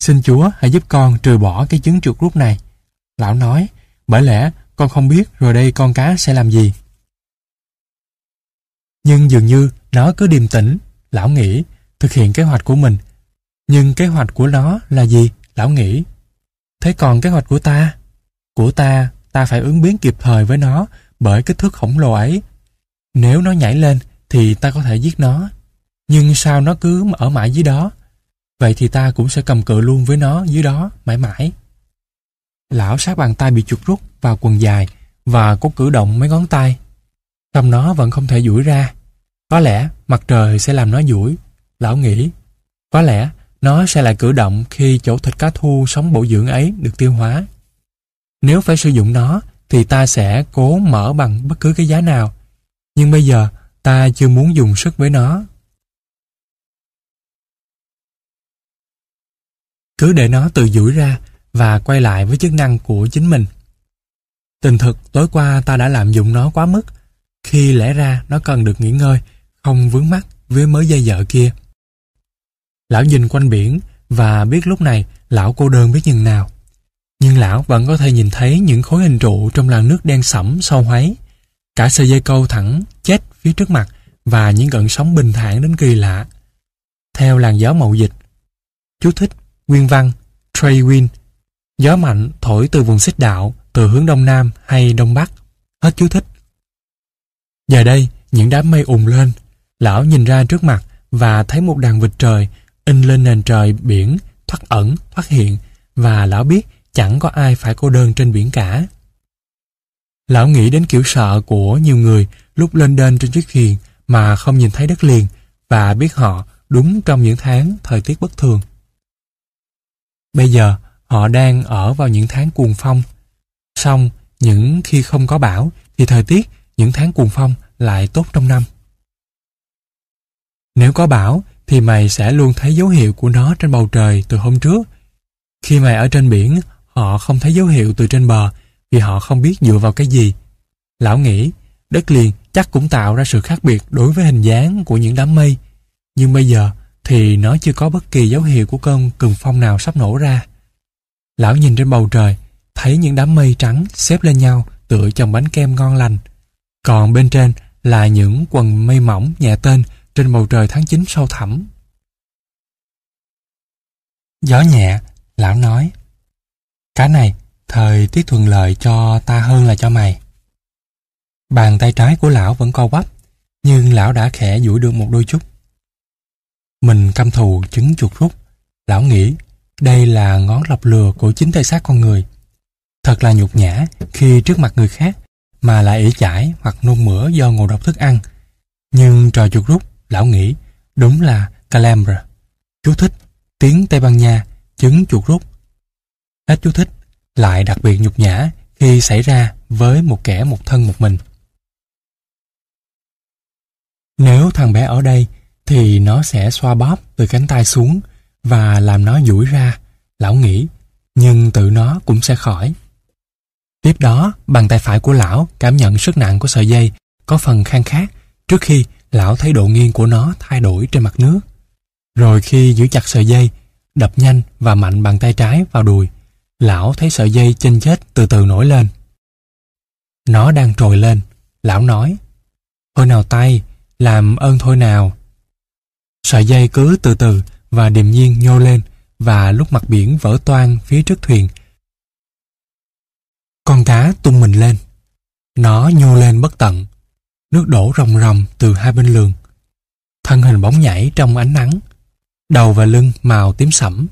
A: Xin Chúa hãy giúp con trừ bỏ cái chứng chuột rút này. Lão nói, bởi lẽ con không biết rồi đây con cá sẽ làm gì. Nhưng dường như nó cứ điềm tĩnh, lão nghĩ, thực hiện kế hoạch của mình. Nhưng kế hoạch của nó là gì? Lão nghĩ. Thế còn kế hoạch của ta? Của ta, ta phải ứng biến kịp thời với nó bởi kích thước khổng lồ ấy. Nếu nó nhảy lên thì ta có thể giết nó. Nhưng sao nó cứ ở mãi dưới đó? Vậy thì ta cũng sẽ cầm cự luôn với nó dưới đó mãi mãi. Lão sát bàn tay bị chuột rút vào quần dài và có cử động mấy ngón tay. Trong nó vẫn không thể duỗi ra. Có lẽ mặt trời sẽ làm nó duỗi. Lão nghĩ, có lẽ nó sẽ lại cử động khi chỗ thịt cá thu sống bổ dưỡng ấy được tiêu hóa. Nếu phải sử dụng nó thì ta sẽ cố mở bằng bất cứ cái giá nào. Nhưng bây giờ ta chưa muốn dùng sức với nó. Cứ để nó tự duỗi ra và quay lại với chức năng của chính mình. Tình thực tối qua ta đã lạm dụng nó quá mức, khi lẽ ra nó cần được nghỉ ngơi, không vướng mắt với mớ dây dợ kia. Lão nhìn quanh biển và biết lúc này lão cô đơn biết nhường nào. Nhưng lão vẫn có thể nhìn thấy những khối hình trụ trong làn nước đen sẫm sâu hoáy. Cả sợi dây câu thẳng chết phía trước mặt và những gợn sóng bình thản đến kỳ lạ. Theo làn gió mậu dịch. Chú thích Nguyên văn Trey Wind Gió mạnh thổi từ vùng xích đạo từ hướng đông nam hay đông bắc. Hết chú thích. Giờ đây, những đám mây ùn lên. Lão nhìn ra trước mặt và thấy một đàn vịt trời in lên nền trời biển thoát ẩn, thoát hiện và lão biết chẳng có ai phải cô đơn trên biển cả. Lão nghĩ đến kiểu sợ của nhiều người lúc lên đên trên chiếc thuyền mà không nhìn thấy đất liền và biết họ đúng trong những tháng thời tiết bất thường. Bây giờ, họ đang ở vào những tháng cuồng phong. Xong, những khi không có bão thì thời tiết những tháng cuồng phong lại tốt trong năm. Nếu có bão thì mày sẽ luôn thấy dấu hiệu của nó trên bầu trời từ hôm trước. Khi mày ở trên biển, họ không thấy dấu hiệu từ trên bờ vì họ không biết dựa vào cái gì. Lão nghĩ, đất liền chắc cũng tạo ra sự khác biệt đối với hình dáng của những đám mây. Nhưng bây giờ thì nó chưa có bất kỳ dấu hiệu của cơn cường phong nào sắp nổ ra. Lão nhìn trên bầu trời, thấy những đám mây trắng xếp lên nhau tựa chồng bánh kem ngon lành. Còn bên trên là những quần mây mỏng nhẹ tên trên bầu trời tháng 9 sâu thẳm. Gió nhẹ, lão nói cái này, thời tiết thuận lợi cho ta hơn là cho mày. Bàn tay trái của lão vẫn co quắp, nhưng lão đã khẽ duỗi được một đôi chút. Mình căm thù trứng chuột rút. Lão nghĩ đây là ngón lọc lừa của chính thể xác con người. Thật là nhục nhã khi trước mặt người khác mà lại ỉ chải hoặc nôn mửa do ngộ độc thức ăn. Nhưng trò chuột rút, lão nghĩ đúng là Calambra. Chú thích tiếng Tây Ban Nha, trứng chuột rút. Hết chú thích, lại đặc biệt nhục nhã khi xảy ra với một kẻ một thân một mình. Nếu thằng bé ở đây thì nó sẽ xoa bóp từ cánh tay xuống và làm nó duỗi ra, lão nghĩ, nhưng tự nó cũng sẽ khỏi. Tiếp đó, bàn tay phải của lão cảm nhận sức nặng của sợi dây có phần khang khác trước khi lão thấy độ nghiêng của nó thay đổi trên mặt nước. Rồi khi giữ chặt sợi dây, đập nhanh và mạnh bàn tay trái vào đùi, lão thấy sợi dây chênh chết từ từ nổi lên. Nó đang trồi lên, lão nói, Thôi nào tay, làm ơn thôi nào. Sợi dây cứ từ từ và điềm nhiên nhô lên và lúc mặt biển vỡ toang phía trước thuyền. Con cá tung mình lên. Nó nhô lên bất tận. Nước đổ ròng ròng từ hai bên lường. Thân hình bóng nhảy trong ánh nắng. Đầu và lưng màu tím sẫm.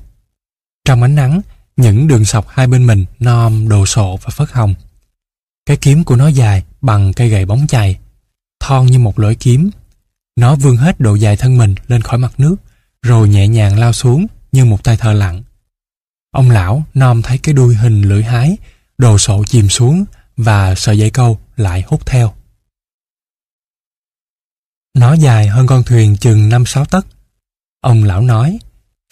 A: Trong ánh nắng, những đường sọc hai bên mình non, đồ sộ và phớt hồng. Cái kiếm của nó dài bằng cây gậy bóng chày, thon như một lưỡi kiếm nó vươn hết độ dài thân mình lên khỏi mặt nước, rồi nhẹ nhàng lao xuống như một tay thợ lặng. Ông lão nom thấy cái đuôi hình lưỡi hái, đồ sộ chìm xuống và sợi dây câu lại hút theo. Nó dài hơn con thuyền chừng 5-6 tấc. Ông lão nói,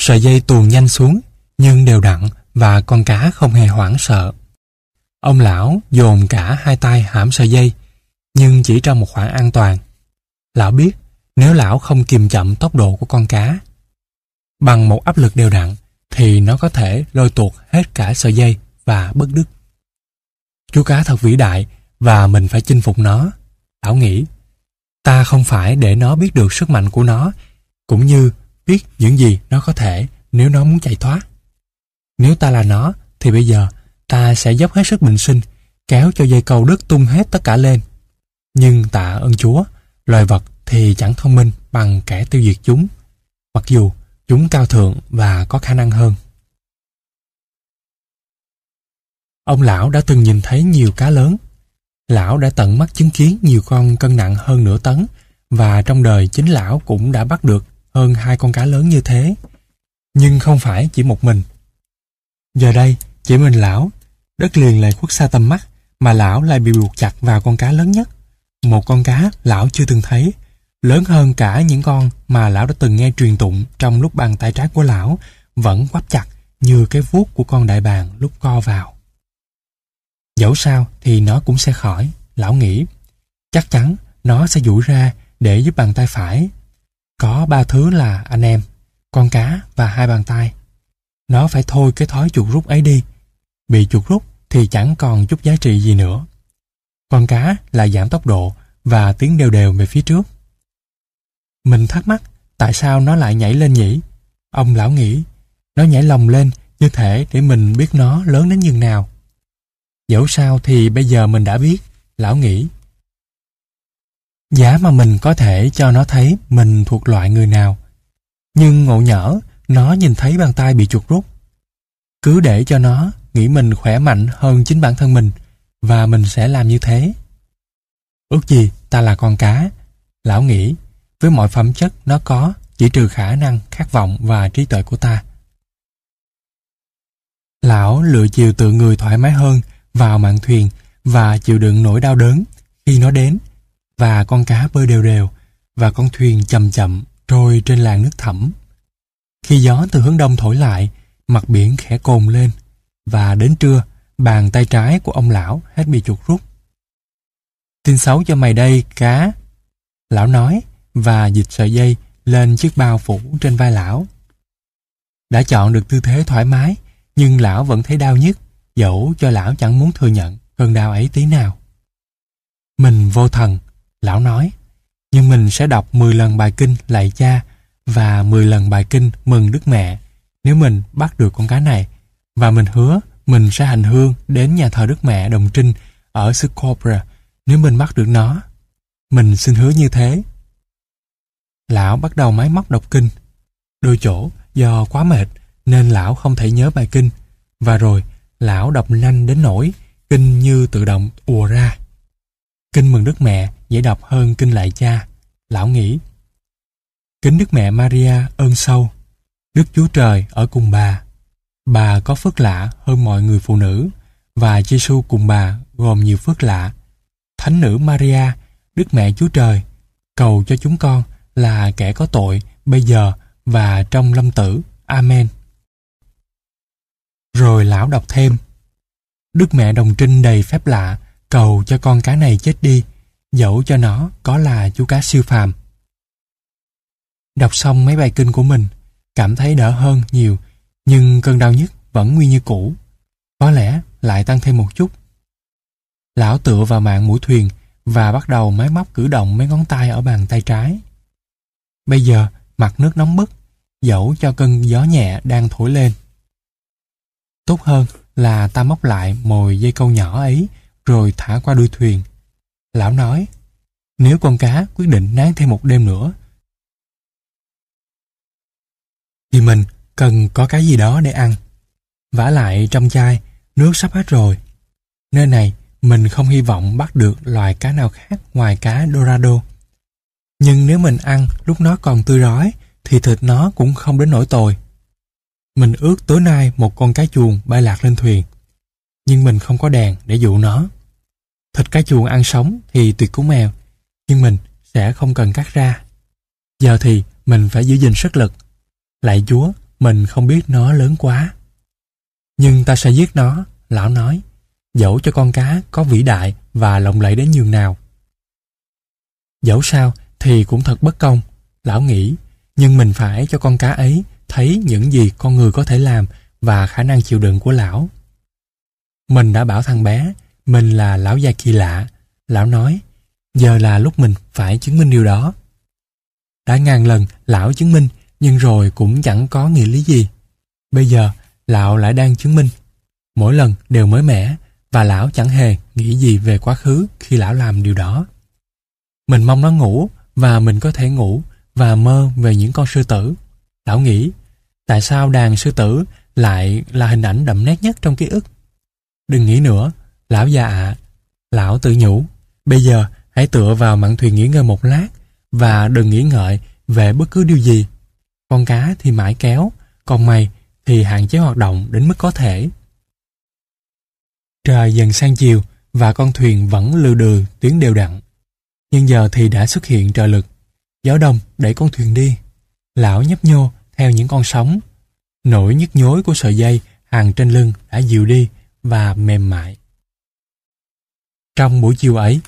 A: sợi dây tuồn nhanh xuống, nhưng đều đặn và con cá không hề hoảng sợ. Ông lão dồn cả hai tay hãm sợi dây, nhưng chỉ trong một khoảng an toàn. Lão biết nếu lão không kiềm chậm tốc độ của con cá. Bằng một áp lực đều đặn thì nó có thể lôi tuột hết cả sợi dây và bất đứt. Chú cá thật vĩ đại và mình phải chinh phục nó. Lão nghĩ, ta không phải để nó biết được sức mạnh của nó cũng như biết những gì nó có thể nếu nó muốn chạy thoát. Nếu ta là nó thì bây giờ ta sẽ dốc hết sức bình sinh kéo cho dây cầu đứt tung hết tất cả lên. Nhưng tạ ơn Chúa, loài vật thì chẳng thông minh bằng kẻ tiêu diệt chúng, mặc dù chúng cao thượng và có khả năng hơn. Ông lão đã từng nhìn thấy nhiều cá lớn. Lão đã tận mắt chứng kiến nhiều con cân nặng hơn nửa tấn và trong đời chính lão cũng đã bắt được hơn hai con cá lớn như thế. Nhưng không phải chỉ một mình. Giờ đây, chỉ mình lão, đất liền lại khuất xa tầm mắt mà lão lại bị buộc chặt vào con cá lớn nhất. Một con cá lão chưa từng thấy lớn hơn cả những con mà lão đã từng nghe truyền tụng trong lúc bàn tay trái của lão vẫn quắp chặt như cái vuốt của con đại bàng lúc co vào. Dẫu sao thì nó cũng sẽ khỏi, lão nghĩ. Chắc chắn nó sẽ duỗi ra để giúp bàn tay phải. Có ba thứ là anh em, con cá và hai bàn tay. Nó phải thôi cái thói chuột rút ấy đi. Bị chuột rút thì chẳng còn chút giá trị gì nữa. Con cá là giảm tốc độ và tiến đều đều về phía trước. Mình thắc mắc tại sao nó lại nhảy lên nhỉ? Ông lão nghĩ, nó nhảy lồng lên như thể để mình biết nó lớn đến nhường nào. Dẫu sao thì bây giờ mình đã biết, lão nghĩ. Giá mà mình có thể cho nó thấy mình thuộc loại người nào. Nhưng ngộ nhỡ, nó nhìn thấy bàn tay bị chuột rút. Cứ để cho nó nghĩ mình khỏe mạnh hơn chính bản thân mình và mình sẽ làm như thế. Ước gì ta là con cá, lão nghĩ với mọi phẩm chất nó có, chỉ trừ khả năng, khát vọng và trí tuệ của ta. Lão lựa chiều tự người thoải mái hơn vào mạn thuyền và chịu đựng nỗi đau đớn khi nó đến và con cá bơi đều đều và con thuyền chậm chậm trôi trên làn nước thẳm. Khi gió từ hướng đông thổi lại, mặt biển khẽ cồn lên và đến trưa, bàn tay trái của ông lão hết bị chuột rút. Tin xấu cho mày đây, cá. Lão nói, và dịch sợi dây lên chiếc bao phủ trên vai lão. Đã chọn được tư thế thoải mái, nhưng lão vẫn thấy đau nhức dẫu cho lão chẳng muốn thừa nhận cơn đau ấy tí nào. Mình vô thần, lão nói, nhưng mình sẽ đọc 10 lần bài kinh lạy cha và 10 lần bài kinh mừng Đức Mẹ nếu mình bắt được con cá này. Và mình hứa mình sẽ hành hương đến nhà thờ Đức Mẹ Đồng Trinh ở xứ Cobra nếu mình bắt được nó. Mình xin hứa như thế. Lão bắt đầu máy móc đọc kinh. Đôi chỗ, do quá mệt, nên lão không thể nhớ bài kinh. Và rồi, lão đọc nhanh đến nỗi kinh như tự động ùa ra. Kinh mừng Đức Mẹ dễ đọc hơn kinh lại cha. Lão nghĩ. Kính Đức Mẹ Maria ơn sâu. Đức Chúa Trời ở cùng bà. Bà có phước lạ hơn mọi người phụ nữ và Giêsu cùng bà gồm nhiều phước lạ. Thánh nữ Maria, Đức Mẹ Chúa Trời, cầu cho chúng con là kẻ có tội bây giờ và trong lâm tử. Amen. Rồi lão đọc thêm. Đức mẹ đồng trinh đầy phép lạ, cầu cho con cá này chết đi, dẫu cho nó có là chú cá siêu phàm. Đọc xong mấy bài kinh của mình, cảm thấy đỡ hơn nhiều, nhưng cơn đau nhức vẫn nguyên như cũ. Có lẽ lại tăng thêm một chút. Lão tựa vào mạng mũi thuyền và bắt đầu máy móc cử động mấy ngón tay ở bàn tay trái. Bây giờ, mặt nước nóng bức, dẫu cho cơn gió nhẹ đang thổi lên. Tốt hơn là ta móc lại mồi dây câu nhỏ ấy rồi thả qua đuôi thuyền. Lão nói, nếu con cá quyết định nán thêm một đêm nữa, thì mình cần có cái gì đó để ăn. vả lại trong chai, nước sắp hết rồi. Nơi này, mình không hy vọng bắt được loài cá nào khác ngoài cá Dorado. Nhưng nếu mình ăn lúc nó còn tươi rói, thì thịt nó cũng không đến nỗi tồi. Mình ước tối nay một con cá chuồng bay lạc lên thuyền. Nhưng mình không có đèn để dụ nó. Thịt cá chuồng ăn sống thì tuyệt cú mèo, nhưng mình sẽ không cần cắt ra. Giờ thì mình phải giữ gìn sức lực. Lại Chúa, mình không biết nó lớn quá. Nhưng ta sẽ giết nó, lão nói, dẫu cho con cá có vĩ đại và lộng lẫy đến nhường nào. Dẫu sao thì cũng thật bất công, lão nghĩ, nhưng mình phải cho con cá ấy thấy những gì con người có thể làm và khả năng chịu đựng của lão. Mình đã bảo thằng bé, mình là lão già kỳ lạ. Lão nói, giờ là lúc mình phải chứng minh điều đó. Đã ngàn lần lão chứng minh, nhưng rồi cũng chẳng có nghĩa lý gì. Bây giờ, lão lại đang chứng minh. Mỗi lần đều mới mẻ, và lão chẳng hề nghĩ gì về quá khứ khi lão làm điều đó. Mình mong nó ngủ, và mình có thể ngủ, và mơ về những con sư tử. Lão nghĩ, tại sao đàn sư tử lại là hình ảnh đậm nét nhất trong ký ức? Đừng nghĩ nữa, lão già ạ. Lão tự nhủ, bây giờ hãy tựa vào mạn thuyền nghỉ ngơi một lát và đừng nghĩ ngợi về bất cứ điều gì. Con cá thì mãi kéo, còn mày thì hạn chế hoạt động đến mức có thể. Trời dần sang chiều và con thuyền vẫn lừ đừ tuyến đều đặn. Nhưng giờ thì đã xuất hiện trợ lực. Gió đông đẩy con thuyền đi. Lão nhấp nhô theo những con sóng. Nỗi nhức nhối của sợi dây hàng trên lưng đã dịu đi và mềm mại. Trong buổi chiều ấy,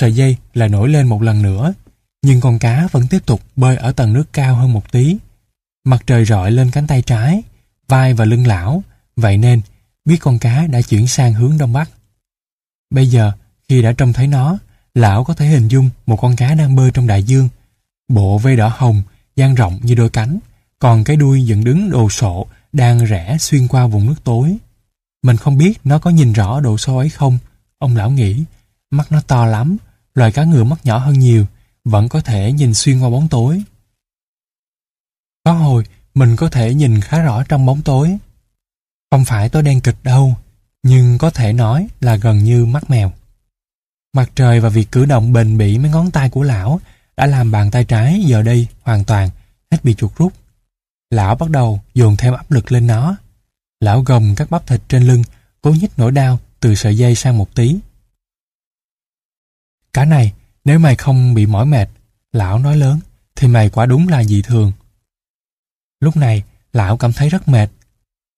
A: sợi dây lại nổi lên một lần nữa, nhưng con cá vẫn tiếp tục bơi ở tầng nước cao hơn một tí. Mặt trời rọi lên cánh tay trái, vai và lưng lão, vậy nên biết con cá đã chuyển sang hướng đông bắc. Bây giờ, khi đã trông thấy nó, lão có thể hình dung một con cá đang bơi trong đại dương. Bộ vây đỏ hồng, dang rộng như đôi cánh, còn cái đuôi dựng đứng đồ sộ đang rẽ xuyên qua vùng nước tối. Mình không biết nó có nhìn rõ độ sâu ấy không. Ông lão nghĩ, mắt nó to lắm, loài cá ngựa mắt nhỏ hơn nhiều, vẫn có thể nhìn xuyên qua bóng tối. Có hồi, mình có thể nhìn khá rõ trong bóng tối. Không phải tối đen kịch đâu, nhưng có thể nói là gần như mắt mèo. Mặt trời và việc cử động bền bỉ mấy ngón tay của lão đã làm bàn tay trái giờ đây hoàn toàn hết bị chuột rút. Lão bắt đầu dồn thêm áp lực lên nó. Lão gồng các bắp thịt trên lưng, cố nhích nỗi đau từ sợi dây sang một tí. Cả này, nếu mày không bị mỏi mệt, lão nói lớn, thì mày quả đúng là dị thường. Lúc này, lão cảm thấy rất mệt.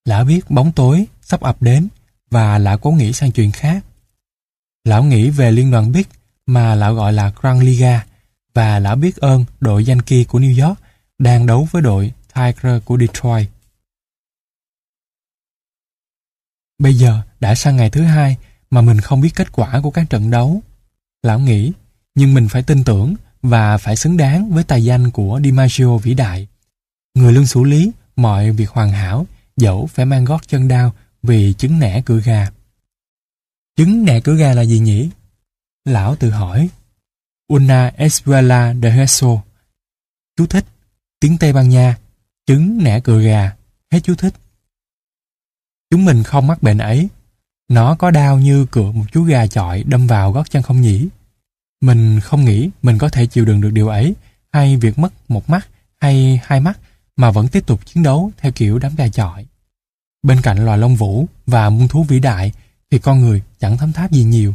A: Lão biết bóng tối sắp ập đến và lão cố nghĩ sang chuyện khác. Lão nghĩ về liên đoàn Big mà lão gọi là Grand Liga và lão biết ơn đội Yankee của New York đang đấu với đội Tiger của Detroit. Bây giờ đã sang ngày thứ hai mà mình không biết kết quả của các trận đấu. Lão nghĩ, nhưng mình phải tin tưởng và phải xứng đáng với tài danh của DiMaggio vĩ đại. Người luôn xử lý mọi việc hoàn hảo, dẫu phải mang gót chân đau vì chứng nẻ cửa gà. Chứng nẻ cửa gà là gì nhỉ? Lão tự hỏi. Una espuela de Heso. Chú thích. Tiếng Tây Ban Nha. Chứng nẻ cửa gà. Hết chú thích. Chúng mình không mắc bệnh ấy. Nó có đau như cựa một chú gà chọi đâm vào gót chân không nhỉ? Mình không nghĩ mình có thể chịu đựng được điều ấy, hay việc mất một mắt hay hai mắt mà vẫn tiếp tục chiến đấu theo kiểu đám gà chọi. Bên cạnh loài lông vũ và muôn thú vĩ đại thì con người chẳng thấm tháp gì nhiều.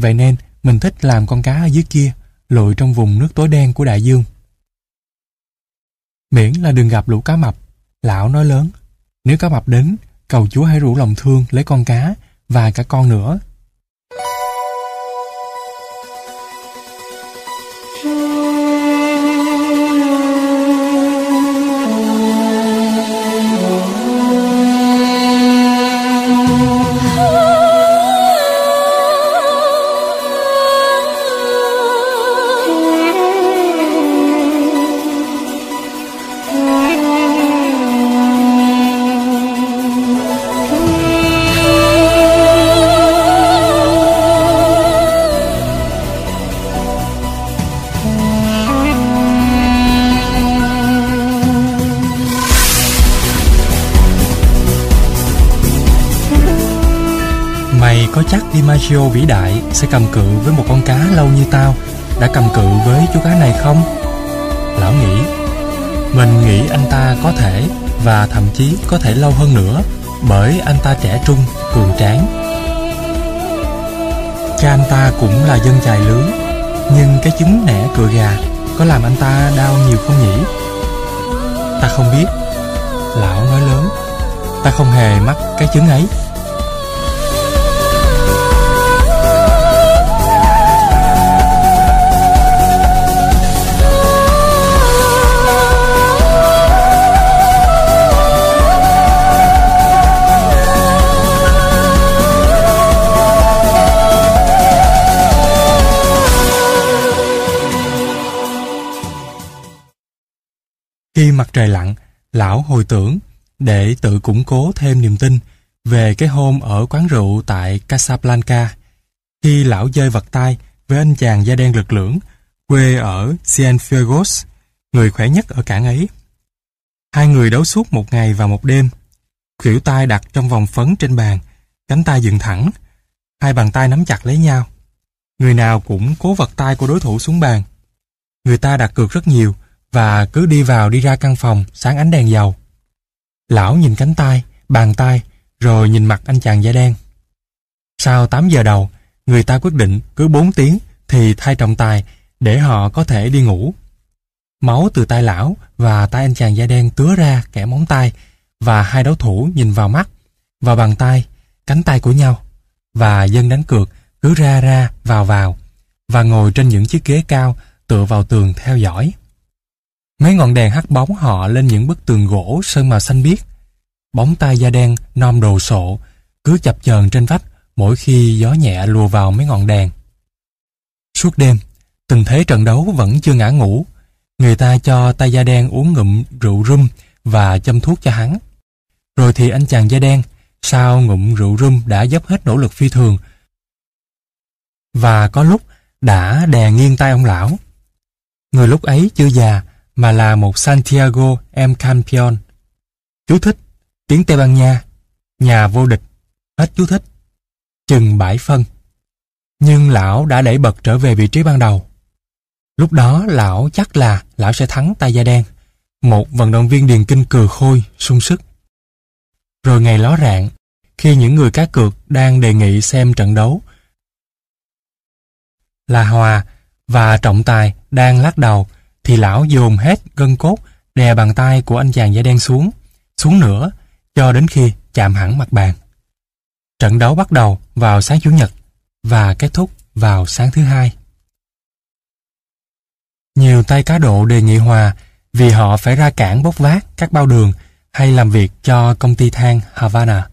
A: Vậy nên mình thích làm con cá ở dưới kia, lội trong vùng nước tối đen của đại dương. Miễn là đừng gặp lũ cá mập, lão nói lớn. Nếu cá mập đến, cầu chúa hãy rủ lòng thương lấy con cá và cả con nữa Pinocchio vĩ đại sẽ cầm cự với một con cá lâu như tao đã cầm cự với chú cá này không? Lão nghĩ, mình nghĩ anh ta có thể và thậm chí có thể lâu hơn nữa bởi anh ta trẻ trung, cường tráng. Cha anh ta cũng là dân chài lưới nhưng cái chứng nẻ cựa gà có làm anh ta đau nhiều không nhỉ? Ta không biết. Lão nói lớn, ta không hề mắc cái chứng ấy. Khi mặt trời lặn, lão hồi tưởng để tự củng cố thêm niềm tin về cái hôm ở quán rượu tại Casablanca. Khi lão dơi vật tay với anh chàng da đen lực lưỡng quê ở Cienfuegos, người khỏe nhất ở cảng ấy. Hai người đấu suốt một ngày và một đêm. Khỉu tay đặt trong vòng phấn trên bàn, cánh tay dựng thẳng, hai bàn tay nắm chặt lấy nhau. Người nào cũng cố vật tay của đối thủ xuống bàn. Người ta đặt cược rất nhiều, và cứ đi vào đi ra căn phòng sáng ánh đèn dầu. Lão nhìn cánh tay, bàn tay, rồi nhìn mặt anh chàng da đen. Sau 8 giờ đầu, người ta quyết định cứ 4 tiếng thì thay trọng tài để họ có thể đi ngủ. Máu từ tay lão và tay anh chàng da đen tứa ra kẻ móng tay và hai đấu thủ nhìn vào mắt, vào bàn tay, cánh tay của nhau và dân đánh cược cứ ra ra vào vào và ngồi trên những chiếc ghế cao tựa vào tường theo dõi. Mấy ngọn đèn hắt bóng họ lên những bức tường gỗ sơn màu xanh biếc. Bóng tay da đen, non đồ sộ, cứ chập chờn trên vách mỗi khi gió nhẹ lùa vào mấy ngọn đèn. Suốt đêm, tình thế trận đấu vẫn chưa ngã ngủ. Người ta cho tay da đen uống ngụm rượu rum và châm thuốc cho hắn. Rồi thì anh chàng da đen, sau ngụm rượu rum đã dốc hết nỗ lực phi thường. Và có lúc đã đè nghiêng tay ông lão. Người lúc ấy chưa già, mà là một Santiago M. Campion. Chú thích, tiếng Tây Ban Nha, nhà vô địch, hết chú thích, chừng bãi phân. Nhưng lão đã đẩy bật trở về vị trí ban đầu. Lúc đó lão chắc là lão sẽ thắng tay da đen, một vận động viên điền kinh cừ khôi, sung sức. Rồi ngày ló rạng, khi những người cá cược đang đề nghị xem trận đấu là hòa và trọng tài đang lắc đầu thì lão dồn hết gân cốt đè bàn tay của anh chàng da đen xuống, xuống nữa, cho đến khi chạm hẳn mặt bàn. Trận đấu bắt đầu vào sáng Chủ nhật và kết thúc vào sáng thứ hai. Nhiều tay cá độ đề nghị hòa vì họ phải ra cảng bốc vác các bao đường hay làm việc cho công ty than Havana.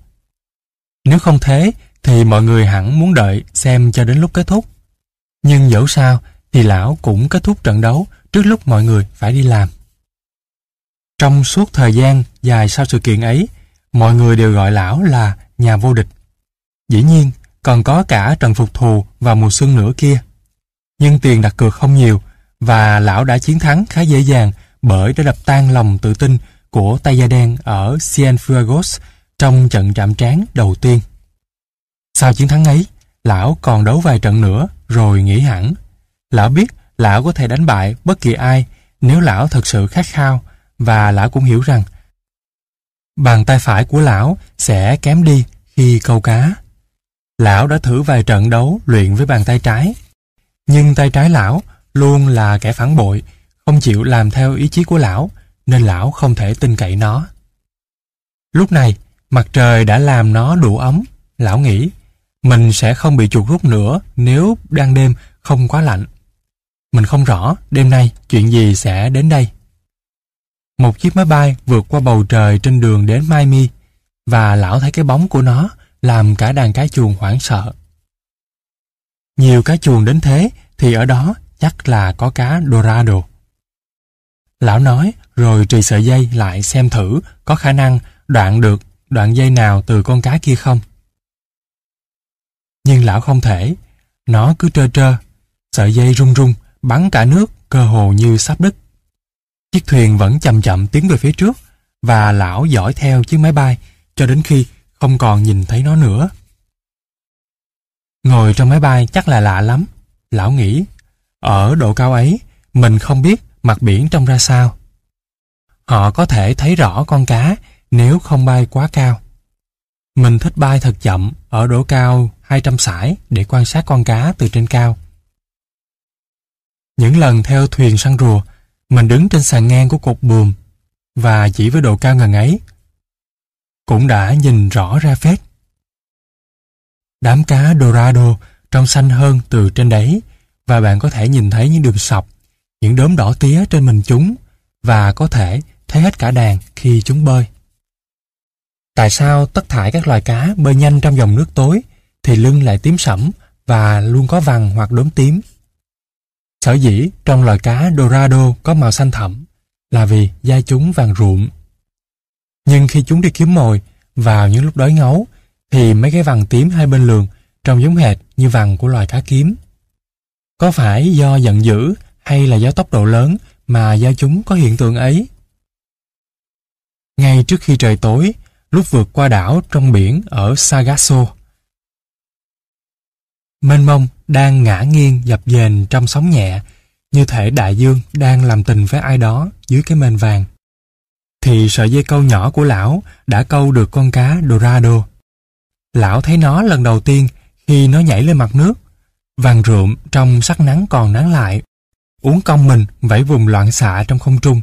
A: Nếu không thế, thì mọi người hẳn muốn đợi xem cho đến lúc kết thúc. Nhưng dẫu sao, thì lão cũng kết thúc trận đấu trước lúc mọi người phải đi làm. Trong suốt thời gian dài sau sự kiện ấy, mọi người đều gọi lão là nhà vô địch. Dĩ nhiên, còn có cả trận phục thù vào mùa xuân nữa kia. Nhưng tiền đặt cược không nhiều và lão đã chiến thắng khá dễ dàng bởi đã đập tan lòng tự tin của tay da đen ở Cienfuegos trong trận chạm trán đầu tiên. Sau chiến thắng ấy, lão còn đấu vài trận nữa rồi nghỉ hẳn. Lão biết lão có thể đánh bại bất kỳ ai nếu lão thật sự khát khao và lão cũng hiểu rằng bàn tay phải của lão sẽ kém đi khi câu cá. Lão đã thử vài trận đấu luyện với bàn tay trái. Nhưng tay trái lão luôn là kẻ phản bội, không chịu làm theo ý chí của lão, nên lão không thể tin cậy nó. Lúc này, mặt trời đã làm nó đủ ấm. Lão nghĩ, mình sẽ không bị chuột rút nữa nếu đang đêm không quá lạnh. Mình không rõ đêm nay chuyện gì sẽ đến đây. Một chiếc máy bay vượt qua bầu trời trên đường đến Miami và lão thấy cái bóng của nó làm cả đàn cá chuồn hoảng sợ. Nhiều cá chuồn đến thế thì ở đó chắc là có cá Dorado. Lão nói rồi trì sợi dây lại xem thử có khả năng đoạn được đoạn dây nào từ con cá kia không. Nhưng lão không thể, nó cứ trơ trơ, sợi dây rung rung, bắn cả nước, cơ hồ như sắp đứt. Chiếc thuyền vẫn chậm chậm tiến về phía trước và lão dõi theo chiếc máy bay cho đến khi không còn nhìn thấy nó nữa. Ngồi trong máy bay chắc là lạ lắm. Lão nghĩ, ở độ cao ấy, mình không biết mặt biển trông ra sao. Họ có thể thấy rõ con cá nếu không bay quá cao. Mình thích bay thật chậm ở độ cao 200 sải để quan sát con cá từ trên cao. Những lần theo thuyền săn rùa, mình đứng trên sàn ngang của cột buồm và chỉ với độ cao ngần ấy cũng đã nhìn rõ ra phết. Đám cá Dorado trong xanh hơn từ trên đáy và bạn có thể nhìn thấy những đường sọc, những đốm đỏ tía trên mình chúng và có thể thấy hết cả đàn khi chúng bơi. Tại sao tất thải các loài cá bơi nhanh trong dòng nước tối thì lưng lại tím sẫm và luôn có vằn hoặc đốm tím? Sở dĩ trong loài cá Dorado có màu xanh thẫm là vì da chúng vàng ruộm. Nhưng khi chúng đi kiếm mồi vào những lúc đói ngấu thì mấy cái vằn tím hai bên lường trông giống hệt như vằn của loài cá kiếm. Có phải do giận dữ hay là do tốc độ lớn mà da chúng có hiện tượng ấy? Ngay trước khi trời tối, lúc vượt qua đảo trong biển ở Sagasso, mênh mông đang ngã nghiêng dập dềnh trong sóng nhẹ, như thể đại dương đang làm tình với ai đó dưới cái mền vàng. Thì sợi dây câu nhỏ của lão đã câu được con cá Dorado. Lão thấy nó lần đầu tiên khi nó nhảy lên mặt nước, vàng rượm trong sắc nắng còn nắng lại, uống cong mình vẫy vùng loạn xạ trong không trung.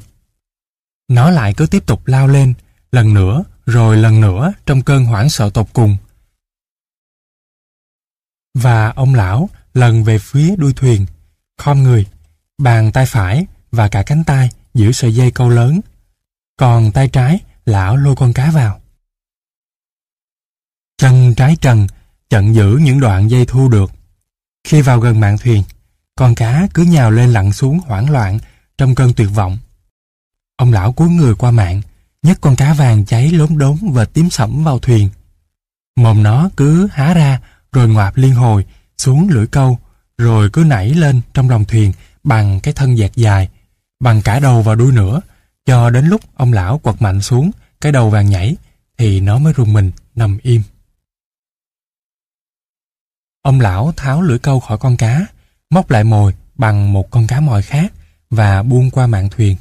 A: Nó lại cứ tiếp tục lao lên, lần nữa rồi lần nữa trong cơn hoảng sợ tột cùng. Và ông lão lần về phía đuôi thuyền, khom người, bàn tay phải và cả cánh tay giữ sợi dây câu lớn. Còn tay trái, lão lôi con cá vào. Chân trái trần, chặn giữ những đoạn dây thu được. Khi vào gần mạng thuyền, con cá cứ nhào lên lặn xuống hoảng loạn trong cơn tuyệt vọng. Ông lão cúi người qua mạng, nhấc con cá vàng cháy lốm đốm và tím sẫm vào thuyền. Mồm nó cứ há ra rồi ngoạp liên hồi xuống lưỡi câu, rồi cứ nảy lên trong lòng thuyền bằng cái thân dẹt dài, bằng cả đầu và đuôi nữa, cho đến lúc ông lão quật mạnh xuống cái đầu vàng nhảy thì nó mới rùng mình nằm im. Ông lão tháo lưỡi câu khỏi con cá, móc lại mồi bằng một con cá mòi khác và buông qua mạng thuyền.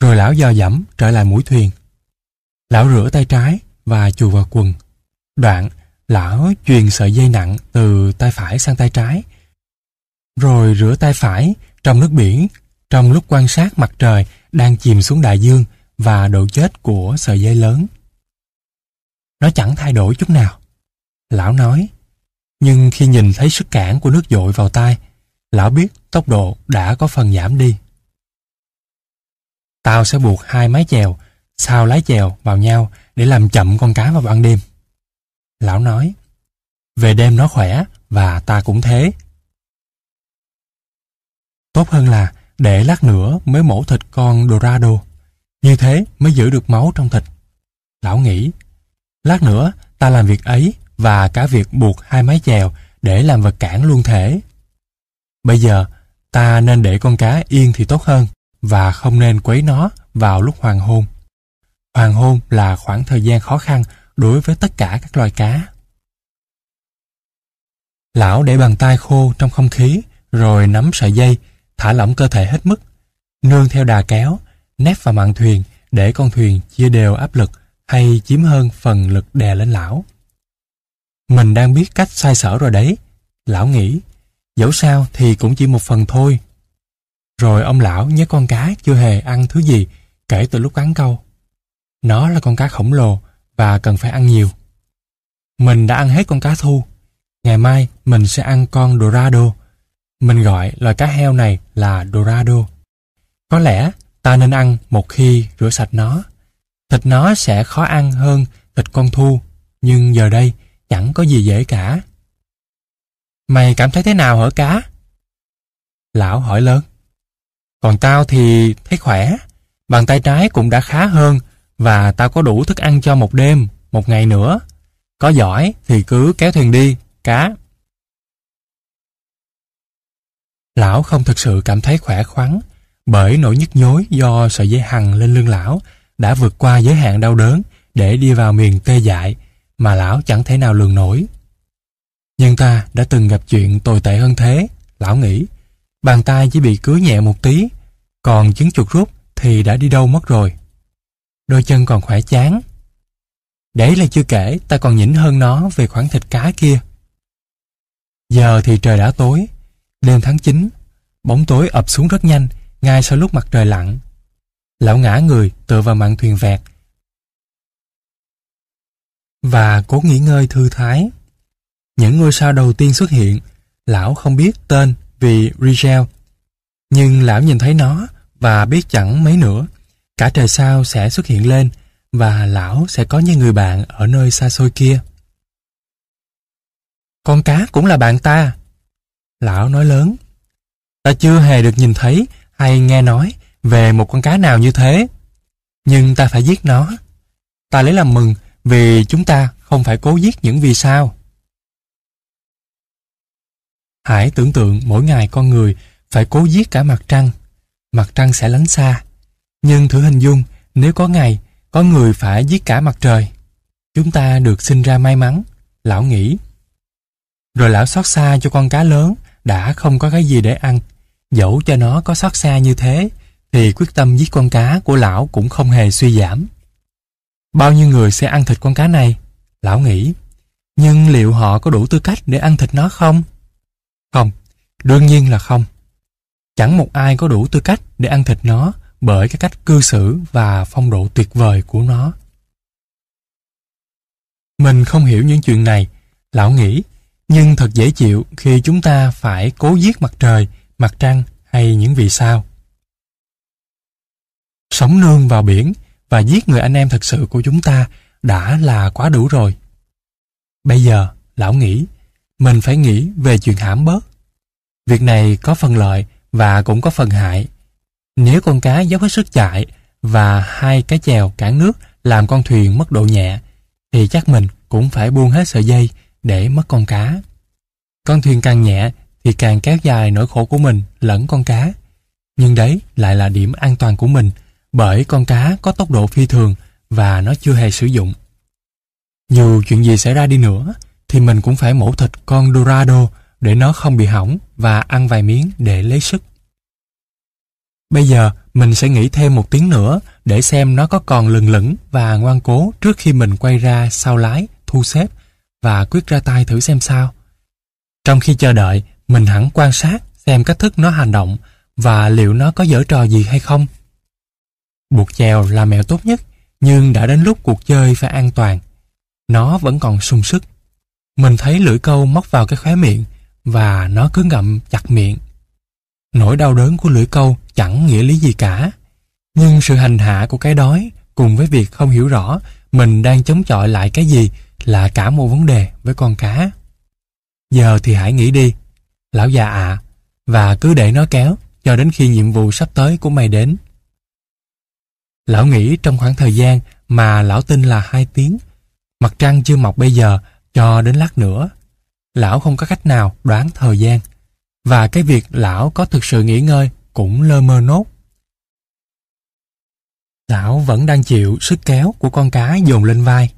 A: Rồi lão dò dẫm trở lại mũi thuyền. Lão rửa tay trái và chùi vào quần. Đoạn, lão truyền sợi dây nặng từ tay phải sang tay trái. Rồi rửa tay phải trong nước biển trong lúc quan sát mặt trời đang chìm xuống đại dương và độ chết của sợi dây lớn. Nó chẳng thay đổi chút nào. Lão nói, nhưng khi nhìn thấy sức cản của nước dội vào tay, lão biết tốc độ đã có phần giảm đi. Tao sẽ buộc hai mái chèo, sao lái chèo vào nhau để làm chậm con cá vào ban đêm. Lão nói, về đêm nó khỏe và ta cũng thế. Tốt hơn là để lát nữa mới mổ thịt con Dorado. Như thế mới giữ được máu trong thịt. Lão nghĩ, lát nữa ta làm việc ấy và cả việc buộc hai mái chèo để làm vật cản luôn thể. Bây giờ, ta nên để con cá yên thì tốt hơn và không nên quấy nó vào lúc hoàng hôn. Hoàng hôn là khoảng thời gian khó khăn đối với tất cả các loài cá. Lão để bàn tay khô trong không khí rồi nắm sợi dây, thả lỏng cơ thể hết mức, nương theo đà kéo, nép vào mạn thuyền để con thuyền chia đều áp lực hay chiếm hơn phần lực đè lên lão. Mình đang biết cách sai sở rồi đấy. Lão nghĩ, dẫu sao thì cũng chỉ một phần thôi. Rồi ông lão nhớ con cá chưa hề ăn thứ gì kể từ lúc cắn câu. Nó là con cá khổng lồ và cần phải ăn nhiều. Mình đã ăn hết con cá thu. Ngày mai mình sẽ ăn con Dorado. Mình gọi loài cá heo này là Dorado. Có lẽ ta nên ăn một khi rửa sạch nó. Thịt nó sẽ khó ăn hơn thịt con thu, nhưng giờ đây chẳng có gì dễ cả. Mày cảm thấy thế nào hả cá? Lão hỏi lớn. Còn tao thì thấy khỏe, bàn tay trái cũng đã khá hơn và tao có đủ thức ăn cho một đêm, một ngày nữa. Có giỏi thì cứ kéo thuyền đi, cá. Lão không thực sự cảm thấy khỏe khoắn bởi nỗi nhức nhối do sợi dây hằng lên lưng lão đã vượt qua giới hạn đau đớn để đi vào miền tê dại mà lão chẳng thể nào lường nổi. Nhưng ta đã từng gặp chuyện tồi tệ hơn thế, lão nghĩ. Bàn tay chỉ bị cứa nhẹ một tí, còn chứng chuột rút thì đã đi đâu mất rồi. Đôi chân còn khỏe chán. Đấy là chưa kể ta còn nhỉnh hơn nó về khoản thịt cá kia. Giờ thì trời đã tối, đêm tháng 9, bóng tối ập xuống rất nhanh ngay sau lúc mặt trời lặn. Lão ngã người tựa vào mạn thuyền vẹt và cố nghỉ ngơi thư thái. Những ngôi sao đầu tiên xuất hiện, lão không biết tên vì Rigel. Nhưng lão nhìn thấy nó và biết chẳng mấy nữa, cả trời sao sẽ xuất hiện lên và lão sẽ có như người bạn ở nơi xa xôi kia. Con cá cũng là bạn ta. Lão nói lớn. Ta chưa hề được nhìn thấy hay nghe nói về một con cá nào như thế. Nhưng ta phải giết nó. Ta lấy làm mừng vì chúng ta không phải cố giết những vì sao. Hãy tưởng tượng mỗi ngày con người phải cố giết cả mặt trăng. Mặt trăng sẽ lánh xa. Nhưng thử hình dung nếu có ngày có người phải giết cả mặt trời. Chúng ta được sinh ra may mắn, lão nghĩ. Rồi lão xót xa cho con cá lớn đã không có cái gì để ăn. Dẫu cho nó có xót xa như thế thì quyết tâm giết con cá của lão cũng không hề suy giảm. Bao nhiêu người sẽ ăn thịt con cá này? Lão nghĩ. Nhưng liệu họ có đủ tư cách để ăn thịt nó không? Không, đương nhiên là không. Chẳng một ai có đủ tư cách để ăn thịt nó bởi cái cách cư xử và phong độ tuyệt vời của nó. Mình không hiểu những chuyện này, lão nghĩ, nhưng thật dễ chịu khi chúng ta phải cố giết mặt trời, mặt trăng hay những vì sao. Sống nương vào biển và giết người anh em thật sự của chúng ta đã là quá đủ rồi. Bây giờ, lão nghĩ, mình phải nghĩ về chuyện hãm bớt. Việc này có phần lợi và cũng có phần hại. Nếu con cá dốc hết sức chạy và hai cái chèo cản nước làm con thuyền mất độ nhẹ, thì chắc mình cũng phải buông hết sợi dây để mất con cá. Con thuyền càng nhẹ thì càng kéo dài nỗi khổ của mình lẫn con cá. Nhưng đấy lại là điểm an toàn của mình bởi con cá có tốc độ phi thường và nó chưa hề sử dụng. Dù chuyện gì xảy ra đi nữa, thì mình cũng phải mổ thịt con Dorado để nó không bị hỏng và ăn vài miếng để lấy sức. Bây giờ mình sẽ nghỉ thêm một tiếng nữa để xem nó có còn lừng lững và ngoan cố trước khi mình quay ra sau lái, thu xếp và quyết ra tay thử xem sao. Trong khi chờ đợi, mình hẳn quan sát xem cách thức nó hành động và liệu nó có dở trò gì hay không. Buộc chèo là mèo tốt nhất, nhưng đã đến lúc cuộc chơi phải an toàn. Nó vẫn còn sung sức. Mình thấy lưỡi câu móc vào cái khóe miệng và nó cứ ngậm chặt miệng. Nỗi đau đớn của lưỡi câu chẳng nghĩa lý gì cả. Nhưng sự hành hạ của cái đói cùng với việc không hiểu rõ mình đang chống chọi lại cái gì là cả một vấn đề với con cá. Giờ thì hãy nghĩ đi, lão già ạ, và cứ để nó kéo cho đến khi nhiệm vụ sắp tới của mày đến. Lão nghĩ trong khoảng thời gian mà lão tin là hai tiếng, mặt trăng chưa mọc bây giờ cho đến lát nữa. Lão không có cách nào đoán thời gian, và cái việc lão có thực sự nghỉ ngơi cũng lơ mơ nốt. Lão vẫn đang chịu sức kéo của con cá dồn lên vai.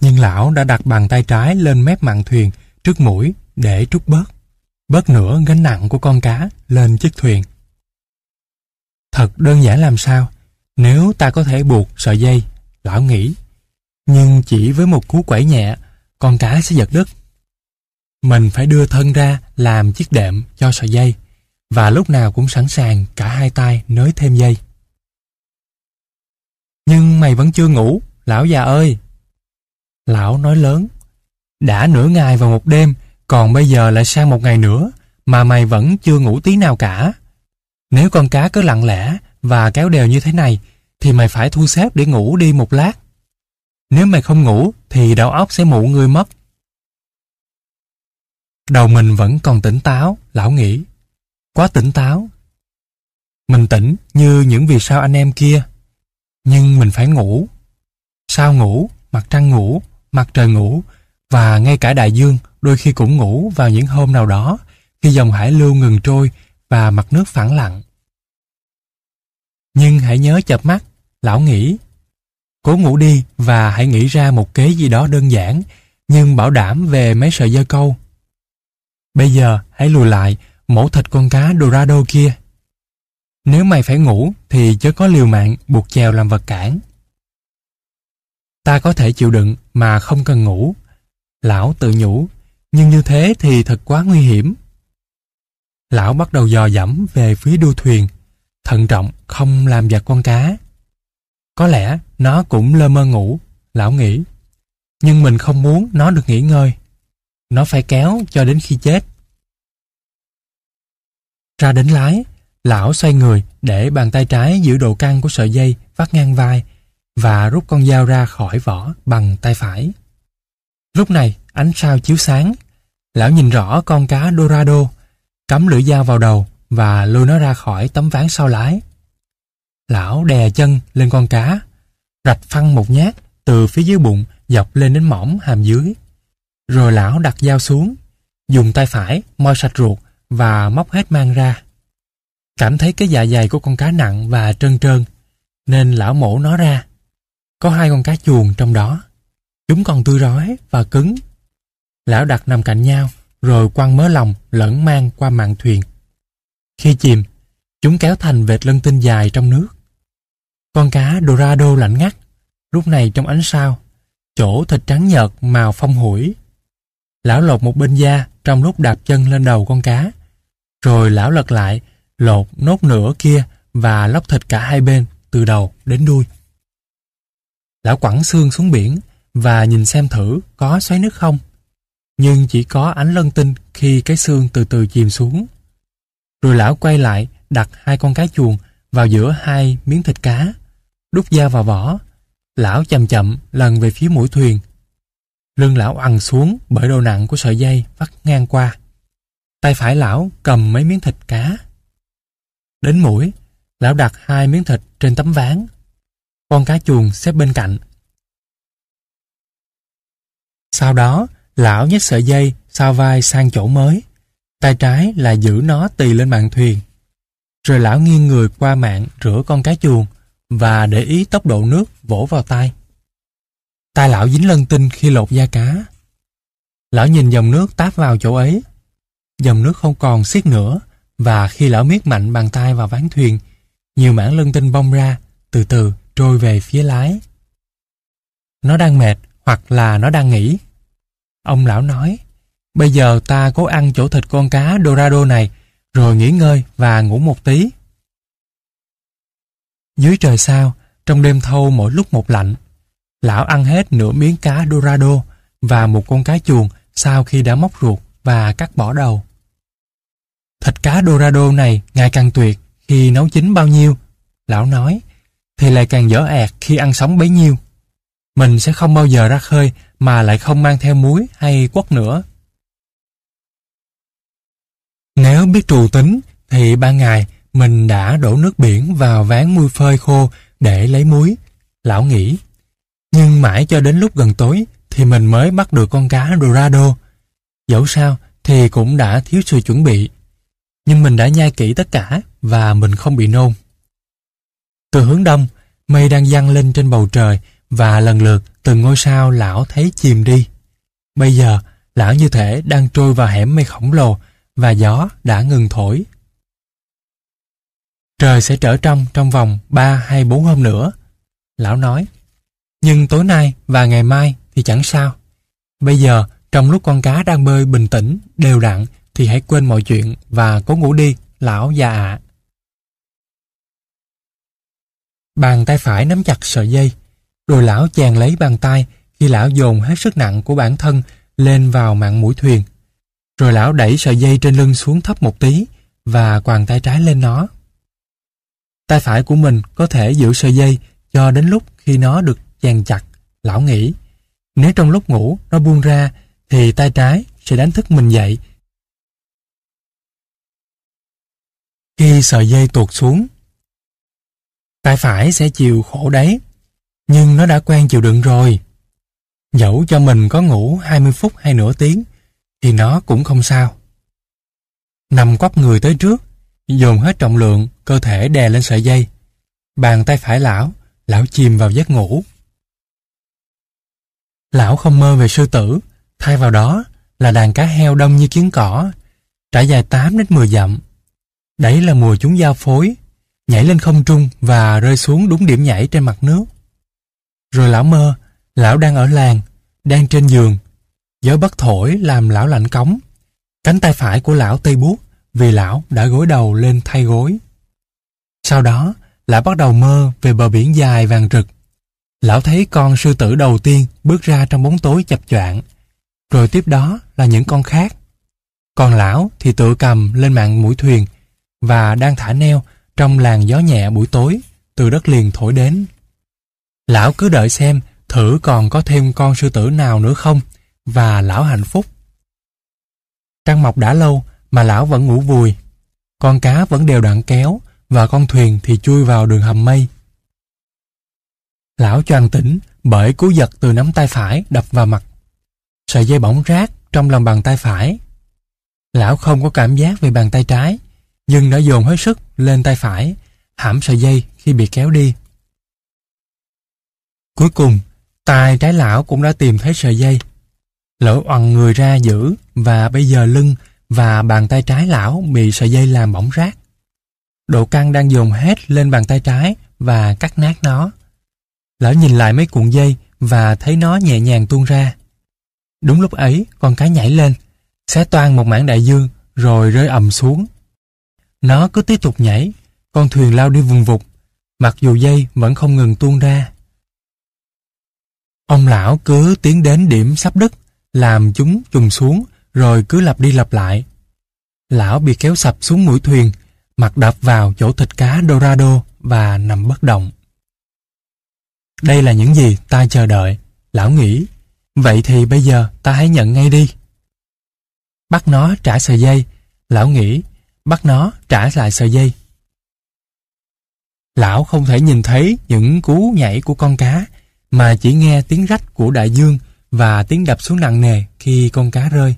A: Nhưng lão đã đặt bàn tay trái lên mép mạn thuyền trước mũi để trút bớt, bớt nửa gánh nặng của con cá lên chiếc thuyền. Thật đơn giản làm sao, nếu ta có thể buộc sợi dây, lão nghĩ. Nhưng chỉ với một cú quẩy nhẹ, con cá sẽ giật đứt. Mình phải đưa thân ra làm chiếc đệm cho sợi dây và lúc nào cũng sẵn sàng cả hai tay nới thêm dây. Nhưng mày vẫn chưa ngủ, lão già ơi. Lão nói lớn. Đã nửa ngày và một đêm, còn bây giờ lại sang một ngày nữa, mà mày vẫn chưa ngủ tí nào cả. Nếu con cá cứ lặng lẽ và kéo đều như thế này, thì mày phải thu xếp để ngủ đi một lát. Nếu mày không ngủ, thì đầu óc sẽ mụ người mất. Đầu mình vẫn còn tỉnh táo, lão nghĩ. Quá tỉnh táo. Mình tỉnh như những vì sao anh em kia. Nhưng mình phải ngủ. Sao ngủ, mặt trăng ngủ, mặt trời ngủ, và ngay cả đại dương đôi khi cũng ngủ vào những hôm nào đó khi dòng hải lưu ngừng trôi và mặt nước phẳng lặng. Nhưng hãy nhớ chập mắt, lão nghĩ. Cố ngủ đi và hãy nghĩ ra một kế gì đó đơn giản, nhưng bảo đảm về mấy sợi dây câu. Bây giờ hãy lùi lại, mẫu thịt con cá Dorado kia. Nếu mày phải ngủ thì chớ có liều mạng buộc chèo làm vật cản. Ta có thể chịu đựng mà không cần ngủ. Lão tự nhủ, nhưng như thế thì thật quá nguy hiểm. Lão bắt đầu dò dẫm về phía đua thuyền, thận trọng không làm giật con cá. Có lẽ nó cũng lơ mơ ngủ, lão nghĩ. Nhưng mình không muốn nó được nghỉ ngơi. Nó phải kéo cho đến khi chết. Ra đến lái, lão xoay người để bàn tay trái giữ độ căng của sợi dây vắt ngang vai và rút con dao ra khỏi vỏ bằng tay phải. Lúc này, ánh sao chiếu sáng. Lão nhìn rõ con cá Dorado, cắm lưỡi dao vào đầu và lôi nó ra khỏi tấm ván sau lái. Lão đè chân lên con cá, rạch phăng một nhát từ phía dưới bụng dọc lên đến mỏm hàm dưới. Rồi lão đặt dao xuống, dùng tay phải moi sạch ruột và móc hết mang ra. Cảm thấy cái dạ dày của con cá nặng và trơn trơn, nên lão mổ nó ra. Có hai con cá chuồng trong đó. Chúng còn tươi rói và cứng. Lão đặt nằm cạnh nhau, rồi quăng mớ lòng lẫn mang qua mạn thuyền. Khi chìm, chúng kéo thành vệt lân tinh dài trong nước. Con cá Dorado lạnh ngắt, lúc này trong ánh sao, chỗ thịt trắng nhợt màu phong hủi. Lão lột một bên da trong lúc đạp chân lên đầu con cá. Rồi lão lật lại, lột nốt nửa kia và lóc thịt cả hai bên, từ đầu đến đuôi. Lão quẳng xương xuống biển và nhìn xem thử có xoáy nước không. Nhưng chỉ có ánh lân tinh khi cái xương từ từ chìm xuống. Rồi lão quay lại đặt hai con cá chuồng vào giữa hai miếng thịt cá, đút da vào vỏ. Lão chậm chậm lần về phía mũi thuyền. Lưng lão ằn xuống bởi độ nặng của sợi dây vắt ngang qua. Tay phải lão cầm mấy miếng thịt cá. Đến mũi, lão đặt hai miếng thịt trên tấm ván. Con cá chuồng xếp bên cạnh. Sau đó, lão nhét sợi dây sau vai sang chỗ mới. Tay trái là giữ nó tì lên mạn thuyền. Rồi lão nghiêng người qua mạng rửa con cá chuồng và để ý tốc độ nước vỗ vào tay tay lão dính lân tinh khi lột da cá. Lão nhìn dòng nước táp vào chỗ ấy. Dòng nước không còn xiết nữa và khi lão miết mạnh bàn tay vào ván thuyền, nhiều mảng lân tinh bong ra, từ từ trôi về phía lái. Nó đang mệt hoặc là nó đang nghỉ. Ông lão nói, bây giờ ta cố ăn chỗ thịt con cá Dorado này, rồi nghỉ ngơi và ngủ một tí. Dưới trời sao, trong đêm thâu mỗi lúc một lạnh, lão ăn hết nửa miếng cá Dorado và một con cá chuồng sau khi đã móc ruột và cắt bỏ đầu. Thịt cá Dorado này ngày càng tuyệt khi nấu chín bao nhiêu, lão nói, thì lại càng dở ẹt khi ăn sống bấy nhiêu. mình sẽ không bao giờ ra khơi mà lại không mang theo muối hay quất nữa. Nếu biết trù tính thì ban ngày mình đã đổ nước biển vào ván mui phơi khô để lấy muối. Lão nghĩ. Nhưng mãi cho đến lúc gần tối thì mình mới bắt được con cá Dorado. Dẫu sao thì cũng đã thiếu sự chuẩn bị. Nhưng mình đã nhai kỹ tất cả và mình không bị nôn. Từ hướng đông, mây đang dăng lên trên bầu trời và lần lượt từng ngôi sao lão thấy chìm đi. Bây giờ, lão như thể đang trôi vào hẻm mây khổng lồ và gió đã ngừng thổi. Trời sẽ trở trong trong vòng 3 hay 4 hôm nữa. Lão nói, nhưng tối nay và ngày mai thì chẳng sao. Bây giờ, trong lúc con cá đang bơi bình tĩnh, đều đặn, thì hãy quên mọi chuyện và cố ngủ đi, lão già ạ. Bàn tay phải nắm chặt sợi dây, rồi lão chàng lấy bàn tay khi lão dồn hết sức nặng của bản thân lên vào mạng mũi thuyền. Rồi lão đẩy sợi dây trên lưng xuống thấp một tí và quàng tay trái lên nó. Tay phải của mình có thể giữ sợi dây cho đến lúc khi nó được chàng chặt. Lão nghĩ, nếu trong lúc ngủ nó buông ra thì tay trái sẽ đánh thức mình dậy. Khi sợi dây tuột xuống, tay phải sẽ chịu khổ đấy, nhưng nó đã quen chịu đựng rồi. Dẫu cho mình có ngủ 20 phút hay nửa tiếng, thì nó cũng không sao. Nằm quắp người tới trước, dồn hết trọng lượng, cơ thể đè lên sợi dây. Bàn tay phải lão, lão chìm vào giấc ngủ. Lão không mơ về sư tử, thay vào đó là đàn cá heo đông như kiến cỏ, trải dài 8 đến 10 dặm. Đấy là mùa chúng giao phối, nhảy lên không trung và rơi xuống đúng điểm nhảy trên mặt nước. Rồi lão mơ, lão đang ở làng, đang trên giường. Gió bất thổi làm lão lạnh cống. Cánh tay phải của lão tê buốt vì lão đã gối đầu lên thay gối. Sau đó, lão bắt đầu mơ về bờ biển dài vàng rực. Lão thấy con sư tử đầu tiên bước ra trong bóng tối chập choạng, rồi tiếp đó là những con khác. Còn lão thì tự cầm lên mạng mũi thuyền và đang thả neo trong làn gió nhẹ buổi tối từ đất liền thổi đến. Lão cứ đợi xem thử còn có thêm con sư tử nào nữa không và lão hạnh phúc. Trăng mọc đã lâu mà lão vẫn ngủ vùi. Con cá vẫn đều đặn kéo và con thuyền thì chui vào đường hầm mây. Lão choàng tỉnh bởi cú giật từ nắm tay phải đập vào mặt. Sợi dây bỏng rát trong lòng bàn tay phải. Lão không có cảm giác về bàn tay trái, nhưng đã dồn hết sức lên tay phải, hãm sợi dây khi bị kéo đi. Cuối cùng, tay trái lão cũng đã tìm thấy sợi dây. lão oằn người ra giữ và bây giờ lưng và bàn tay trái lão bị sợi dây làm bỏng rát. Độ căng đang dồn hết lên bàn tay trái và cắt nát nó. Lão nhìn lại mấy cuộn dây và thấy nó nhẹ nhàng tuôn ra. Đúng lúc ấy, con cá nhảy lên, xé toan một mảng đại dương rồi rơi ầm xuống. Nó cứ tiếp tục nhảy, con thuyền lao đi vùng vụt, mặc dù dây vẫn không ngừng tuôn ra. Ông lão cứ tiến đến điểm sắp đứt, làm chúng trùng xuống, rồi cứ lặp đi lặp lại. Lão bị kéo sập xuống mũi thuyền, mặt đập vào chỗ thịt cá Dorado và nằm bất động. Đây là những gì ta chờ đợi, lão nghĩ. Vậy thì bây giờ ta hãy nhận ngay đi. Bắt nó trả sợi dây, lão nghĩ, bắt nó trả lại sợi dây. Lão không thể nhìn thấy những cú nhảy của con cá, mà chỉ nghe tiếng rách của đại dương và tiếng đập xuống nặng nề khi con cá rơi.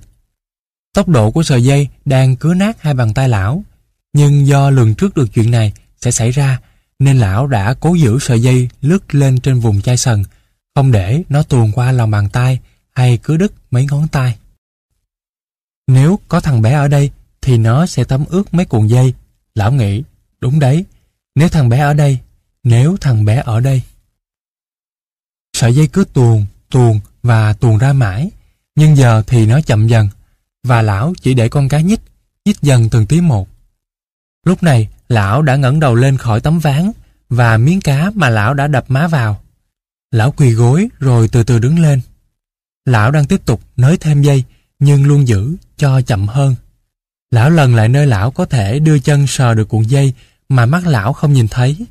A: Tốc độ của sợi dây đang cứa nát hai bàn tay lão, nhưng do lường trước được chuyện này sẽ xảy ra, nên lão đã cố giữ sợi dây lướt lên trên vùng chai sần, không để nó tuồn qua lòng bàn tay hay cứ đứt mấy ngón tay. Nếu có thằng bé ở đây, thì nó sẽ tắm ướt mấy cuộn dây. Lão nghĩ, đúng đấy, nếu thằng bé ở đây, nếu thằng bé ở đây. Sợi dây cứ tuồn, tuồn và tuồn ra mãi, nhưng giờ thì nó chậm dần, và lão chỉ để con cá nhích, nhích dần từng tí một. Lúc này, lão đã ngẩng đầu lên khỏi tấm ván và miếng cá mà lão đã đập má vào. Lão quỳ gối rồi từ từ đứng lên. Lão đang tiếp tục nới thêm dây nhưng luôn giữ cho chậm hơn. Lão lần lại nơi lão có thể đưa chân sờ được cuộn dây mà mắt lão không nhìn thấy.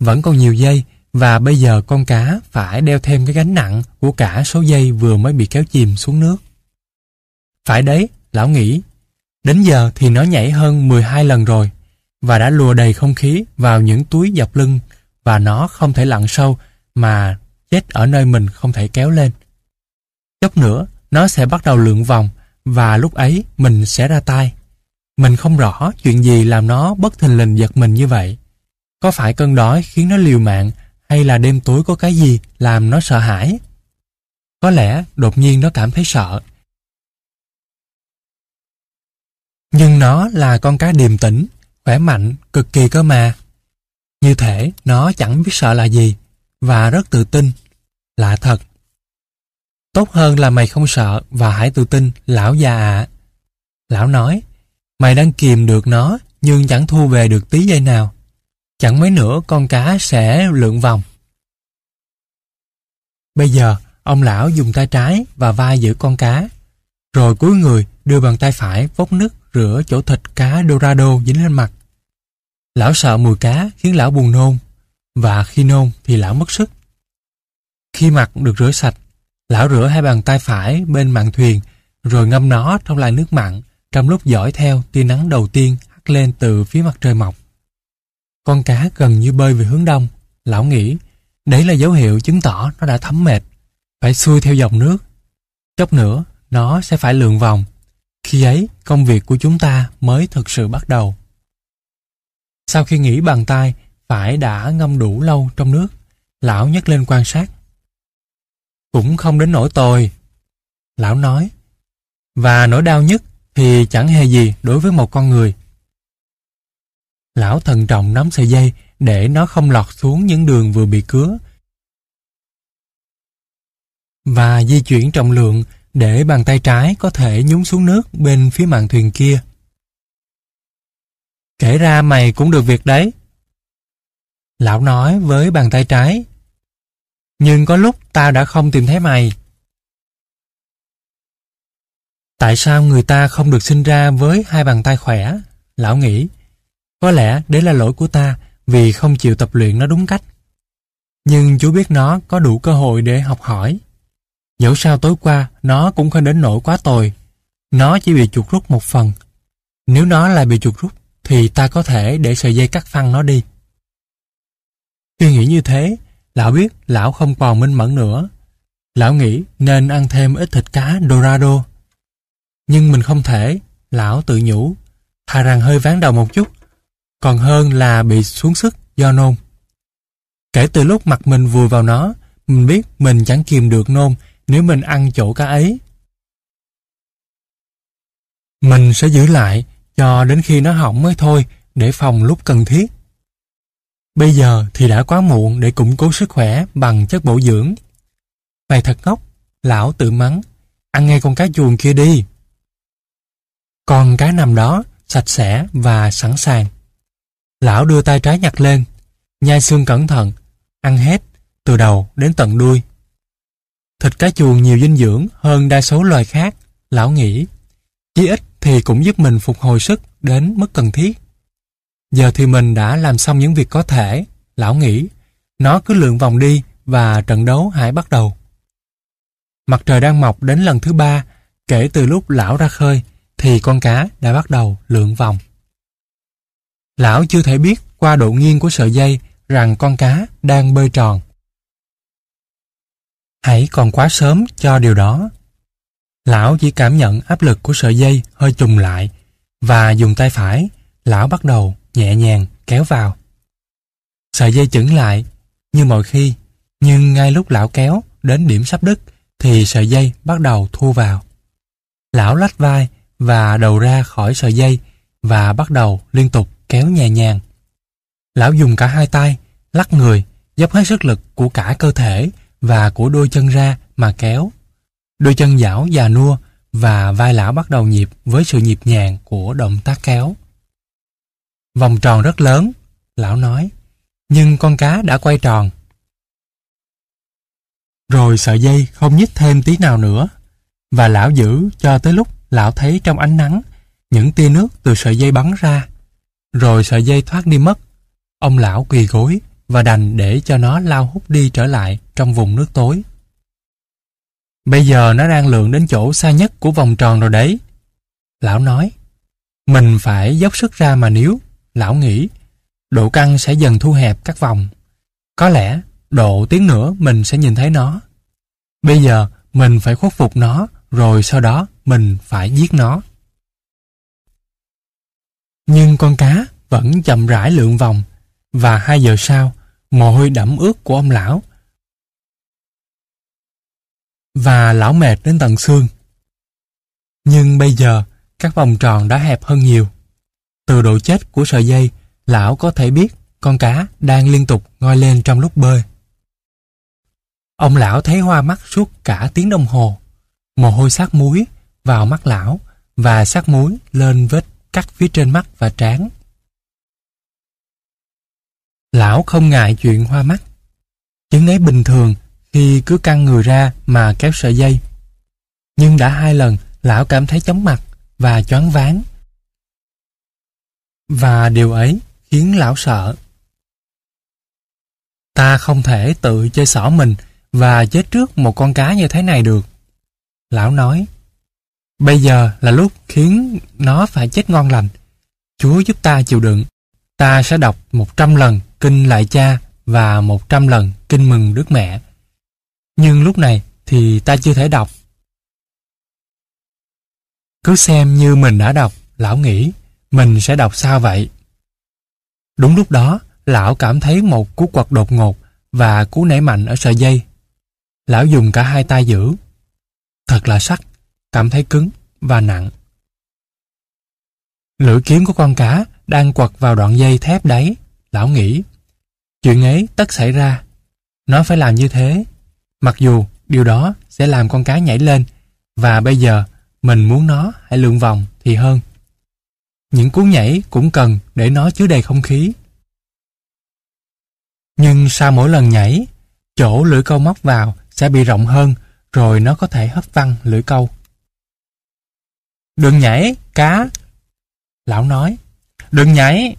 A: Vẫn còn nhiều dây và bây giờ con cá phải đeo thêm cái gánh nặng của cả số dây vừa mới bị kéo chìm xuống nước. Phải đấy, lão nghĩ. Đến giờ thì nó nhảy hơn 12 lần rồi và đã lùa đầy không khí vào những túi dọc lưng và nó không thể lặn sâu mà chết ở nơi mình không thể kéo lên. Chốc nữa, nó sẽ bắt đầu lượn vòng và lúc ấy mình sẽ ra tay. Mình không rõ chuyện gì làm nó bất thình lình giật mình như vậy. Có phải cơn đói khiến nó liều mạng hay là đêm tối có cái gì làm nó sợ hãi? Có lẽ đột nhiên nó cảm thấy sợ. Nhưng nó là con cá điềm tĩnh, khỏe mạnh, cực kỳ cơ mà. Như thể nó chẳng biết sợ là gì và rất tự tin. Lạ thật. Tốt hơn là mày không sợ và hãy tự tin, lão già ạ. Lão nói, mày đang kìm được nó nhưng chẳng thu về được tí dây nào. Chẳng mấy nữa con cá sẽ lượn vòng. Bây giờ, ông lão dùng tay trái và vai giữ con cá, rồi cúi người đưa bàn tay phải vốc nước rửa chỗ thịt cá dorado dính lên mặt. Lão sợ mùi cá khiến lão buồn nôn, và khi nôn thì lão mất sức. Khi mặt được rửa sạch, lão rửa hai bàn tay phải bên mạn thuyền, rồi ngâm nó trong làn nước mặn, trong lúc dõi theo tia nắng đầu tiên hắt lên từ phía mặt trời mọc. Con cá gần như bơi về hướng đông, lão nghĩ, đấy là dấu hiệu chứng tỏ nó đã thấm mệt, phải xuôi theo dòng nước. Chốc nữa, nó sẽ phải lượn vòng. Khi ấy, công việc của chúng ta mới thực sự bắt đầu. Sau khi nghỉ bàn tay, phải đã ngâm đủ lâu trong nước, lão nhấc lên quan sát. Cũng không đến nỗi tồi. Lão nói, và nỗi đau nhất thì chẳng hề gì đối với một con người. Lão thận trọng nắm sợi dây để nó không lọt xuống những đường vừa bị cứa và di chuyển trọng lượng để bàn tay trái có thể nhúng xuống nước bên phía mạn thuyền kia. Kể ra mày cũng được việc đấy. Lão nói với bàn tay trái. Nhưng có lúc tao đã không tìm thấy mày. Tại sao người ta không được sinh ra với hai bàn tay khỏe? Lão nghĩ. Có lẽ đấy là lỗi của ta vì không chịu tập luyện nó đúng cách. Nhưng chú biết nó có đủ cơ hội để học hỏi. Dẫu sao tối qua nó cũng không đến nỗi quá tồi. Nó chỉ bị chuột rút một phần. Nếu nó lại bị chuột rút thì ta có thể để sợi dây cắt phăng nó đi. Khi nghĩ như thế, lão biết lão không còn minh mẫn nữa. Lão nghĩ nên ăn thêm ít thịt cá Dorado. Nhưng mình không thể, lão tự nhủ, thà rằng hơi ván đầu một chút, còn hơn là bị xuống sức do nôn. Kể từ lúc mặt mình vùi vào nó, mình biết mình chẳng kìm được nôn nếu mình ăn chỗ cá ấy. Mình sẽ giữ lại cho đến khi nó hỏng mới thôi để phòng lúc cần thiết. Bây giờ thì đã quá muộn để củng cố sức khỏe bằng chất bổ dưỡng. Mày thật ngốc, lão tự mắng, ăn ngay con cá chuồng kia đi. Còn cá nằm đó, sạch sẽ và sẵn sàng. Lão đưa tay trái nhặt lên, nhai xương cẩn thận, ăn hết, từ đầu đến tận đuôi. Thịt cá chuồng nhiều dinh dưỡng hơn đa số loài khác, lão nghĩ. Chí ít thì cũng giúp mình phục hồi sức đến mức cần thiết. Giờ thì mình đã làm xong những việc có thể, lão nghĩ. Nó cứ lượn vòng đi và trận đấu hãy bắt đầu. Mặt trời đang mọc đến lần thứ ba, kể từ lúc lão ra khơi, thì con cá đã bắt đầu lượn vòng. Lão chưa thể biết qua độ nghiêng của sợi dây rằng con cá đang bơi tròn. Hãy còn quá sớm cho điều đó. Lão chỉ cảm nhận áp lực của sợi dây hơi trùng lại và dùng tay phải, lão bắt đầu nhẹ nhàng kéo vào. Sợi dây chững lại như mọi khi, nhưng ngay lúc lão kéo đến điểm sắp đứt thì sợi dây bắt đầu thu vào. Lão lách vai và đầu ra khỏi sợi dây và bắt đầu liên tục kéo nhẹ nhàng. Lão dùng cả hai tay, lắc người, dốc hết sức lực của cả cơ thể và của đôi chân ra mà kéo. Đôi chân dảo già nua và vai lão bắt đầu nhịp với sự nhịp nhàng của động tác kéo. Vòng tròn rất lớn, lão nói, nhưng con cá đã quay tròn. Rồi sợi dây không nhích thêm tí nào nữa, và lão giữ cho tới lúc lão thấy trong ánh nắng những tia nước từ sợi dây bắn ra. Rồi sợi dây thoát đi mất. Ông lão quỳ gối và đành để cho nó lao hút đi trở lại trong vùng nước tối. Bây giờ nó đang lượn đến chỗ xa nhất của vòng tròn rồi đấy. Lão nói, mình phải dốc sức ra mà nếu, lão nghĩ, độ căng sẽ dần thu hẹp các vòng. Có lẽ độ tiếng nữa mình sẽ nhìn thấy nó. Bây giờ mình phải khuất phục nó, rồi sau đó mình phải giết nó. Nhưng con cá vẫn chậm rãi lượn vòng, và hai giờ sau, mồ hôi đẫm ướt của ông lão. Và lão mệt đến tận xương. Nhưng bây giờ, các vòng tròn đã hẹp hơn nhiều. Từ độ chết của sợi dây, lão có thể biết con cá đang liên tục ngoi lên trong lúc bơi. Ông lão thấy hoa mắt suốt cả tiếng đồng hồ. Mồ hôi sát muối vào mắt lão và sát muối lên vết cắt phía trên mắt và trán. Lão không ngại chuyện hoa mắt. Chứng ấy bình thường khi cứ căng người ra mà kéo sợi dây. Nhưng đã hai lần lão cảm thấy chóng mặt và choáng váng. Và điều ấy khiến lão sợ. Ta không thể tự chơi xỏ mình và chết trước một con cá như thế này được. Lão nói, bây giờ là lúc khiến nó phải chết ngon lành. Chúa giúp ta chịu đựng. Ta sẽ đọc một trăm lần kinh lại cha và một trăm lần kinh mừng Đức Mẹ. Nhưng lúc này thì ta chưa thể đọc. Cứ xem như mình đã đọc, lão nghĩ, mình sẽ đọc sao vậy? Đúng lúc đó, lão cảm thấy một cú quật đột ngột và cú nảy mạnh ở sợi dây. Lão dùng cả hai tay giữ. Thật là sắc, cảm thấy cứng và nặng. Lưỡi kiếm của con cá đang quật vào đoạn dây thép đấy. Lão nghĩ, chuyện ấy tất xảy ra. Nó phải làm như thế. Mặc dù điều đó sẽ làm con cá nhảy lên và bây giờ mình muốn nó hãy lượn vòng thì hơn. Những cú nhảy cũng cần để nó chứa đầy không khí. Nhưng sau mỗi lần nhảy, chỗ lưỡi câu móc vào sẽ bị rộng hơn rồi nó có thể hấp văng lưỡi câu. Đừng nhảy, cá! Lão nói, đừng nhảy!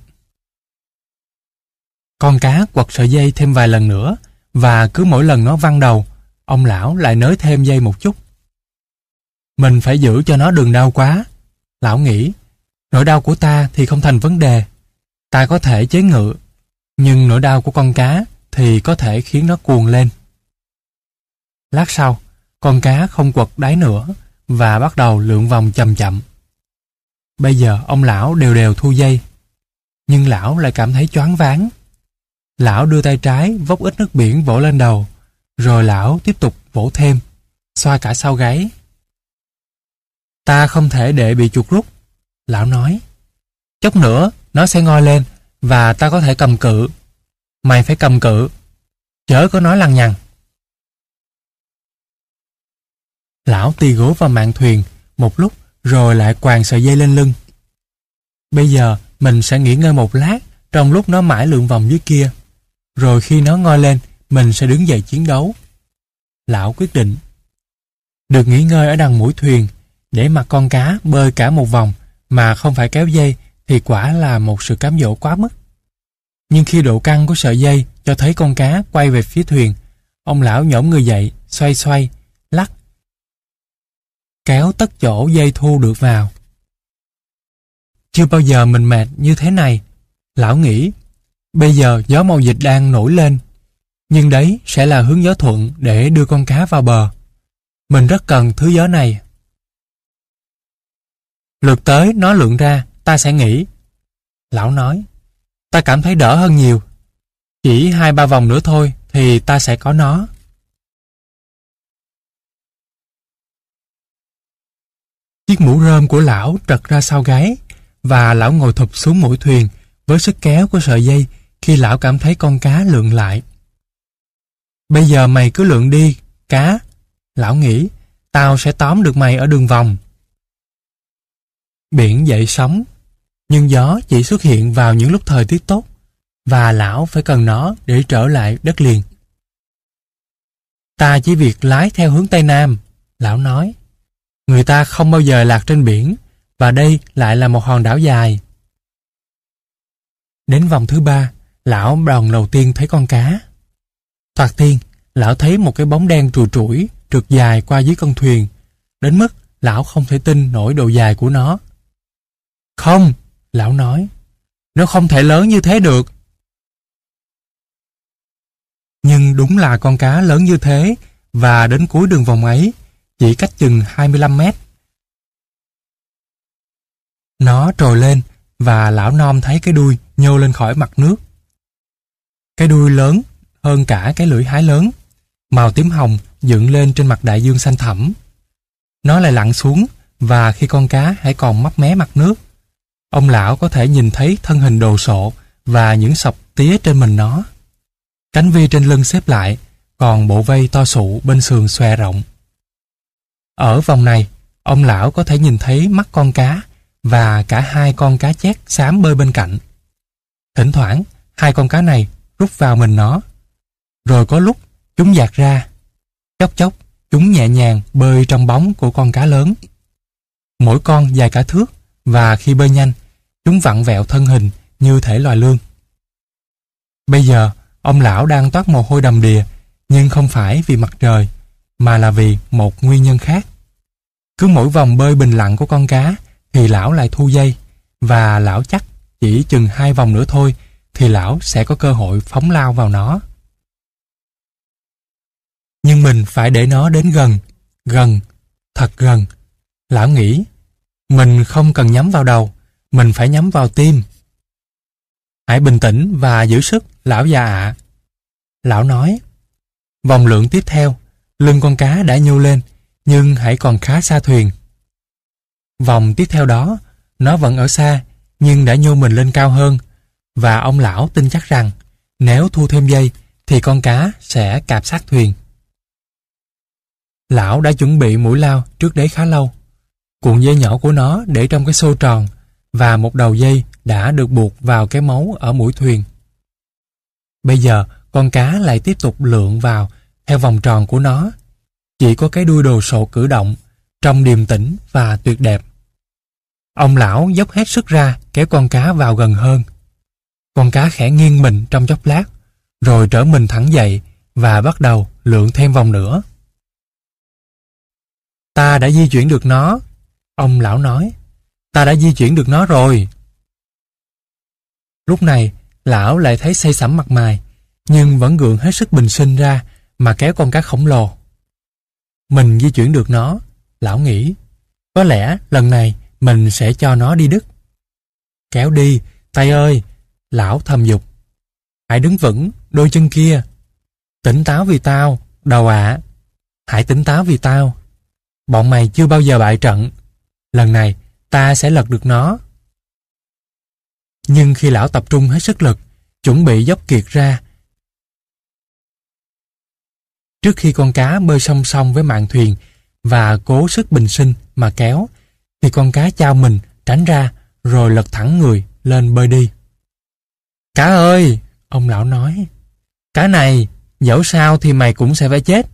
A: Con cá quật sợi dây thêm vài lần nữa và cứ mỗi lần nó văng đầu, ông lão lại nới thêm dây một chút. Mình phải giữ cho nó đừng đau quá. Lão nghĩ, nỗi đau của ta thì không thành vấn đề. Ta có thể chế ngự, nhưng nỗi đau của con cá thì có thể khiến nó cuồng lên. Lát sau, con cá không quật đáy nữa và bắt đầu lượn vòng chậm chậm. Bây giờ ông lão đều đều thu dây, nhưng lão lại cảm thấy choáng váng. Lão đưa tay trái vốc ít nước biển vỗ lên đầu, rồi lão tiếp tục vỗ thêm, xoa cả sau gáy. Ta không thể để bị chuột rút, lão nói. Chốc nữa, nó sẽ ngoi lên và ta có thể cầm cự. Mày phải cầm cự, chớ có nói lằng nhằng. Lão tì gối vào mạng thuyền một lúc rồi lại quàng sợi dây lên lưng. Bây giờ mình sẽ nghỉ ngơi một lát trong lúc nó mãi lượn vòng dưới kia. Rồi khi nó ngoi lên, mình sẽ đứng dậy chiến đấu. Lão quyết định. Được nghỉ ngơi ở đằng mũi thuyền, để mặt con cá bơi cả một vòng mà không phải kéo dây thì quả là một sự cám dỗ quá mức. Nhưng khi độ căng của sợi dây cho thấy con cá quay về phía thuyền, ông lão nhổm người dậy, xoay xoay, lắc, kéo tất chỗ dây thu được vào. Chưa bao giờ mình mệt như thế này. Lão nghĩ, bây giờ gió màu dịch đang nổi lên, nhưng đấy sẽ là hướng gió thuận để đưa con cá vào bờ. Mình rất cần thứ gió này. Lượt tới nó lượn ra, ta sẽ nghĩ. Lão nói, ta cảm thấy đỡ hơn nhiều. Chỉ hai ba vòng nữa thôi thì ta sẽ có nó. Chiếc mũ rơm của lão trật ra sau gáy và lão ngồi thụp xuống mũi thuyền với sức kéo của sợi dây khi lão cảm thấy con cá lượn lại. Bây giờ mày cứ lượn đi, cá. Lão nghĩ, tao sẽ tóm được mày ở đường vòng. Biển dậy sóng, nhưng gió chỉ xuất hiện vào những lúc thời tiết tốt và lão phải cần nó để trở lại đất liền. Ta chỉ việc lái theo hướng Tây Nam, lão nói. Người ta không bao giờ lạc trên biển và đây lại là một hòn đảo dài. Đến vòng thứ ba, lão đòn đầu tiên thấy con cá. Thoạt tiên, lão thấy một cái bóng đen trùi trũi trượt dài qua dưới con thuyền, đến mức lão không thể tin nổi độ dài của nó. Không, lão nói, nó không thể lớn như thế được. Nhưng đúng là con cá lớn như thế và đến cuối đường vòng ấy, chỉ cách chừng 25 mét. Nó trồi lên và lão non thấy cái đuôi nhô lên khỏi mặt nước. Cái đuôi lớn hơn cả cái lưỡi hái lớn, màu tím hồng dựng lên trên mặt đại dương xanh thẳm. Nó lại lặn xuống và khi con cá hãy còn mấp mé mặt nước, ông lão có thể nhìn thấy thân hình đồ sộ và những sọc tía trên mình nó. Cánh vi trên lưng xếp lại, còn bộ vây to sụ bên sườn xòe rộng. Ở vòng này, ông lão có thể nhìn thấy mắt con cá và cả hai con cá chét xám bơi bên cạnh. Thỉnh thoảng, hai con cá này rút vào mình nó. Rồi có lúc chúng dạt ra. Chốc chốc, chúng nhẹ nhàng bơi trong bóng của con cá lớn. Mỗi con dài cả thước và khi bơi nhanh, chúng vặn vẹo thân hình như thể loài lương. Bây giờ, ông lão đang toát mồ hôi đầm đìa, nhưng không phải vì mặt trời, mà là vì một nguyên nhân khác. Cứ mỗi vòng bơi bình lặng của con cá thì lão lại thu dây và lão chắc chỉ chừng hai vòng nữa thôi thì lão sẽ có cơ hội phóng lao vào nó. Nhưng mình phải để nó đến gần, gần, thật gần. Lão nghĩ, mình không cần nhắm vào đầu, mình phải nhắm vào tim. Hãy bình tĩnh và giữ sức, lão già ạ. Lão nói, vòng lượng tiếp theo, lưng con cá đã nhô lên, nhưng hãy còn khá xa thuyền. Vòng tiếp theo đó, nó vẫn ở xa, nhưng đã nhô mình lên cao hơn, và ông lão tin chắc rằng nếu thu thêm dây thì con cá sẽ cạp sát thuyền. Lão đã chuẩn bị mũi lao trước đấy khá lâu. Cuộn dây nhỏ của nó để trong cái xô tròn và một đầu dây đã được buộc vào cái mấu ở mũi thuyền. Bây giờ con cá lại tiếp tục lượn vào theo vòng tròn của nó. Chỉ có cái đuôi đồ sộ cử động, trong điềm tĩnh và tuyệt đẹp. Ông lão dốc hết sức ra kéo con cá vào gần hơn. Con cá khẽ nghiêng mình trong chốc lát, rồi trở mình thẳng dậy và bắt đầu lượn thêm vòng nữa. Ta đã di chuyển được nó, ông lão nói. Ta đã di chuyển được nó rồi. Lúc này, lão lại thấy say sẩm mặt mày, nhưng vẫn gượng hết sức bình sinh ra mà kéo con cá khổng lồ. Mình di chuyển được nó, lão nghĩ. Có lẽ lần này mình sẽ cho nó đi đứt. Kéo đi, tay ơi, lão thầm dục. Hãy đứng vững, đôi chân kia. Tỉnh táo vì tao, đầu ạ. Hãy tỉnh táo vì tao. Bọn mày chưa bao giờ bại trận. Lần này, ta sẽ lật được nó. Nhưng khi lão tập trung hết sức lực, chuẩn bị dốc kiệt ra, trước khi con cá bơi song song với mạn thuyền và cố sức bình sinh mà kéo, thì con cá trao mình tránh ra rồi lật thẳng người lên bơi đi. Cá ơi! Ông lão nói. Cá này, dẫu sao thì mày cũng sẽ phải chết.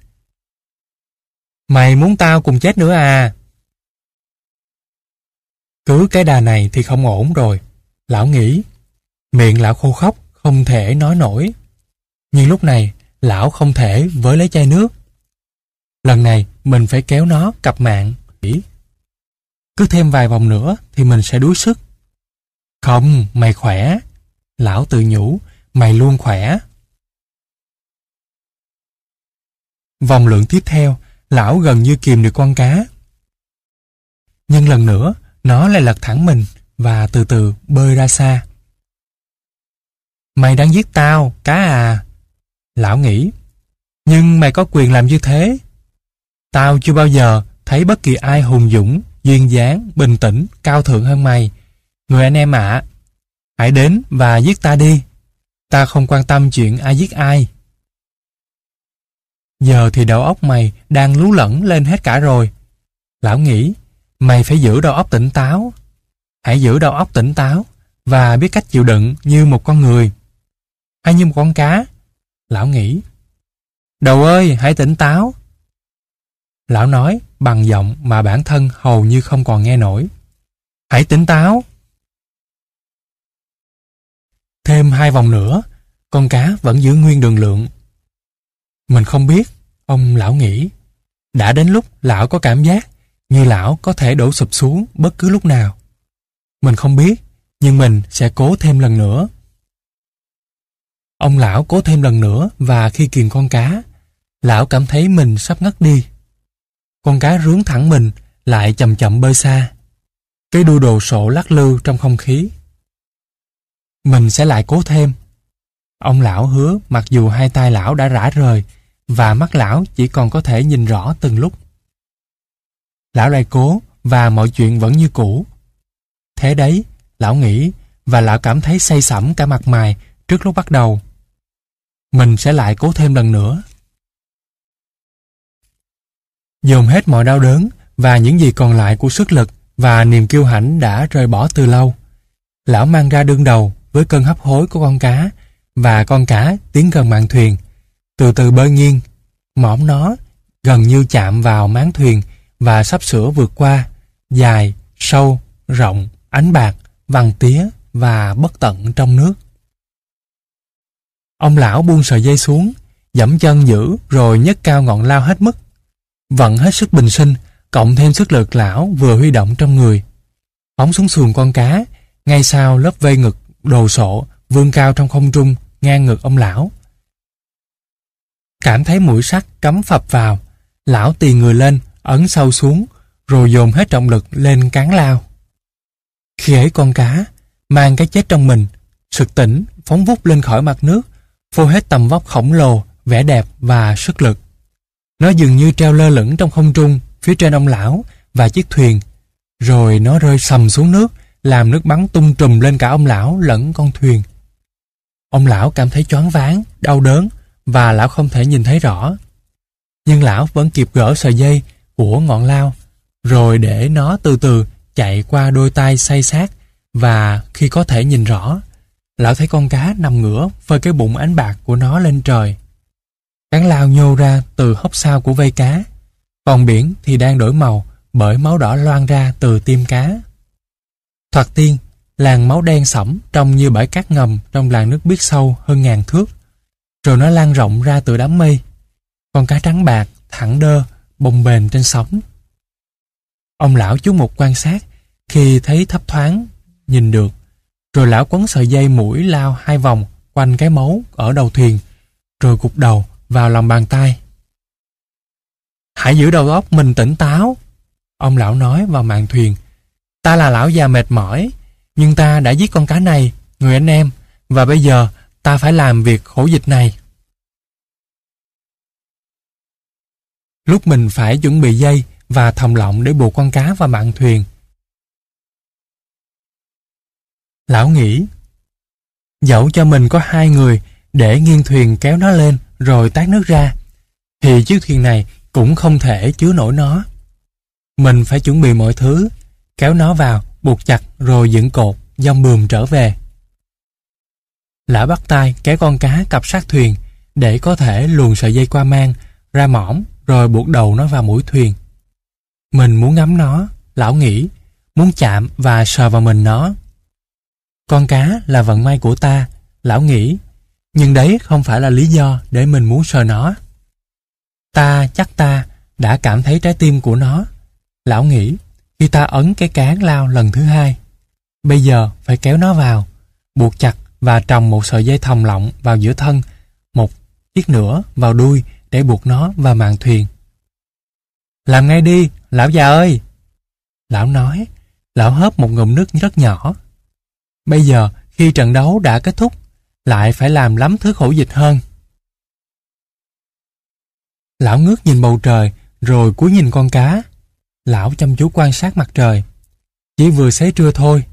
A: Mày muốn tao cùng chết nữa à? Cứ cái đà này thì không ổn rồi. Lão nghĩ. Miệng lão khô khóc, không thể nói nổi. Nhưng lúc này, lão không thể với lấy chai nước. Lần này, mình phải kéo nó cặp mạng. Cứ thêm vài vòng nữa thì mình sẽ đuối sức. Không, mày khỏe. Lão tự nhủ, mày luôn khỏe. Vòng lượng tiếp theo, lão gần như kìm được con cá. Nhưng lần nữa, nó lại lật thẳng mình và từ từ bơi ra xa. Mày đang giết tao, cá à. Lão nghĩ, nhưng mày có quyền làm như thế. Tao chưa bao giờ thấy bất kỳ ai hùng dũng duyên dáng, bình tĩnh, cao thượng hơn mày. Người anh em ạ, hãy đến và giết ta đi. Ta không quan tâm chuyện ai giết ai. Giờ thì đầu óc mày đang lú lẫn lên hết cả rồi. Lão nghĩ, mày phải giữ đầu óc tỉnh táo. Hãy giữ đầu óc tỉnh táo và biết cách chịu đựng như một con người. Hay như một con cá. Lão nghĩ, đầu ơi, hãy tỉnh táo. Lão nói bằng giọng mà bản thân hầu như không còn nghe nổi. Hãy tỉnh táo. Thêm hai vòng nữa, con cá vẫn giữ nguyên đường lượng. Mình không biết, ông lão nghĩ. Đã đến lúc lão có cảm giác như lão có thể đổ sụp xuống bất cứ lúc nào. Mình không biết, nhưng mình sẽ cố thêm lần nữa. Ông lão cố thêm lần nữa và khi kiềm con cá, lão cảm thấy mình sắp ngất đi. Con cá rướng thẳng mình lại chậm chậm bơi xa. Cái đuôi đồ sộ lắc lư trong không khí. Mình sẽ lại cố thêm. Ông lão hứa mặc dù hai tay lão đã rã rời và mắt lão chỉ còn có thể nhìn rõ từng lúc. Lão lại cố và mọi chuyện vẫn như cũ. Thế đấy, lão nghĩ và lão cảm thấy say sẩm cả mặt mày trước lúc bắt đầu. Mình sẽ lại cố thêm lần nữa. Dồn hết mọi đau đớn và những gì còn lại của sức lực và niềm kiêu hãnh đã rời bỏ từ lâu. Lão mang ra đương đầu với cơn hấp hối của con cá và con cá tiến gần mạn thuyền. Từ từ bơi nghiêng, mõm nó gần như chạm vào máng thuyền và sắp sửa vượt qua, dài, sâu, rộng, ánh bạc, vằn tía và bất tận trong nước. Ông lão buông sợi dây xuống, dẫm chân giữ rồi nhấc cao ngọn lao hết mức. Vận hết sức bình sinh, cộng thêm sức lực lão vừa huy động trong người. Phóng xuống xuồng con cá, ngay sau lớp vây ngực đồ sộ vươn cao trong không trung ngang ngực ông lão. Cảm thấy mũi sắt cắm phập vào, lão tì người lên, ấn sâu xuống, rồi dồn hết trọng lực lên cán lao. Khi ấy con cá, mang cái chết trong mình, sực tỉnh, phóng vút lên khỏi mặt nước, phô hết tầm vóc khổng lồ, vẻ đẹp và sức lực. Nó dường như treo lơ lửng trong không trung, phía trên ông lão và chiếc thuyền, rồi nó rơi sầm xuống nước, làm nước bắn tung trùm lên cả ông lão lẫn con thuyền. Ông lão cảm thấy choáng váng, đau đớn và lão không thể nhìn thấy rõ. Nhưng lão vẫn kịp gỡ sợi dây của ngọn lao, rồi để nó từ từ chạy qua đôi tay say sát và khi có thể nhìn rõ, lão thấy con cá nằm ngửa phơi cái bụng ánh bạc của nó lên trời. Cán lao nhô ra từ hốc sau của vây cá, còn biển thì đang đổi màu bởi máu đỏ loang ra từ tim cá. Thoạt tiên, làng máu đen sẫm trông như bãi cát ngầm trong làng nước biết sâu hơn ngàn thước. Rồi nó lan rộng ra từ đám mây. Con cá trắng bạc, thẳng đơ, bồng bềnh trên sóng. Ông lão chú một quan sát khi thấy thấp thoáng, nhìn được. Rồi lão quấn sợi dây mũi lao hai vòng quanh cái mấu ở đầu thuyền, rồi gục đầu vào lòng bàn tay. Hãy giữ đầu óc mình tỉnh táo, ông lão nói vào mạn thuyền. Ta là lão già mệt mỏi, nhưng ta đã giết con cá này, người anh em, và bây giờ ta phải làm việc khổ dịch này. Lúc mình phải chuẩn bị dây và thòng lọng để buộc con cá vào mạn thuyền. Lão nghĩ, dẫu cho mình có hai người để nghiêng thuyền kéo nó lên rồi tát nước ra, thì chiếc thuyền này cũng không thể chứa nổi nó. Mình phải chuẩn bị mọi thứ, kéo nó vào, buộc chặt rồi dựng cột, dòng bườm trở về. Lão bắt tay kéo con cá cặp sát thuyền để có thể luồn sợi dây qua mang, ra mỏm rồi buộc đầu nó vào mũi thuyền. Mình muốn ngắm nó, lão nghĩ, muốn chạm và sờ vào mình nó. Con cá là vận may của ta, lão nghĩ, nhưng đấy không phải là lý do để mình muốn sờ nó. Ta chắc ta đã cảm thấy trái tim của nó. Lão nghĩ, khi ta ấn cái cán lao lần thứ hai. Bây giờ phải kéo nó vào, buộc chặt và trồng một sợi dây thòng lọng vào giữa thân, một chiếc nữa vào đuôi để buộc nó vào màn thuyền. Làm ngay đi, lão già ơi! Lão nói, lão hớp một ngụm nước rất nhỏ. Bây giờ, khi trận đấu đã kết thúc, lại phải làm lắm thứ khổ dịch hơn. Lão ngước nhìn bầu trời, rồi cúi nhìn con cá. Lão chăm chú quan sát mặt trời. Chỉ vừa xế trưa thôi,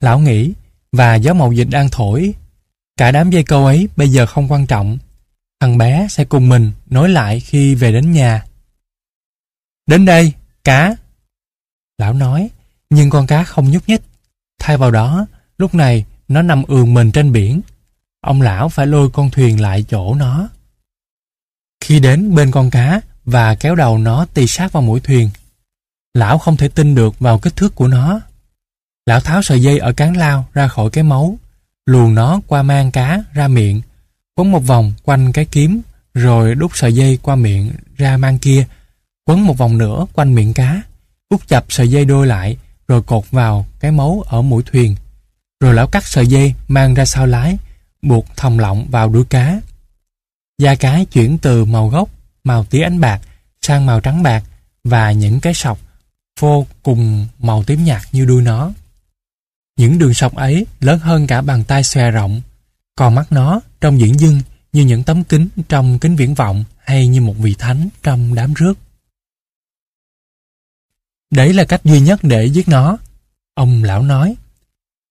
A: lão nghĩ, và gió mậu dịch đang thổi. Cả đám dây câu ấy bây giờ không quan trọng. Thằng bé sẽ cùng mình nói lại khi về đến nhà. Đến đây, cá. Lão nói, nhưng con cá không nhúc nhích. Thay vào đó, lúc này nó nằm ườn mình trên biển. Ông lão phải lôi con thuyền lại chỗ nó. Khi đến bên con cá và kéo đầu nó tì sát vào mũi thuyền, lão không thể tin được vào kích thước của nó. Lão tháo sợi dây ở cán lao ra khỏi cái máu, luồn nó qua mang cá ra miệng, quấn một vòng quanh cái kiếm, rồi đút sợi dây qua miệng ra mang kia, quấn một vòng nữa quanh miệng cá, út chập sợi dây đôi lại, rồi cột vào cái mấu ở mũi thuyền. Rồi lão cắt sợi dây mang ra sau lái, buộc thòng lọng vào đuôi cá. Da cá chuyển từ màu gốc, màu tía ánh bạc, sang màu trắng bạc và những cái sọc vô cùng màu tím nhạt như đuôi nó. Những đường sọc ấy lớn hơn cả bàn tay xòe rộng, còn mắt nó trông diễn dưng như những tấm kính trong kính viễn vọng hay như một vị thánh trong đám rước. Đấy là cách duy nhất để giết nó. Ông lão nói.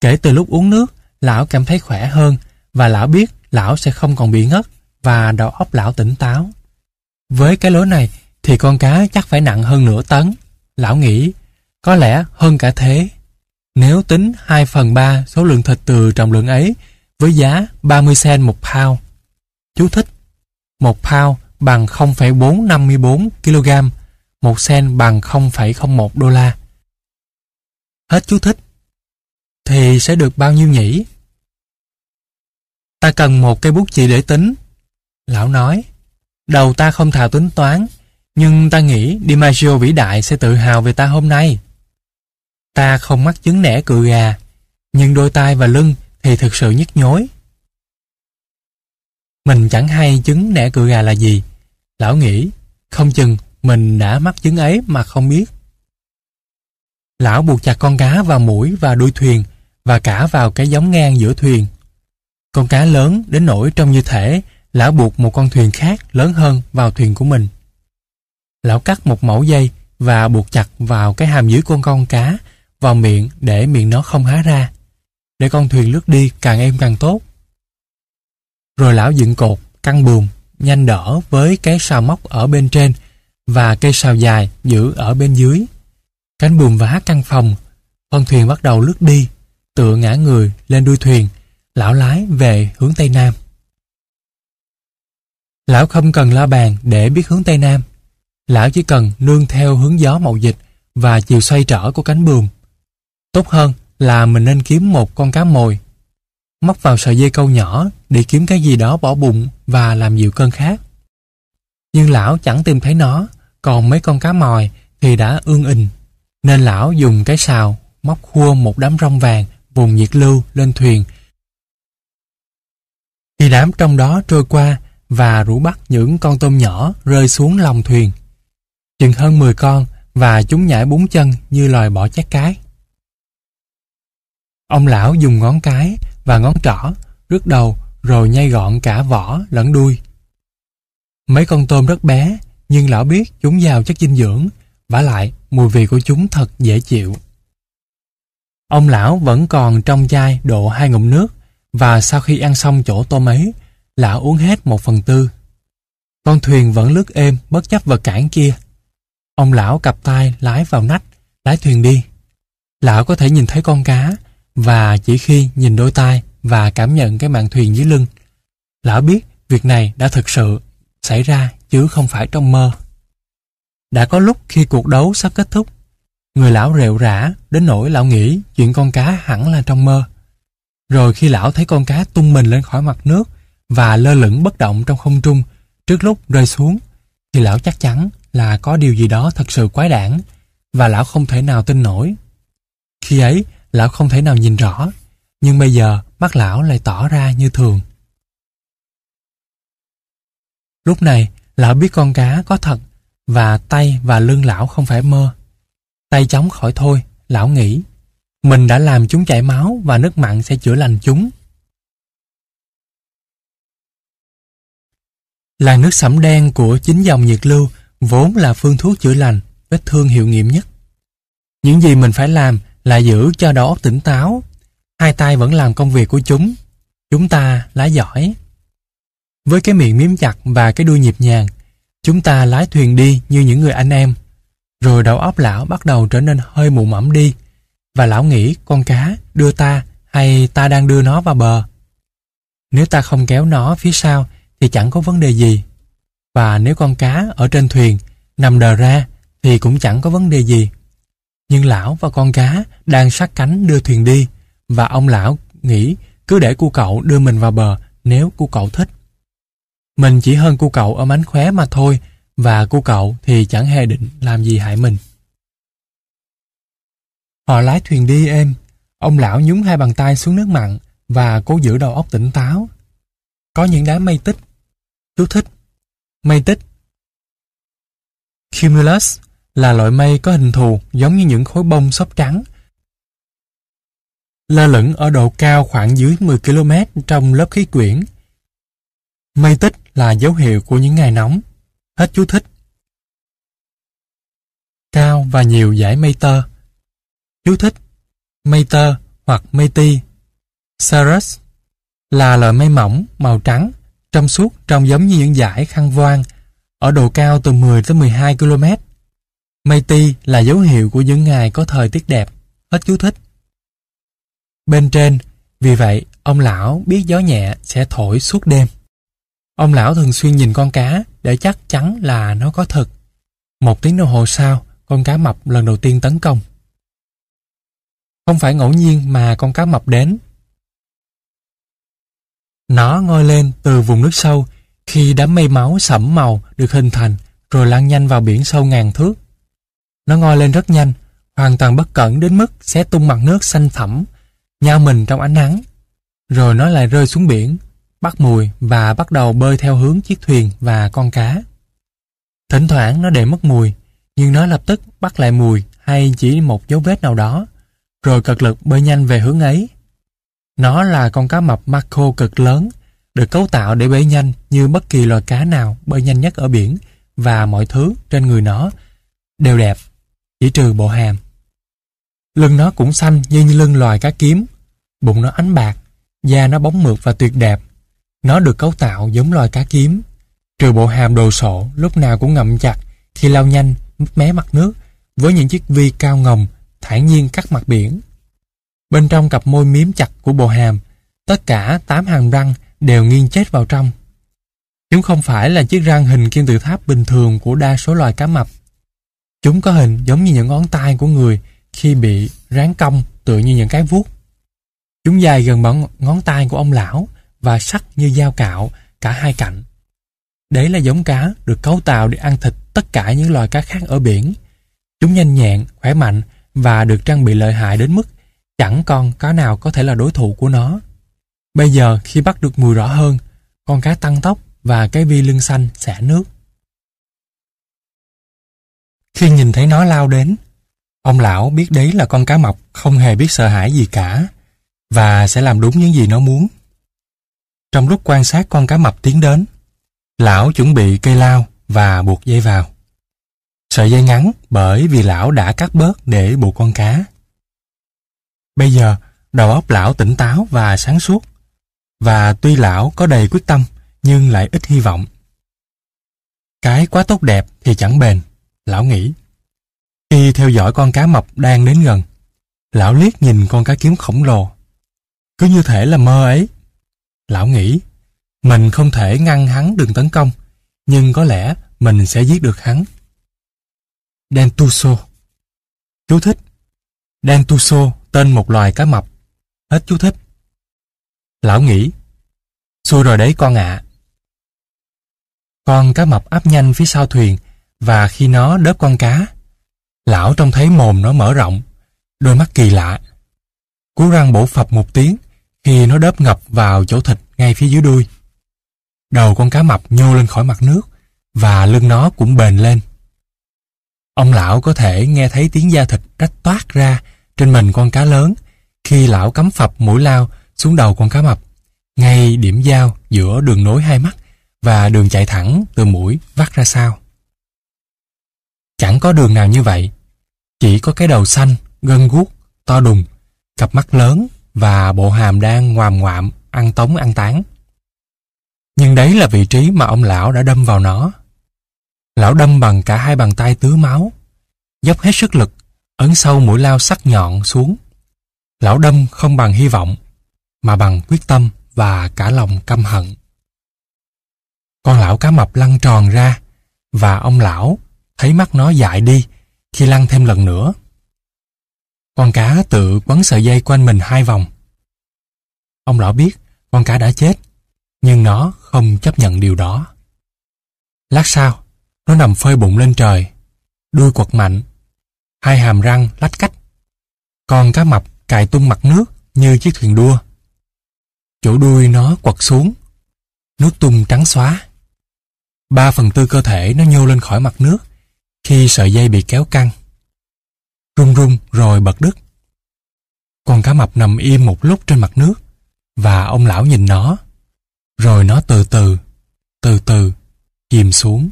A: Kể từ lúc uống nước, lão cảm thấy khỏe hơn và lão biết lão sẽ không còn bị ngất và đầu óc lão tỉnh táo. Với cái lối này thì con cá chắc phải nặng hơn nửa tấn. Lão nghĩ, có lẽ hơn cả thế. Nếu tính 2 phần 3 số lượng thịt từ trọng lượng ấy với giá 30 sen một pound. Chú thích, một pound bằng 0,454 kg, một sen bằng 0,01 đô la. Hết chú thích. Thì sẽ được bao nhiêu nhỉ? Ta cần một cây bút chì để tính. Lão nói, đầu ta không thạo tính toán, nhưng ta nghĩ DiMaggio vĩ đại sẽ tự hào về ta hôm nay. Ta không mắc chứng nẻ cựa gà, nhưng đôi tai và lưng thì thực sự nhức nhối. Mình chẳng hay chứng nẻ cựa gà là gì. Lão nghĩ, không chừng mình đã mắc chứng ấy mà không biết. Lão buộc chặt con cá vào mũi và đuôi thuyền và cả vào cái giống ngang giữa thuyền. Con cá lớn đến nỗi trông như thể lão buộc một con thuyền khác lớn hơn vào thuyền của mình. Lão cắt một mẫu dây và buộc chặt vào cái hàm dưới con con cá vào miệng để miệng nó không há ra để con thuyền lướt đi càng êm càng tốt. Rồi lão dựng cột, căng buồm, nhanh đỡ với cái sào móc ở bên trên và cây sào dài giữ ở bên dưới. Cánh buồm vá căng phòng, con thuyền bắt đầu lướt đi, tựa ngã người lên đuôi thuyền, lão lái về hướng Tây Nam. Lão không cần lo bàn để biết hướng Tây Nam. Lão chỉ cần nương theo hướng gió mậu dịch và chiều xoay trở của cánh buồm. Tốt hơn là mình nên kiếm một con cá mồi. Móc vào sợi dây câu nhỏ để kiếm cái gì đó bỏ bụng và làm dịu cơn khát. Nhưng lão chẳng tìm thấy nó, còn mấy con cá mòi thì đã ương ình. Nên lão dùng cái xào móc khua một đám rong vàng vùng nhiệt lưu lên thuyền. Khi đám trong đó trôi qua và rủ bắt những con tôm nhỏ rơi xuống lòng thuyền. Chừng hơn 10 con và chúng nhảy bốn chân như loài bỏ chát cái. Ông lão dùng ngón cái và ngón trỏ rước đầu rồi nhai gọn cả vỏ lẫn đuôi. Mấy con tôm rất bé nhưng lão biết chúng giàu chất dinh dưỡng vả lại mùi vị của chúng thật dễ chịu. Ông lão vẫn còn trong chai độ hai ngụm nước và sau khi ăn xong chỗ tôm ấy lão uống hết một phần tư. Con thuyền vẫn lướt êm bất chấp vật cản kia. Ông lão cặp tay lái vào nách, lái thuyền đi. Lão có thể nhìn thấy con cá và chỉ khi nhìn đôi tay và cảm nhận cái màn thuyền dưới lưng, lão biết việc này đã thực sự xảy ra chứ không phải trong mơ. Đã có lúc khi cuộc đấu sắp kết thúc, người lão rệu rã đến nỗi lão nghĩ chuyện con cá hẳn là trong mơ. Rồi khi lão thấy con cá tung mình lên khỏi mặt nước và lơ lửng bất động trong không trung trước lúc rơi xuống, thì lão chắc chắn là có điều gì đó thật sự quái đản và lão không thể nào tin nổi. Khi ấy, lão không thể nào nhìn rõ, nhưng bây giờ mắt lão lại tỏ ra như thường. Lúc này, lão biết con cá có thật và tay và lưng lão không phải mơ. Tay chóng khỏi thôi, lão nghĩ. Mình đã làm chúng chảy máu và nước mặn sẽ chữa lành chúng. Là nước sẫm đen của chính dòng nhiệt lưu vốn là phương thuốc chữa lành, vết thương hiệu nghiệm nhất. Những gì mình phải làm là giữ cho đầu óc tỉnh táo. Hai tay vẫn làm công việc của chúng. Chúng ta lái giỏi. Với cái miệng miếm chặt và cái đuôi nhịp nhàng, chúng ta lái thuyền đi như những người anh em. Rồi đầu óc lão bắt đầu trở nên hơi mụ mẫm đi. Và lão nghĩ con cá đưa ta hay ta đang đưa nó vào bờ. Nếu ta không kéo nó phía sau thì chẳng có vấn đề gì. Và nếu con cá ở trên thuyền nằm đờ ra thì cũng chẳng có vấn đề gì. Nhưng lão và con cá đang sát cánh đưa thuyền đi và ông lão nghĩ cứ để cu cậu đưa mình vào bờ nếu cu cậu thích. Mình chỉ hơn cu cậu ở mánh khóe mà thôi, và cu cậu thì chẳng hề định làm gì hại mình. Họ lái thuyền đi êm, ông lão nhúng hai bàn tay xuống nước mặn và cố giữ đầu óc tỉnh táo. Có những đám mây tích. Chú thích. Mây tích. Cumulus là loại mây có hình thù giống như những khối bông xốp trắng. Lơ lửng ở độ cao khoảng dưới 10 km trong lớp khí quyển. Mây tích là dấu hiệu của những ngày nóng. Hết chú thích. Cao và nhiều dải mây tơ. Chú thích. Mây tơ hoặc mây ti. Cirrus là loại mây mỏng, màu trắng, trong suốt trông giống như những dải khăn voan ở độ cao từ 10 tới 12 km. Mây ti là dấu hiệu của những ngày có thời tiết đẹp. Hết chú thích. Bên trên, vì vậy, ông lão biết gió nhẹ sẽ thổi suốt đêm. Ông lão thường xuyên nhìn con cá để chắc chắn là nó có thật. Một tiếng đồng hồ sau, con cá mập lần đầu tiên tấn công. Không phải ngẫu nhiên mà con cá mập đến. Nó ngoi lên từ vùng nước sâu khi đám mây máu sẫm màu được hình thành rồi lan nhanh vào biển sâu ngàn thước. Nó ngoi lên rất nhanh, hoàn toàn bất cẩn đến mức sẽ tung mặt nước xanh thẳm, nhao mình trong ánh nắng. Rồi nó lại rơi xuống biển, bắt mùi và bắt đầu bơi theo hướng chiếc thuyền và con cá. Thỉnh thoảng nó để mất mùi, nhưng nó lập tức bắt lại mùi hay chỉ một dấu vết nào đó, rồi cật lực bơi nhanh về hướng ấy. Nó là con cá mập marco cực lớn, được cấu tạo để bơi nhanh như bất kỳ loài cá nào bơi nhanh nhất ở biển và mọi thứ trên người nó đều đẹp, chỉ trừ bộ hàm. Lưng nó cũng xanh như, như lưng loài cá kiếm, bụng nó ánh bạc, da nó bóng mượt và tuyệt đẹp. Nó được cấu tạo giống loài cá kiếm, trừ bộ hàm đồ sộ lúc nào cũng ngậm chặt khi lao nhanh mé mặt nước với những chiếc vi cao ngồng thản nhiên cắt mặt biển. Bên trong cặp môi miếm chặt của bộ hàm, tất cả tám hàng răng đều nghiêng chết vào trong. Chúng không phải là chiếc răng hình kim tự tháp bình thường của đa số loài cá mập. Chúng có hình giống như những ngón tay của người khi bị ráng cong tựa như những cái vuốt. Chúng dài gần bằng ngón tay của ông lão và sắc như dao cạo cả hai cạnh. Đấy là giống cá được cấu tạo để ăn thịt tất cả những loài cá khác ở biển. Chúng nhanh nhẹn, khỏe mạnh và được trang bị lợi hại đến mức chẳng con cá nào có thể là đối thủ của nó. Bây giờ khi bắt được mùi rõ hơn, con cá tăng tốc và cái vi lưng xanh xả nước. Khi nhìn thấy nó lao đến, ông lão biết đấy là con cá mập không hề biết sợ hãi gì cả và sẽ làm đúng những gì nó muốn. Trong lúc quan sát con cá mập tiến đến, lão chuẩn bị cây lao và buộc dây vào. Sợi dây ngắn bởi vì lão đã cắt bớt để buộc con cá. Bây giờ, đầu óc lão tỉnh táo và sáng suốt. Và tuy lão có đầy quyết tâm, nhưng lại ít hy vọng. Cái quá tốt đẹp thì chẳng bền, lão nghĩ. Khi theo dõi con cá mập đang đến gần, lão liếc nhìn con cá kiếm khổng lồ. Cứ như thể là mơ ấy. Lão nghĩ, mình không thể ngăn hắn đường tấn công, nhưng có lẽ mình sẽ giết được hắn. Dentuso Chú thích Dentuso tên một loài cá mập. Hết chú thích. Lão nghĩ, xui rồi đấy con ạ. Con cá mập áp nhanh phía sau thuyền và khi nó đớp con cá, lão trông thấy mồm nó mở rộng, đôi mắt kỳ lạ. Cú răng bổ phập một tiếng khi nó đớp ngập vào chỗ thịt ngay phía dưới đuôi. Đầu con cá mập nhô lên khỏi mặt nước và lưng nó cũng bền lên. Ông lão có thể nghe thấy tiếng da thịt rách toát ra trên mình con cá lớn khi lão cắm phập mũi lao xuống đầu con cá mập, ngay điểm giao giữa đường nối hai mắt và đường chạy thẳng từ mũi vắt ra sau. Chẳng có đường nào như vậy, chỉ có cái đầu xanh, gân guốc, to đùng, cặp mắt lớn và bộ hàm đang ngoàm ngoạm, ăn tống ăn tán. Nhưng đấy là vị trí mà ông lão đã đâm vào nó. Lão đâm bằng cả hai bàn tay tứ máu, dốc hết sức lực ấn sâu mũi lao sắc nhọn xuống. Lão đâm không bằng hy vọng, mà bằng quyết tâm và cả lòng căm hận. Con lão cá mập lăn tròn ra, và ông lão thấy mắt nó dại đi khi lăn thêm lần nữa. Con cá tự quấn sợi dây quanh mình hai vòng. Ông lão biết con cá đã chết, Nhưng nó không chấp nhận điều đó. Lát sau, nó nằm phơi bụng lên trời, đuôi quật mạnh, hai hàm răng lách cách. Con cá mập cài tung mặt nước như chiếc thuyền đua. Chỗ đuôi nó quật xuống, nước tung trắng xóa. Ba phần tư cơ thể nó nhô lên khỏi mặt nước khi sợi dây bị kéo căng. Rung rung rồi bật đứt. Con cá mập nằm im một lúc trên mặt nước và ông lão nhìn nó. Rồi nó từ từ, từ từ, chìm xuống.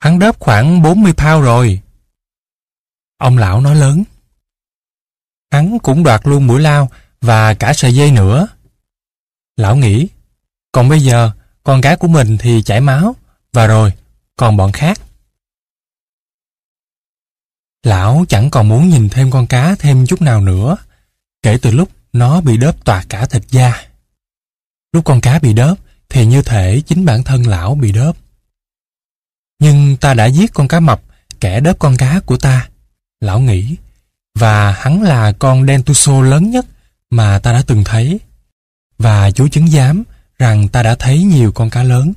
A: Hắn đớp khoảng 40 pound rồi. Ông lão nói lớn. Hắn cũng đoạt luôn mũi lao và cả sợi dây nữa. Lão nghĩ, còn bây giờ con cá của mình thì chảy máu và rồi còn bọn khác. Lão chẳng còn muốn nhìn thêm con cá thêm chút nào nữa, kể từ lúc nó bị đớp toạc cả thịt da. Lúc con cá bị đớp thì như thể chính bản thân lão bị đớp. Nhưng ta đã giết con cá mập, kẻ đớp con cá của ta. Lão nghĩ, và hắn là con Dentuso lớn nhất mà ta đã từng thấy. Và chú chứng giám rằng ta đã thấy nhiều con cá lớn.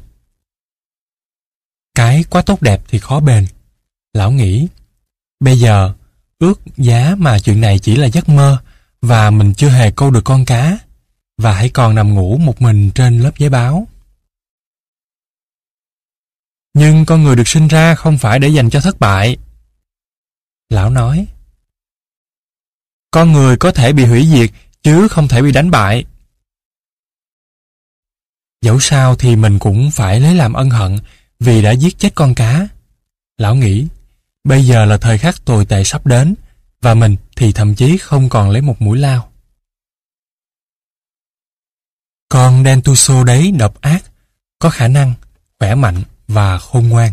A: Cái quá tốt đẹp thì khó bền. Lão nghĩ, bây giờ ước giá mà chuyện này chỉ là giấc mơ và mình chưa hề câu được con cá và hãy còn nằm ngủ một mình trên lớp giấy báo. Nhưng con người được sinh ra không phải để dành cho thất bại. Lão nói, con người có thể bị hủy diệt chứ không thể bị đánh bại. Dẫu sao thì mình cũng phải lấy làm ân hận vì đã giết chết con cá. Lão nghĩ, bây giờ là thời khắc tồi tệ sắp đến và mình thì thậm chí không còn lấy một mũi lao. Con Dentuso đấy độc ác, có khả năng, khỏe mạnh và khôn ngoan.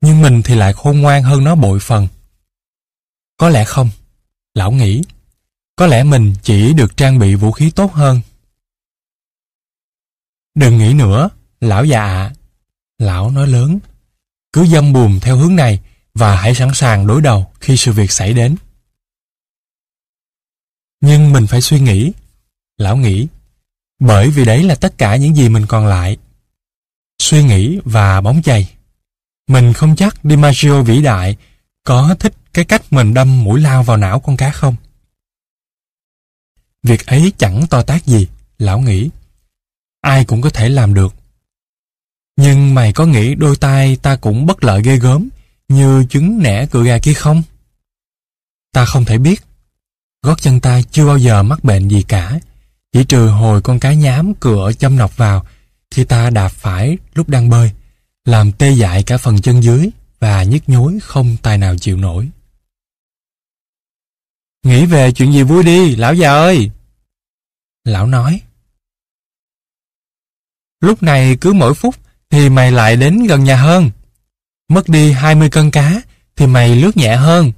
A: Nhưng mình thì lại khôn ngoan hơn nó bội phần. Có lẽ không, lão nghĩ. Có lẽ mình chỉ được trang bị vũ khí tốt hơn. Đừng nghĩ nữa, lão già ạ. Lão nói lớn. Cứ dâm buồm theo hướng này và hãy sẵn sàng đối đầu khi sự việc xảy đến. Nhưng mình phải suy nghĩ. Lão nghĩ. Bởi vì đấy là tất cả những gì mình còn lại. Suy nghĩ và bóng chày. Mình không chắc DiMaggio vĩ đại có thích cái cách mình đâm mũi lao vào não con cá không? Việc ấy chẳng to tác gì, lão nghĩ. Ai cũng có thể làm được. Nhưng mày có nghĩ đôi tay ta cũng bất lợi ghê gớm như trứng nẻ cựa gà kia không? Ta không thể biết. Gót chân ta chưa bao giờ mắc bệnh gì cả. Chỉ trừ hồi con cá nhám cửa châm nọc vào khi ta đạp phải lúc đang bơi, làm tê dại cả phần chân dưới và nhức nhối không tài nào chịu nổi. Nghĩ về chuyện gì vui đi, lão già ơi! Lão nói. Lúc này cứ mỗi phút thì mày lại đến gần nhà hơn. Mất đi 20 cân cá thì mày lướt nhẹ hơn.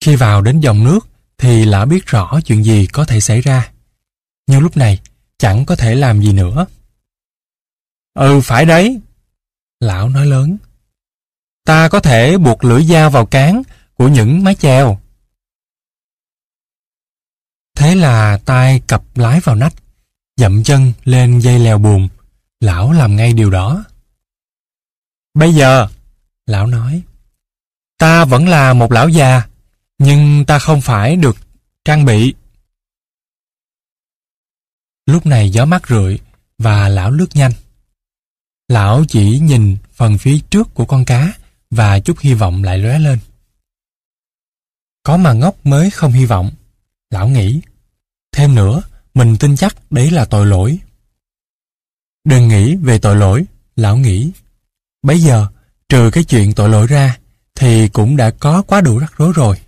A: Khi vào đến dòng nước thì lão biết rõ chuyện gì có thể xảy ra. Nhưng lúc này chẳng có thể làm gì nữa. Ừ phải đấy. Lão nói lớn. Ta có thể buộc lưỡi dao vào cán của những mái chèo. Thế là tay cặp lái vào nách, dậm chân lên dây leo buồm. Lão làm ngay điều đó. Bây giờ, lão nói, ta vẫn là một lão già, nhưng ta không phải được trang bị. Lúc này gió mát rượi và lão lướt nhanh. Lão chỉ nhìn phần phía trước của con cá và chút hy vọng lại lóe lên. Có mà ngốc mới không hy vọng. Lão nghĩ. Thêm nữa, mình tin chắc đấy là tội lỗi. Đừng nghĩ về tội lỗi, lão nghĩ. Bây giờ, trừ cái chuyện tội lỗi ra, thì cũng đã có quá đủ rắc rối rồi.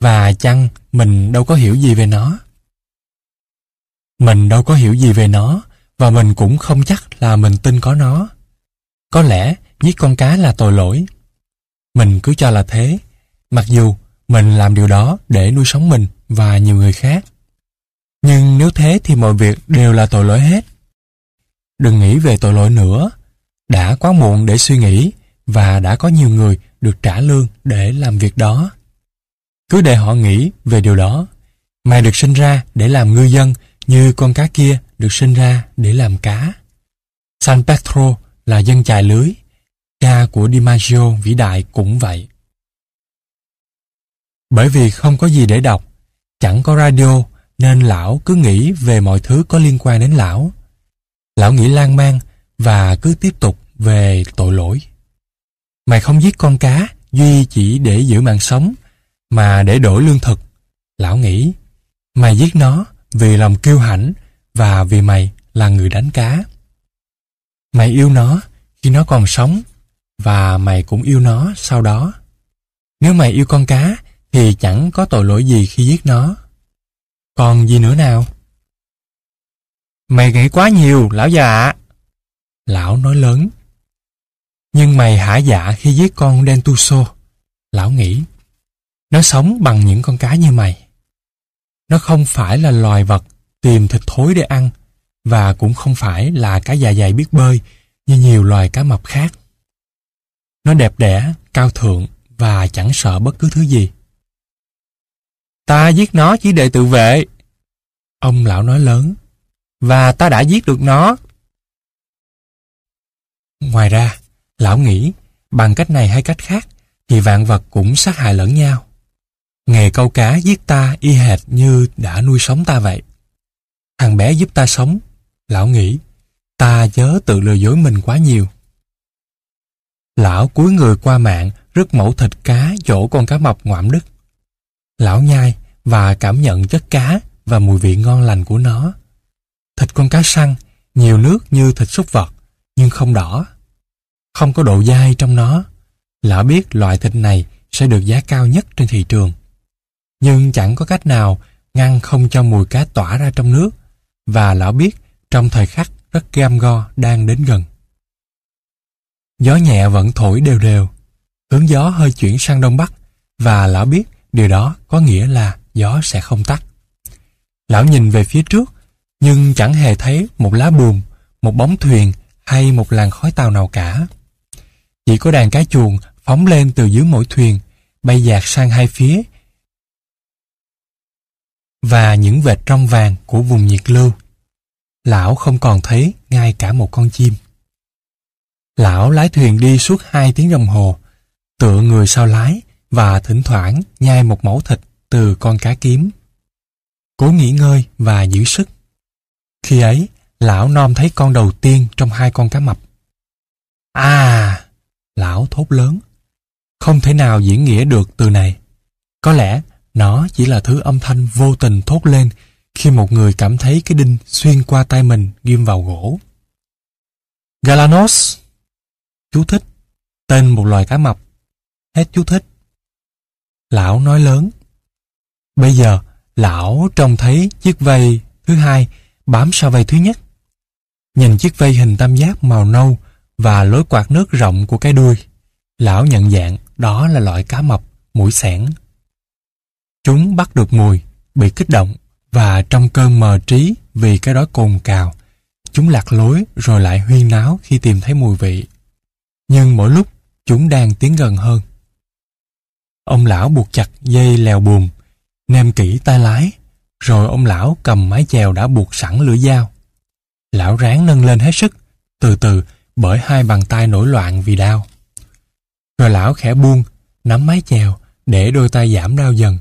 A: Và chăng mình đâu có hiểu gì về nó. Mình đâu có hiểu gì về nó, và mình cũng không chắc là mình tin có nó. Có lẽ giết con cá là tội lỗi. Mình cứ cho là thế, mặc dù mình làm điều đó để nuôi sống mình và nhiều người khác. Nhưng nếu thế thì mọi việc đều là tội lỗi hết. Đừng nghĩ về tội lỗi nữa. Đã quá muộn để suy nghĩ và đã có nhiều người được trả lương để làm việc đó. Cứ để họ nghĩ về điều đó. Mày được sinh ra để làm ngư dân như con cá kia được sinh ra để làm cá. San Petro là dân chài lưới. Cha của DiMaggio vĩ đại cũng vậy. Bởi vì không có gì để đọc, chẳng có radio nên lão cứ nghĩ về mọi thứ có liên quan đến lão. Lão nghĩ lan man và cứ tiếp tục về tội lỗi. Mày không giết con cá Duy chỉ để giữ mạng sống, mà để đổi lương thực. Lão nghĩ, mày giết nó vì lòng kiêu hãnh và vì mày là người đánh cá. Mày yêu nó khi nó còn sống và mày cũng yêu nó sau đó. Nếu mày yêu con cá thì chẳng có tội lỗi gì khi giết nó. Còn gì nữa nào? Mày nghĩ quá nhiều, lão già Lão nói lớn. Nhưng mày hả dạ khi giết con Dentuso. Lão nghĩ. Nó sống bằng những con cá như mày. Nó không phải là loài vật tìm thịt thối để ăn và cũng không phải là cá dài dày biết bơi như nhiều loài cá mập khác. Nó đẹp đẽ, cao thượng và chẳng sợ bất cứ thứ gì. Ta giết nó chỉ để tự vệ. Ông lão nói lớn. Và ta đã giết được nó. Ngoài ra, lão nghĩ bằng cách này hay cách khác thì vạn vật cũng sát hại lẫn nhau. Nghề câu cá giết ta y hệt như đã nuôi sống ta vậy. Thằng bé giúp ta sống. Lão nghĩ, ta chớ tự lừa dối mình quá nhiều. Lão cúi người qua mạng rứt mẫu thịt cá chỗ con cá mập ngoạm đứt. Lão nhai và cảm nhận chất cá và mùi vị ngon lành của nó. Thịt con cá săn, nhiều nước như thịt súc vật, nhưng không đỏ. Không có độ dai trong nó. Lão biết loại thịt này sẽ được giá cao nhất trên thị trường. Nhưng chẳng có cách nào ngăn không cho mùi cá tỏa ra trong nước và lão biết trong thời khắc rất gam go đang đến gần. Gió nhẹ vẫn thổi đều đều, hướng gió hơi chuyển sang đông bắc và lão biết điều đó có nghĩa là gió sẽ không tắt. Lão nhìn về phía trước nhưng chẳng hề thấy một lá buồm, một bóng thuyền hay một làn khói tàu nào cả. Chỉ có đàn cá chuồng phóng lên từ dưới mỗi thuyền, bay dạt sang hai phía và những vệt trong vàng của vùng nhiệt lưu. Lão không còn thấy ngay cả một con chim. Lão lái thuyền đi suốt hai tiếng đồng hồ, tựa người sau lái và thỉnh thoảng nhai một mẫu thịt từ con cá kiếm. Cố nghỉ ngơi và giữ sức. Khi ấy, lão nom thấy con đầu tiên trong hai con cá mập. À! Lão thốt lớn. Không thể nào diễn nghĩa được từ này. Có lẽ nó chỉ là thứ âm thanh vô tình thốt lên khi một người cảm thấy cái đinh xuyên qua tay mình ghim vào gỗ. Galanos Chú thích Tên một loài cá mập Hết chú thích Lão nói lớn Bây giờ lão trông thấy chiếc vây thứ hai bám sau vây thứ nhất. Nhìn chiếc vây hình tam giác màu nâu và lối quạt nước rộng của cái đuôi. Lão nhận dạng đó là loại cá mập, mũi sẻn. Chúng bắt được mùi, bị kích động và trong cơn mờ trí vì cái đói cồn cào, chúng lạc lối rồi lại huyên náo khi tìm thấy mùi vị. Nhưng mỗi lúc chúng đang tiến gần hơn. Ông lão buộc chặt dây lèo buồm, nêm kỹ tay lái, rồi ông lão cầm mái chèo đã buộc sẵn lưỡi dao. Lão ráng nâng lên hết sức, từ từ bởi hai bàn tay nổi loạn vì đau. Rồi lão khẽ buông, nắm mái chèo để đôi tay giảm đau dần.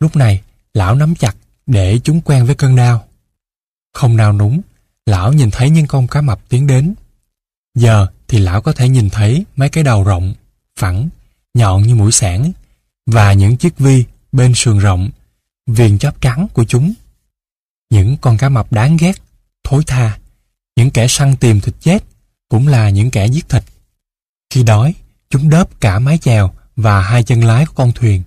A: Lúc này, lão nắm chặt để chúng quen với cơn đau. Không nào núng, lão nhìn thấy những con cá mập tiến đến. Giờ thì lão có thể nhìn thấy mấy cái đầu rộng, phẳng, nhọn như mũi sẻn và những chiếc vi bên sườn rộng, viền chóp trắng của chúng. Những con cá mập đáng ghét, thối tha, những kẻ săn tìm thịt chết cũng là những kẻ giết thịt. Khi đói, chúng đớp cả mái chèo và hai chân lái của con thuyền.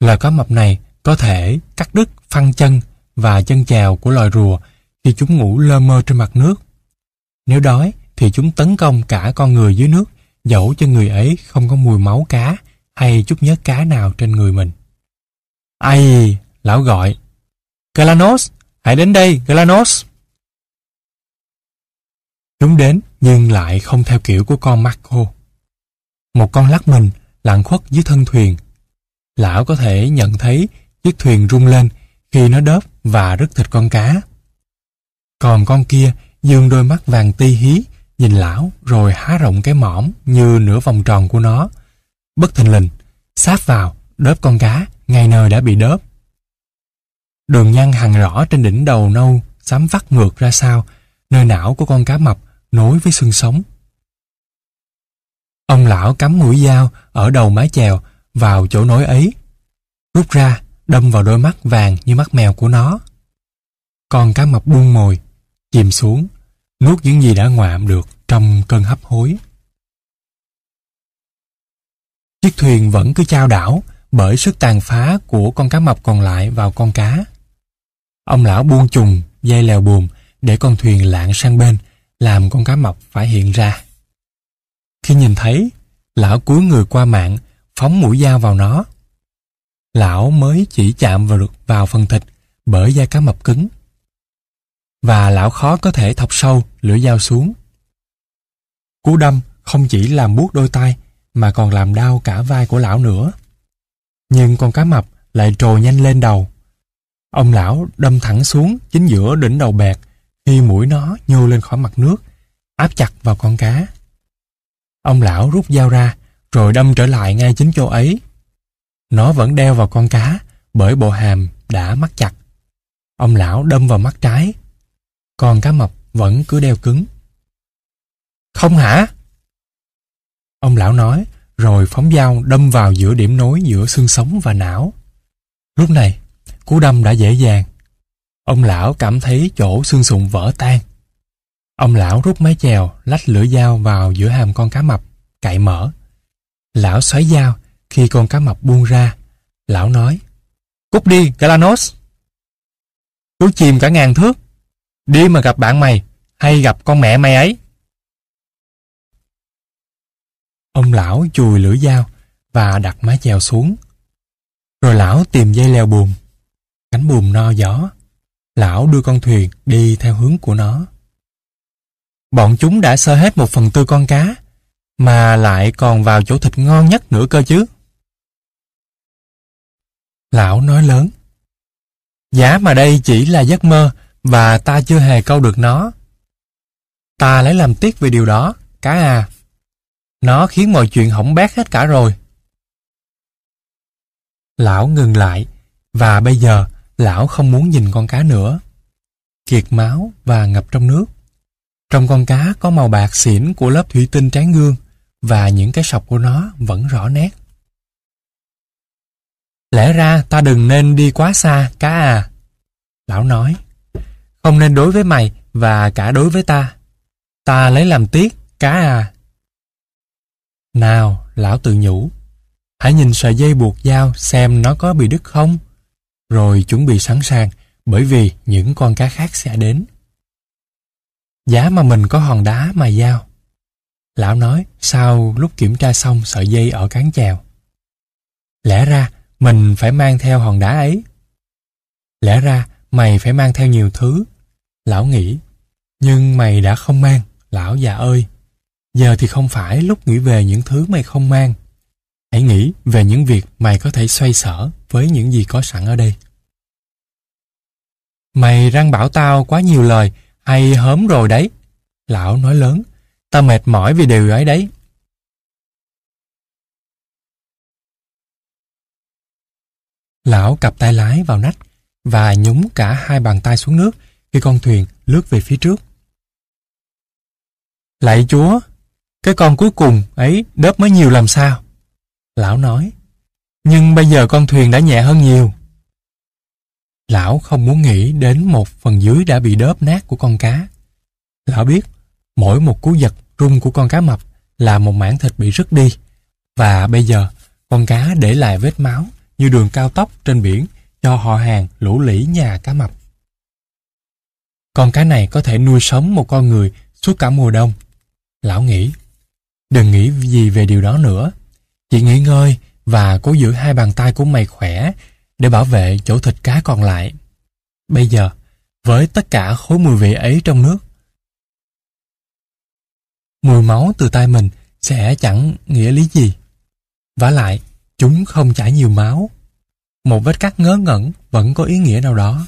A: Loài cá mập này có thể cắt đứt phăng chân và chân chèo của loài rùa khi chúng ngủ lơ mơ trên mặt nước. Nếu đói thì chúng tấn công cả con người dưới nước dẫu cho người ấy không có mùi máu cá hay chút nhớ cá nào trên người mình. Ai, lão gọi. Galanos, hãy đến đây, Galanos. Chúng đến nhưng lại không theo kiểu của con Marco. Một con lắc mình lặng khuất dưới thân thuyền. Lão có thể nhận thấy chiếc thuyền rung lên khi nó đớp và rứt thịt con cá. Còn con kia dương đôi mắt vàng ti hí, nhìn lão rồi há rộng cái mõm như nửa vòng tròn của nó. Bất thình lình, sáp vào, đớp con cá, ngày nơi đã bị đớp. Đường nhăn hằn rõ trên đỉnh đầu nâu, xám vắt ngược ra sau, nơi não của con cá mập nối với xương sống. Ông lão cắm mũi dao ở đầu mái chèo vào chỗ nối ấy. Rút ra, đâm vào đôi mắt vàng như mắt mèo của nó. Con cá mập buông mồi, chìm xuống, nuốt những gì đã ngoạm được trong cơn hấp hối. Chiếc thuyền vẫn cứ trao đảo bởi sức tàn phá của con cá mập còn lại vào con cá. Ông lão buông chùng, dây lèo buồm để con thuyền lạng sang bên, làm con cá mập phải hiện ra. Khi nhìn thấy, lão cúi người qua mạng, phóng mũi dao vào nó. Lão mới chỉ chạm vào được vào phần thịt bởi da cá mập cứng. Và lão khó có thể thọc sâu lưỡi dao xuống. Cú đâm không chỉ làm buốt đôi tay mà còn làm đau cả vai của lão nữa. Nhưng con cá mập lại trồi nhanh lên đầu. Ông lão đâm thẳng xuống chính giữa đỉnh đầu bẹt khi mũi nó nhô lên khỏi mặt nước, áp chặt vào con cá. Ông lão rút dao ra, rồi đâm trở lại ngay chính chỗ ấy. Nó vẫn đeo vào con cá, bởi bộ hàm đã mắc chặt. Ông lão đâm vào mắt trái. Con cá mập vẫn cứ đeo cứng. Không hả? Ông lão nói, rồi phóng dao đâm vào giữa điểm nối giữa xương sống và não. Lúc này, cú đâm đã dễ dàng. Ông lão cảm thấy chỗ xương sụn vỡ tan. Ông lão rút máy chèo, lách lưỡi dao vào giữa hàm con cá mập, cạy mở. Lão xoáy dao, khi con cá mập buông ra, lão nói, Cút đi, Galanos! Cứ chìm cả ngàn thước, đi mà gặp bạn mày, hay gặp con mẹ mày ấy. Ông lão chùi lưỡi dao và đặt mái chèo xuống. Rồi lão tìm dây leo buồm. Cánh buồm no gió. Lão đưa con thuyền đi theo hướng của nó. Bọn chúng đã sơ hết một phần tư con cá, mà lại còn vào chỗ thịt ngon nhất nữa cơ chứ. Lão nói lớn. Giá mà đây chỉ là giấc mơ và ta chưa hề câu được nó. Ta lấy làm tiếc về điều đó, cá à. Nó khiến mọi chuyện hỏng bét hết cả rồi. Lão ngừng lại và bây giờ lão không muốn nhìn con cá nữa. Kiệt máu và ngập trong nước. Trong con cá có màu bạc xỉn của lớp thủy tinh tráng gương và những cái sọc của nó vẫn rõ nét. Lẽ ra ta đừng nên đi quá xa, cá à. Lão nói, không nên đối với mày và cả đối với ta. Ta lấy làm tiếc, cá à. Nào, lão tự nhủ, hãy nhìn sợi dây buộc dao xem nó có bị đứt không, rồi chuẩn bị sẵn sàng bởi vì những con cá khác sẽ đến. Giá mà mình có hòn đá mà dao. Lão nói sau lúc kiểm tra xong sợi dây ở cán chèo. Lẽ ra mình phải mang theo hòn đá ấy. Lẽ ra mày phải mang theo nhiều thứ. Lão nghĩ. Nhưng mày đã không mang, lão già ơi. Giờ thì không phải lúc nghĩ về những thứ mày không mang. Hãy nghĩ về những việc mày có thể xoay sở với những gì có sẵn ở đây. Mày răng bảo tao quá nhiều lời hay hớm rồi đấy. Lão nói lớn, tao mệt mỏi vì điều ấy đấy. Lão cặp tay lái vào nách và nhúng cả hai bàn tay xuống nước khi con thuyền lướt về phía trước. Lạy chúa, cái con cuối cùng ấy đớp mới nhiều làm sao? Lão nói, nhưng bây giờ con thuyền đã nhẹ hơn nhiều. Lão không muốn nghĩ đến một phần dưới đã bị đớp nát của con cá. Lão biết, mỗi một cú giật rung của con cá mập là một mảng thịt bị rứt đi. Và bây giờ, con cá để lại vết máu như đường cao tốc trên biển cho họ hàng lũ lĩ nhà cá mập. Con cá này có thể nuôi sống một con người suốt cả mùa đông. Lão nghĩ, đừng nghĩ gì về điều đó nữa. Chỉ nghỉ ngơi và cố giữ hai bàn tay của mày khỏe để bảo vệ chỗ thịt cá còn lại. Bây giờ, với tất cả khối mùi vị ấy trong nước, mùi máu từ tay mình sẽ chẳng nghĩa lý gì. vả lại, chúng không chảy nhiều máu. một vết cắt ngớ ngẩn vẫn có ý nghĩa nào đó.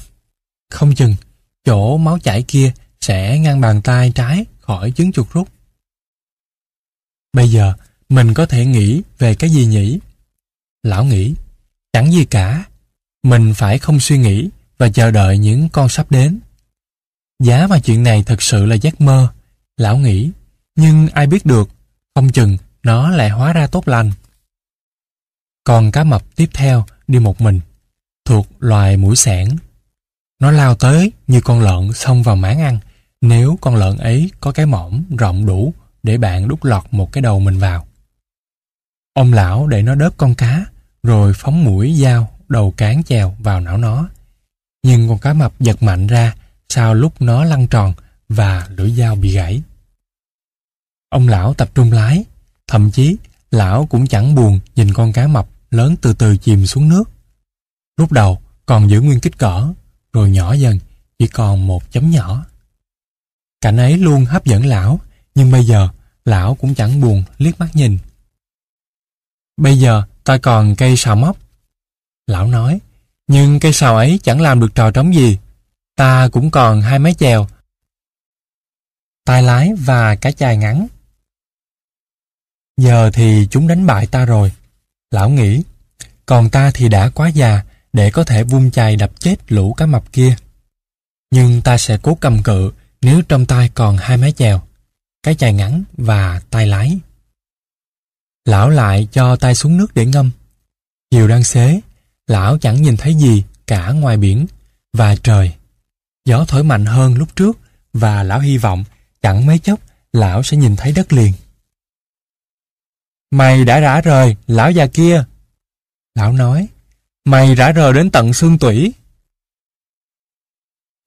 A: Không chừng, chỗ máu chảy kia sẽ ngăn bàn tay trái khỏi chứng chuột rút. Bây giờ, mình có thể nghĩ về cái gì nhỉ? Lão nghĩ, chẳng gì cả. Mình phải không suy nghĩ và chờ đợi những con sắp đến. Giá mà chuyện này thật sự là giấc mơ. Lão nghĩ, nhưng ai biết được, không chừng nó lại hóa ra tốt lành. còn cá mập tiếp theo đi một mình, thuộc loài mũi sẻn. Nó lao tới như con lợn xông vào máng ăn, nếu con lợn ấy có cái mõm rộng đủ để bạn đút lọt một cái đầu mình vào. Ông lão để nó đớp con cá, rồi phóng mũi dao đầu cán chèo vào não nó. Nhưng con cá mập giật mạnh ra sau lúc nó lăn tròn và lưỡi dao bị gãy. Ông lão tập trung lái, thậm chí lão cũng chẳng buồn nhìn con cá mập lớn từ từ chìm xuống nước. Lúc đầu còn giữ nguyên kích cỡ, rồi nhỏ dần, chỉ còn một chấm nhỏ. Cảnh ấy luôn hấp dẫn lão, nhưng bây giờ lão cũng chẳng buồn liếc mắt nhìn. Bây giờ ta còn cây sào móc. Lão nói, nhưng cây sào ấy chẳng làm được trò trống gì. Ta cũng còn hai mái chèo, tay lái và cái chài ngắn. Giờ thì chúng đánh bại ta rồi. Lão nghĩ, còn ta thì đã quá già để có thể vung chài đập chết lũ cá mập kia. Nhưng ta sẽ cố cầm cự nếu trong tay còn hai mái chèo, cái chai ngắn và tay lái. Lão lại cho tay xuống nước để ngâm. Chiều đang xế, lão chẳng nhìn thấy gì cả ngoài biển và trời. Gió thổi mạnh hơn lúc trước và lão hy vọng chẳng mấy chốc lão sẽ nhìn thấy đất liền. Mày đã rã rời, lão già kia. Lão nói, mày rã rời đến tận xương tủy.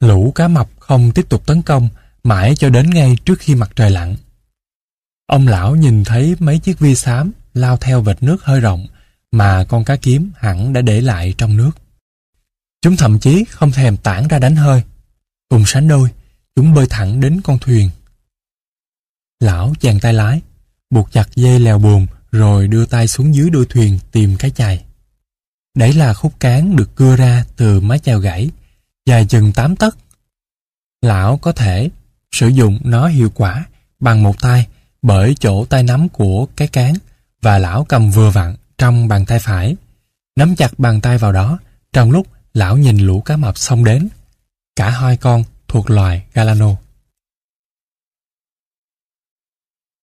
A: Lũ cá mập không tiếp tục tấn công mãi cho đến ngay trước khi mặt trời lặn. Ông lão nhìn thấy mấy chiếc vi xám lao theo vệt nước hơi rộng mà con cá kiếm hẳn đã để lại trong nước. Chúng thậm chí không thèm tản ra đánh hơi. Cùng sánh đôi, chúng bơi thẳng đến con thuyền. Lão chàng tay lái, buộc chặt dây lèo buồm rồi đưa tay xuống dưới đuôi thuyền tìm cái chài. Đấy là khúc cán được cưa ra từ mái chèo gãy, dài chừng 8 tấc. Lão có thể sử dụng nó hiệu quả bằng một tay bởi chỗ tay nắm của cái cán và lão cầm vừa vặn trong bàn tay phải. Nắm chặt bàn tay vào đó trong lúc lão nhìn lũ cá mập xông đến. Cả hai con thuộc loài Galano.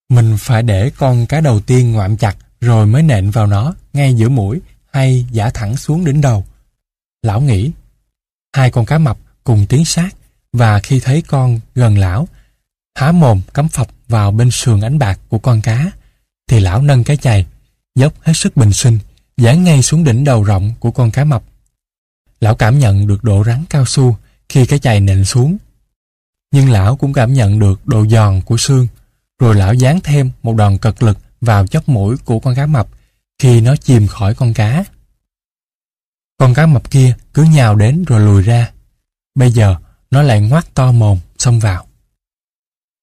A: Mình phải để con cá đầu tiên ngoạm chặt rồi mới nện vào nó ngay giữa mũi hay giả thẳng xuống đỉnh đầu. Lão nghĩ, hai con cá mập cùng tiến sát và khi thấy con gần lão, há mồm cắm phập vào bên sườn ánh bạc của con cá, thì lão nâng cái chày, dốc hết sức bình sinh, dán ngay xuống đỉnh đầu rộng của con cá mập. Lão cảm nhận được độ rắn cao su khi cái chày nện xuống. Nhưng lão cũng cảm nhận được độ giòn của xương, rồi lão dán thêm một đòn cật lực vào chóp mũi của con cá mập khi nó chìm khỏi con cá. Con cá mập kia cứ nhào đến rồi lùi ra. Bây giờ nó lại ngoác to mồm, xông vào.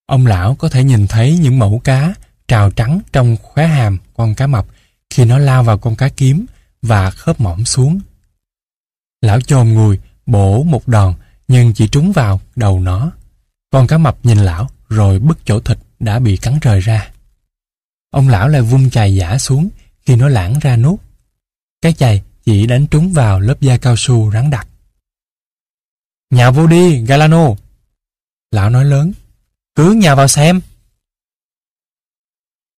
A: Ông lão có thể nhìn thấy những mẫu cá trào trắng trong khóe hàm con cá mập khi nó lao vào con cá kiếm và khớp mỏm xuống. Lão chồm người bổ một đòn, nhưng chỉ trúng vào đầu nó. Con cá mập nhìn lão, rồi bứt chỗ thịt đã bị cắn rời ra. Ông lão lại vung chày giả xuống khi nó lãng ra nút. Cái chày chỉ đánh trúng vào lớp da cao su rắn đặc. Nhào vô đi, Galano! Lão nói lớn. Cứ nhào vào xem.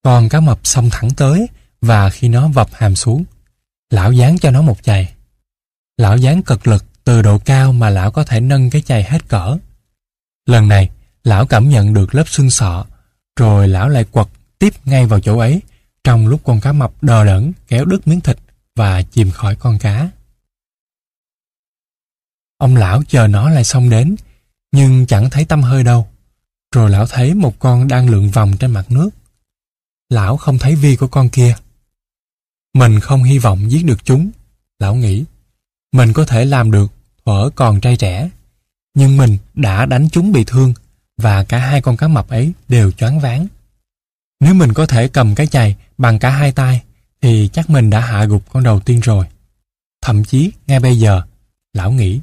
A: Con cá mập xông thẳng tới và khi nó vập hàm xuống, lão dán cho nó một chày. Lão dán cực lực từ độ cao mà lão có thể nâng cái chày hết cỡ. Lần này, lão cảm nhận được lớp xương sọ, rồi lão lại quật tiếp ngay vào chỗ ấy, trong lúc con cá mập đờ đẫn kéo đứt miếng thịt và chìm khỏi con cá. Ông lão chờ nó lại xong đến, nhưng chẳng thấy tâm hơi đâu. Rồi lão thấy một con đang lượn vòng trên mặt nước. Lão không thấy vi của con kia. Mình không hy vọng giết được chúng, lão nghĩ. Mình có thể làm được thuở còn trai trẻ. Nhưng mình đã đánh chúng bị thương và cả hai con cá mập ấy đều choáng váng. Nếu mình có thể cầm cái chày bằng cả hai tay thì chắc mình đã hạ gục con đầu tiên rồi. thậm chí ngay bây giờ, lão nghĩ.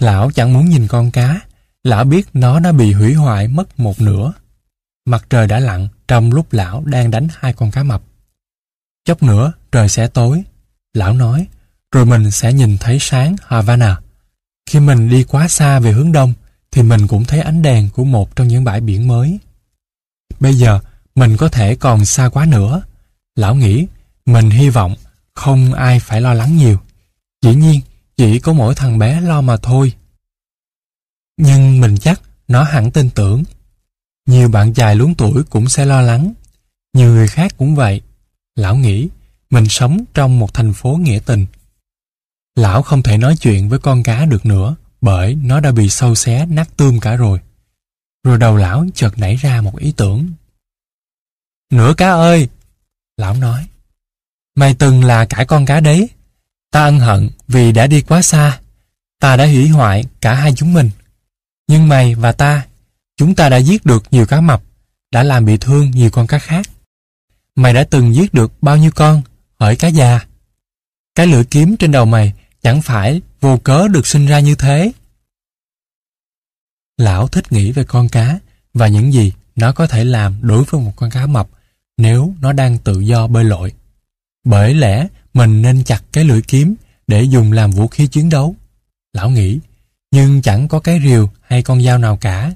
A: Lão chẳng muốn nhìn con cá, lão biết nó đã bị hủy hoại mất một nửa. Mặt trời đã lặn trong lúc lão đang đánh hai con cá mập. Chốc nữa trời sẽ tối, lão nói, rồi mình sẽ nhìn thấy sáng Havana. Khi mình đi quá xa về hướng đông, thì mình cũng thấy ánh đèn của một trong những bãi biển mới. Bây giờ, mình có thể còn xa quá nữa. Lão nghĩ, mình hy vọng không ai phải lo lắng nhiều. Dĩ nhiên, chỉ có mỗi thằng bé lo mà thôi. Nhưng mình chắc nó hẳn tin tưởng. Nhiều bạn dài luống tuổi cũng sẽ lo lắng. Nhiều người khác cũng vậy. Lão nghĩ, mình sống trong một thành phố nghĩa tình. Lão không thể nói chuyện với con cá được nữa bởi nó đã bị sâu xé nát tươm cả rồi. Rồi đầu lão chợt nảy ra một ý tưởng. Nửa cá ơi! Lão nói. Mày từng là cả con cá đấy. Ta ân hận vì đã đi quá xa. Ta đã hủy hoại cả hai chúng mình. Nhưng mày và ta, chúng ta đã giết được nhiều cá mập, đã làm bị thương nhiều con cá khác. Mày đã từng giết được bao nhiêu con, hỏi cá già. Cái lưỡi kiếm trên đầu mày chẳng phải vô cớ được sinh ra như thế. Lão thích nghĩ về con cá và những gì nó có thể làm đối với một con cá mập nếu nó đang tự do bơi lội. Bởi lẽ mình nên chặt cái lưỡi kiếm để dùng làm vũ khí chiến đấu. Lão nghĩ, nhưng chẳng có cái rìu hay con dao nào cả.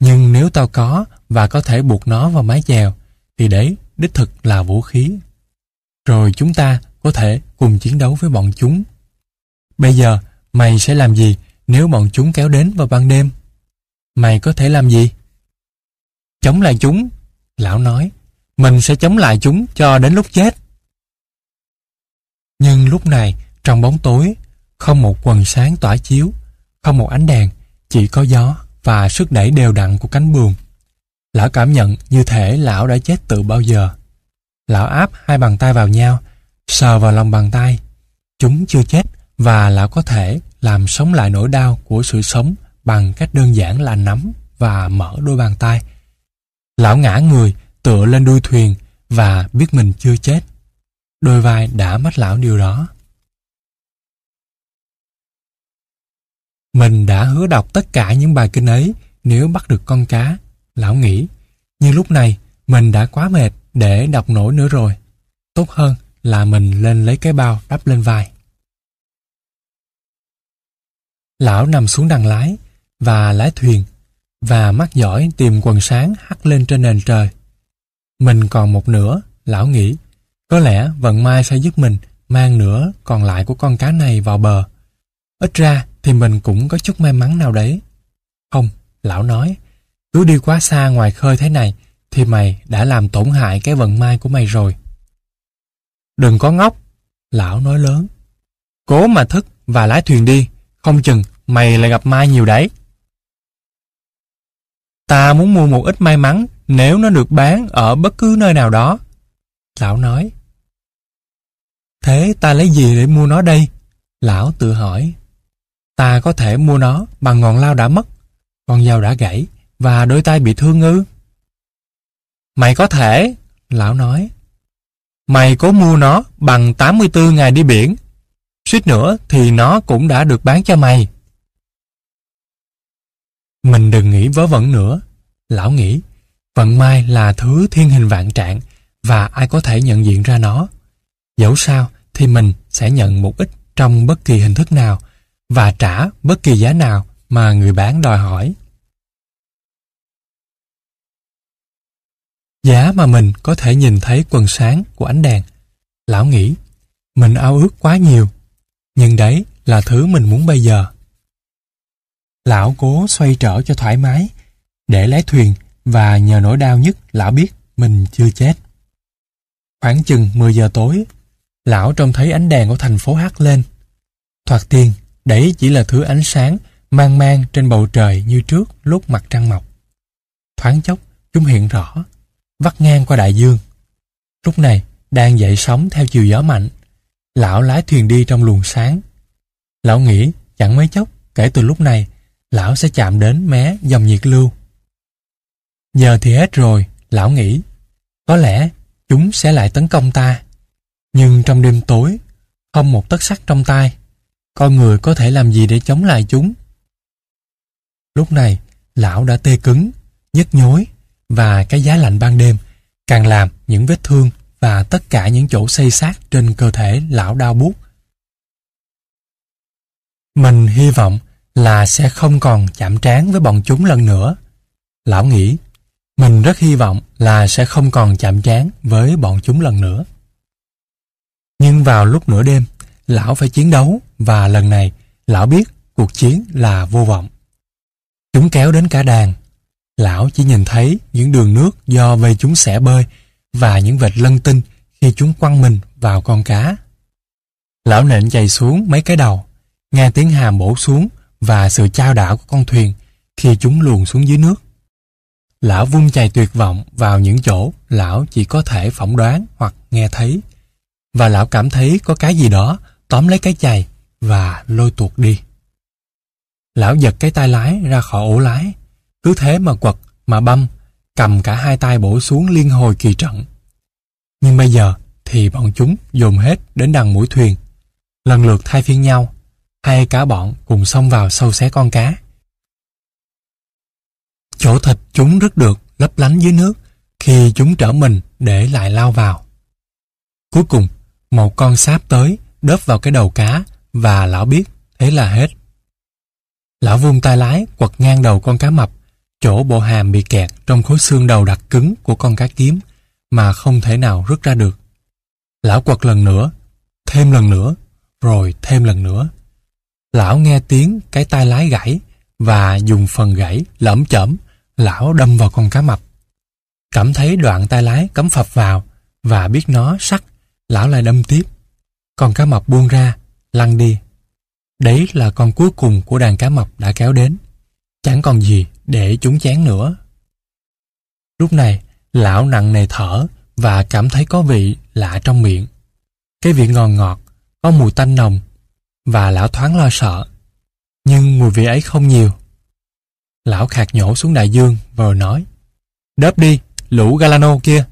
A: Nhưng nếu tao có và có thể buộc nó vào mái chèo, thì đấy đích thực là vũ khí. Rồi chúng ta có thể cùng chiến đấu với bọn chúng. Bây giờ, mày sẽ làm gì nếu bọn chúng kéo đến vào ban đêm? Mày có thể làm gì? Chống lại chúng, lão nói. Mình sẽ chống lại chúng cho đến lúc chết. Nhưng lúc này, trong bóng tối, không một quần sáng tỏa chiếu, không một ánh đèn, chỉ có gió và sức đẩy đều đặn của cánh buồm. Lão cảm nhận như thể lão đã chết từ bao giờ. Lão áp hai bàn tay vào nhau, sờ vào lòng bàn tay. Chúng chưa chết và lão có thể làm sống lại nỗi đau của sự sống bằng cách đơn giản là nắm và mở đôi bàn tay. Lão ngã người tựa lên đuôi thuyền và biết mình chưa chết. Đôi vai đã mất lão điều đó. Mình đã hứa đọc tất cả những bài kinh ấy nếu bắt được con cá, lão nghĩ. Nhưng lúc này, mình đã quá mệt để đọc nổi nữa rồi. Tốt hơn là mình lên lấy cái bao đắp lên vai. Lão nằm xuống đằng lái và lái thuyền và mắt giỏi tìm quần sáng hắt lên trên nền trời. Mình còn một nửa, lão nghĩ, có lẽ vận may sẽ giúp mình mang nửa còn lại của con cá này vào bờ. Ít ra thì mình cũng có chút may mắn nào đấy. Không, lão nói, cứ đi quá xa ngoài khơi thế này thì mày đã làm tổn hại cái vận may của mày rồi. Đừng có ngốc, lão nói lớn. Cố mà thức và lái thuyền đi, không chừng mày lại gặp mai nhiều đấy. Ta muốn mua một ít may mắn nếu nó được bán ở bất cứ nơi nào đó. Lão nói. Thế ta lấy gì để mua nó đây? Lão tự hỏi. Ta có thể mua nó bằng ngọn lao đã mất, con dao đã gãy và đôi tay bị thương ư? Mày có thể, lão nói. Mày cố mua nó bằng 84 ngày đi biển. Suýt nữa thì nó cũng đã được bán cho mày. Mình đừng nghĩ vớ vẩn nữa. Lão nghĩ, vận may là thứ thiên hình vạn trạng và ai có thể nhận diện ra nó. Dẫu sao thì mình sẽ nhận một ít trong bất kỳ hình thức nào và trả bất kỳ giá nào mà người bán đòi hỏi. Giá mà mình có thể nhìn thấy quần sáng của ánh đèn. Lão nghĩ, mình ao ước quá nhiều, nhưng đấy là thứ mình muốn bây giờ. Lão cố xoay trở cho thoải mái, để lái thuyền và nhờ nỗi đau nhất lão biết mình chưa chết. Khoảng chừng 10 giờ tối, lão trông thấy ánh đèn của thành phố hắt lên. Thoạt tiên, đấy chỉ là thứ ánh sáng mang mang trên bầu trời như trước lúc mặt trăng mọc. Thoáng chốc, chúng hiện rõ, vắt ngang qua đại dương. Lúc này, đang dậy sóng theo chiều gió mạnh. Lão lái thuyền đi trong luồng sáng. Lão nghĩ chẳng mấy chốc, kể từ lúc này, lão sẽ chạm đến mé dòng nhiệt lưu. Giờ thì hết rồi, lão nghĩ. Có lẽ chúng sẽ lại tấn công ta. Nhưng trong đêm tối, không một tấc sắt trong tay. Con người có thể làm gì để chống lại chúng? Lúc này, lão đã tê cứng, nhức nhối và cái giá lạnh ban đêm càng làm những vết thương và tất cả những chỗ xây sát trên cơ thể lão đau buốt. Mình hy vọng là sẽ không còn chạm trán với bọn chúng lần nữa. Lão nghĩ, mình rất hy vọng là sẽ không còn chạm trán với bọn chúng lần nữa. Nhưng vào lúc nửa đêm, lão phải chiến đấu và lần này lão biết cuộc chiến là vô vọng. Chúng kéo đến cả đàn. Lão chỉ nhìn thấy những đường nước do vây chúng xẻ bơi và những vệt lân tinh khi chúng quăng mình vào con cá. Lão nện chày xuống mấy cái đầu, nghe tiếng hàm bổ xuống và sự trao đảo của con thuyền khi chúng luồn xuống dưới nước. Lão vung chày tuyệt vọng vào những chỗ lão chỉ có thể phỏng đoán hoặc nghe thấy. Và lão cảm thấy có cái gì đó tóm lấy cái chày và lôi tuột đi. Lão giật cái tay lái ra khỏi ổ lái, cứ thế mà quật, mà băm, cầm cả hai tay bổ xuống liên hồi kỳ trận. Nhưng bây giờ thì bọn chúng dồn hết đến đằng mũi thuyền, lần lượt thay phiên nhau, hai cả bọn cùng xông vào sâu xé con cá. Chỗ thịt chúng rất được lấp lánh dưới nước khi chúng trở mình để lại lao vào. Cuối cùng, một con sáp tới đớp vào cái đầu cá và lão biết thế là hết. Lão vung tay lái quật ngang đầu con cá mập, chỗ bộ hàm bị kẹt trong khối xương đầu đặc cứng của con cá kiếm mà không thể nào rút ra được. Lão quật lần nữa, thêm lần nữa, rồi thêm lần nữa. Lão nghe tiếng cái tay lái gãy và dùng phần gãy lẫm chẩm, lão đâm vào con cá mập. Cảm thấy đoạn tay lái cắm phập vào và biết nó sắc, lão lại đâm tiếp. Con cá mập buông ra, lăn đi. Đấy là con cuối cùng của đàn cá mập đã kéo đến. Chẳng còn gì để chúng chán nữa. Lúc này, lão nặng nề thở và cảm thấy có vị lạ trong miệng. Cái vị ngọt ngọt, có mùi tanh nồng và lão thoáng lo sợ. Nhưng mùi vị ấy không nhiều. Lão khạc nhổ xuống đại dương và nói Đớp đi, lũ Galano kia.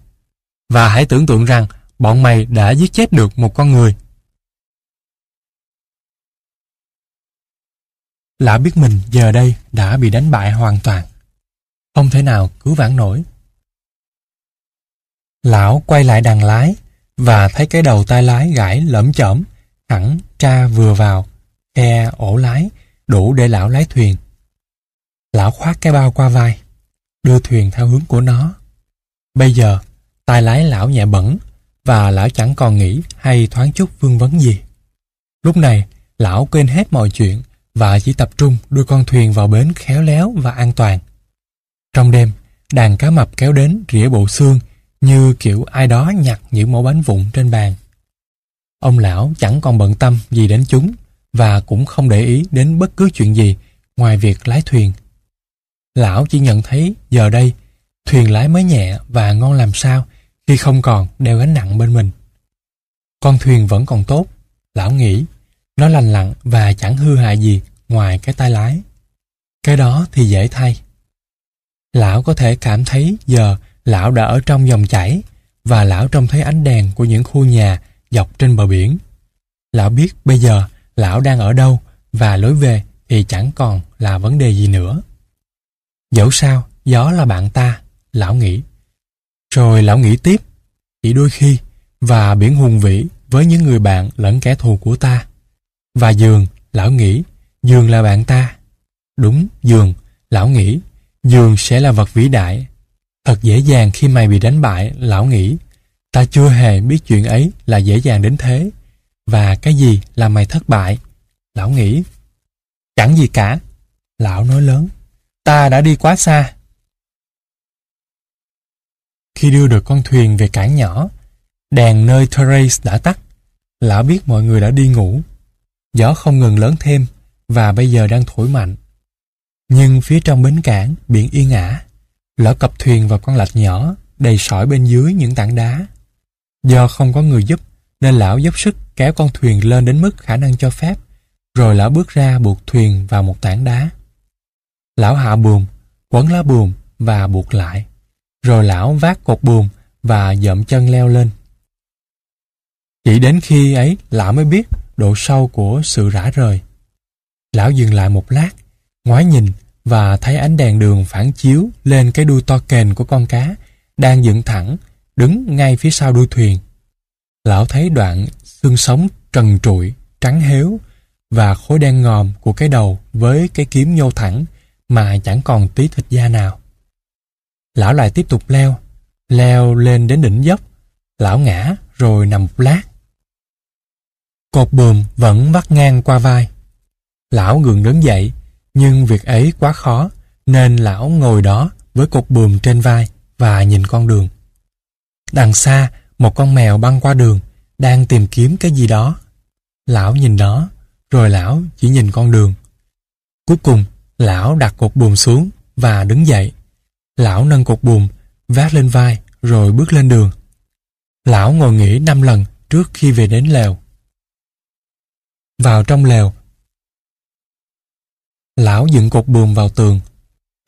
A: Và hãy tưởng tượng rằng bọn mày đã giết chết được một con người. Lão biết mình giờ đây đã bị đánh bại hoàn toàn. Không thể nào cứu vãn nổi. Lão quay lại đàn lái và thấy cái đầu tay lái gãi lẫm chởm, hẳn tra vừa vào, khe ổ lái, đủ để lão lái thuyền. Lão khoác cái bao qua vai, đưa thuyền theo hướng của nó. Bây giờ, tay lái lão nhẹ bẩn và lão chẳng còn nghĩ hay thoáng chút vương vấn gì. Lúc này, lão quên hết mọi chuyện và chỉ tập trung đưa con thuyền vào bến khéo léo và an toàn. Trong đêm, đàn cá mập kéo đến rỉa bộ xương như kiểu ai đó nhặt những mẫu bánh vụn trên bàn. Ông lão chẳng còn bận tâm gì đến chúng và cũng không để ý đến bất cứ chuyện gì ngoài việc lái thuyền. Lão chỉ nhận thấy giờ đây thuyền lái mới nhẹ và ngon làm sao khi không còn đeo gánh nặng bên mình. Con thuyền vẫn còn tốt, lão nghĩ nó lành lặn và chẳng hư hại gì ngoài cái tay lái. Cái đó thì dễ thay. Lão có thể cảm thấy giờ lão đã ở trong dòng chảy và lão trông thấy ánh đèn của những khu nhà dọc trên bờ biển. Lão biết bây giờ lão đang ở đâu và lối về thì chẳng còn là vấn đề gì nữa. Dẫu sao, gió là bạn ta, lão nghĩ. Rồi lão nghĩ tiếp, chỉ đôi khi và biển hùng vĩ với những người bạn lẫn kẻ thù của ta. Và giường, lão nghĩ, giường là bạn ta. Đúng, giường, lão nghĩ, giường sẽ là vật vĩ đại. Thật dễ dàng khi mày bị đánh bại, lão nghĩ. Ta chưa hề biết chuyện ấy là dễ dàng đến thế. Và cái gì là mày thất bại? Lão nghĩ. Chẳng gì cả. Lão nói lớn. Ta đã đi quá xa. Khi đưa được con thuyền về cảng nhỏ, đèn nơi Therese đã tắt. Lão biết mọi người đã đi ngủ Gió không ngừng lớn thêm và bây giờ đang thổi mạnh. Nhưng phía trong bến cảng, biển yên ả, Lão cập thuyền vào con lạch nhỏ, đầy sỏi bên dưới những tảng đá. Do không có người giúp, nên lão dốc sức kéo con thuyền lên đến mức khả năng cho phép, rồi lão bước ra buộc thuyền vào một tảng đá. Lão hạ buồm, quấn lá buồm và buộc lại. Rồi lão vác cột buồm và dậm chân leo lên. Chỉ đến khi ấy lão mới biết độ sâu của sự rã rời. Lão dừng lại một lát, ngoái nhìn và thấy ánh đèn đường phản chiếu lên cái đuôi to kền của con cá đang dựng thẳng, đứng ngay phía sau đuôi thuyền. Lão thấy đoạn xương sống trần trụi, trắng héo và khối đen ngòm của cái đầu với cái kiếm nhô thẳng mà chẳng còn tí thịt da nào. Lão lại tiếp tục leo, leo lên đến đỉnh dốc. Lão ngã rồi nằm một lát. Cột bùm vẫn vắt ngang qua vai. Lão gượng đứng dậy, nhưng việc ấy quá khó, nên lão ngồi đó với cột bùm trên vai và nhìn con đường. Đằng xa, một con mèo băng qua đường, đang tìm kiếm cái gì đó. Lão nhìn nó, rồi lão chỉ nhìn con đường. Cuối cùng, lão đặt cột buồm xuống và đứng dậy. Lão nâng cột buồm, vác lên vai, rồi bước lên đường. Lão ngồi nghỉ năm lần trước khi về đến lều. Vào trong lều, lão dựng cột buồm vào tường.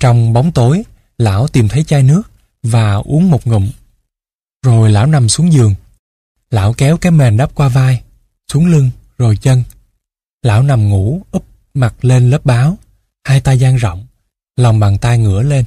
A: Trong bóng tối, lão tìm thấy chai nước và uống một ngụm. Rồi lão nằm xuống giường. Lão kéo cái mền đắp qua vai, xuống lưng, rồi chân. Lão nằm ngủ, úp mặt lên lớp báo, hai tay dang rộng, lòng bàn tay ngửa lên.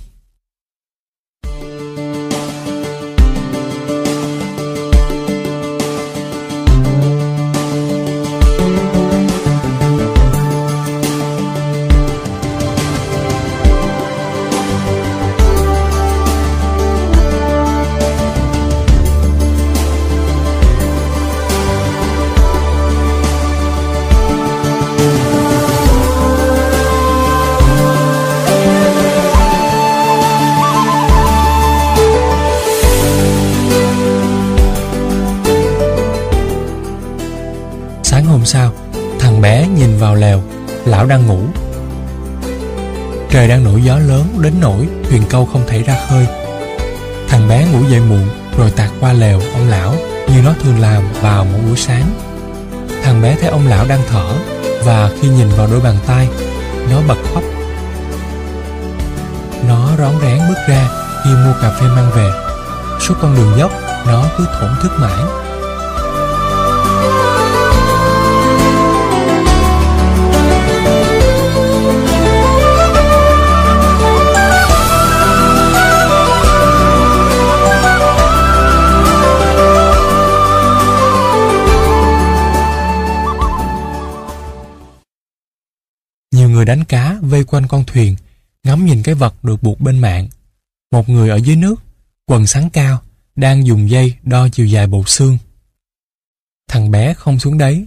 A: Nhìn vào lèo, lão đang ngủ. Trời đang nổi gió lớn đến nỗi thuyền câu không thể ra khơi. Thằng bé ngủ dậy muộn rồi tạt qua lèo ông lão như nó thường làm vào mỗi buổi sáng. Thằng bé thấy ông lão đang thở và khi nhìn vào đôi bàn tay, nó bật khóc. Nó rón rén bước ra khi mua cà phê mang về. Suốt con đường dốc, nó cứ thổn thức mãi. Đánh cá vây quanh con thuyền, ngắm nhìn cái vật được buộc bên mạng. Một người ở dưới nước, quần sáng cao, đang dùng dây đo chiều dài bộ xương. Thằng bé không xuống đấy.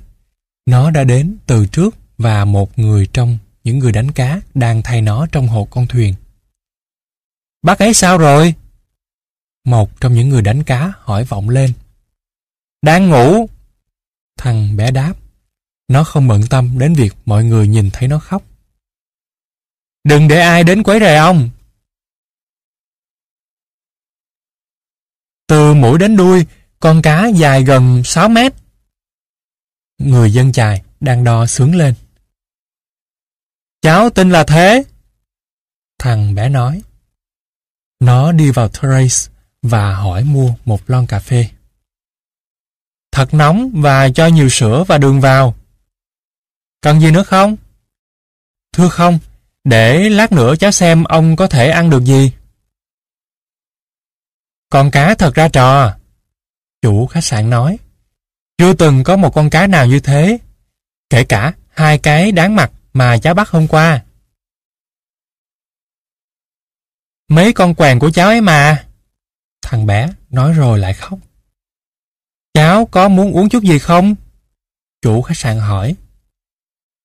A: Nó đã đến từ trước và một người trong những người đánh cá đang thay nó trong hộ con thuyền. Bác ấy sao rồi? Một trong những người đánh cá hỏi vọng lên. Đang ngủ. Thằng bé đáp. Nó không bận tâm đến việc mọi người nhìn thấy nó khóc. Đừng để ai đến quấy rầy ông. Từ mũi đến đuôi, con cá dài gần 6 mét. Người dân chài đang đo sướng lên. Cháu tên là Thế. Thằng bé nói. Nó đi vào Trace và hỏi mua một lon cà phê. Thật nóng và cho nhiều sữa và đường vào. Cần gì nữa không? Thưa không, để lát nữa cháu xem ông có thể ăn được gì. Con cá thật ra trò. Chủ khách sạn nói. Chưa từng có một con cá nào như thế. Kể cả hai cái đáng mặt mà cháu bắt hôm qua. Mấy con quèn của cháu ấy mà. Thằng bé nói rồi lại khóc. Cháu có muốn uống chút gì không? Chủ khách sạn hỏi.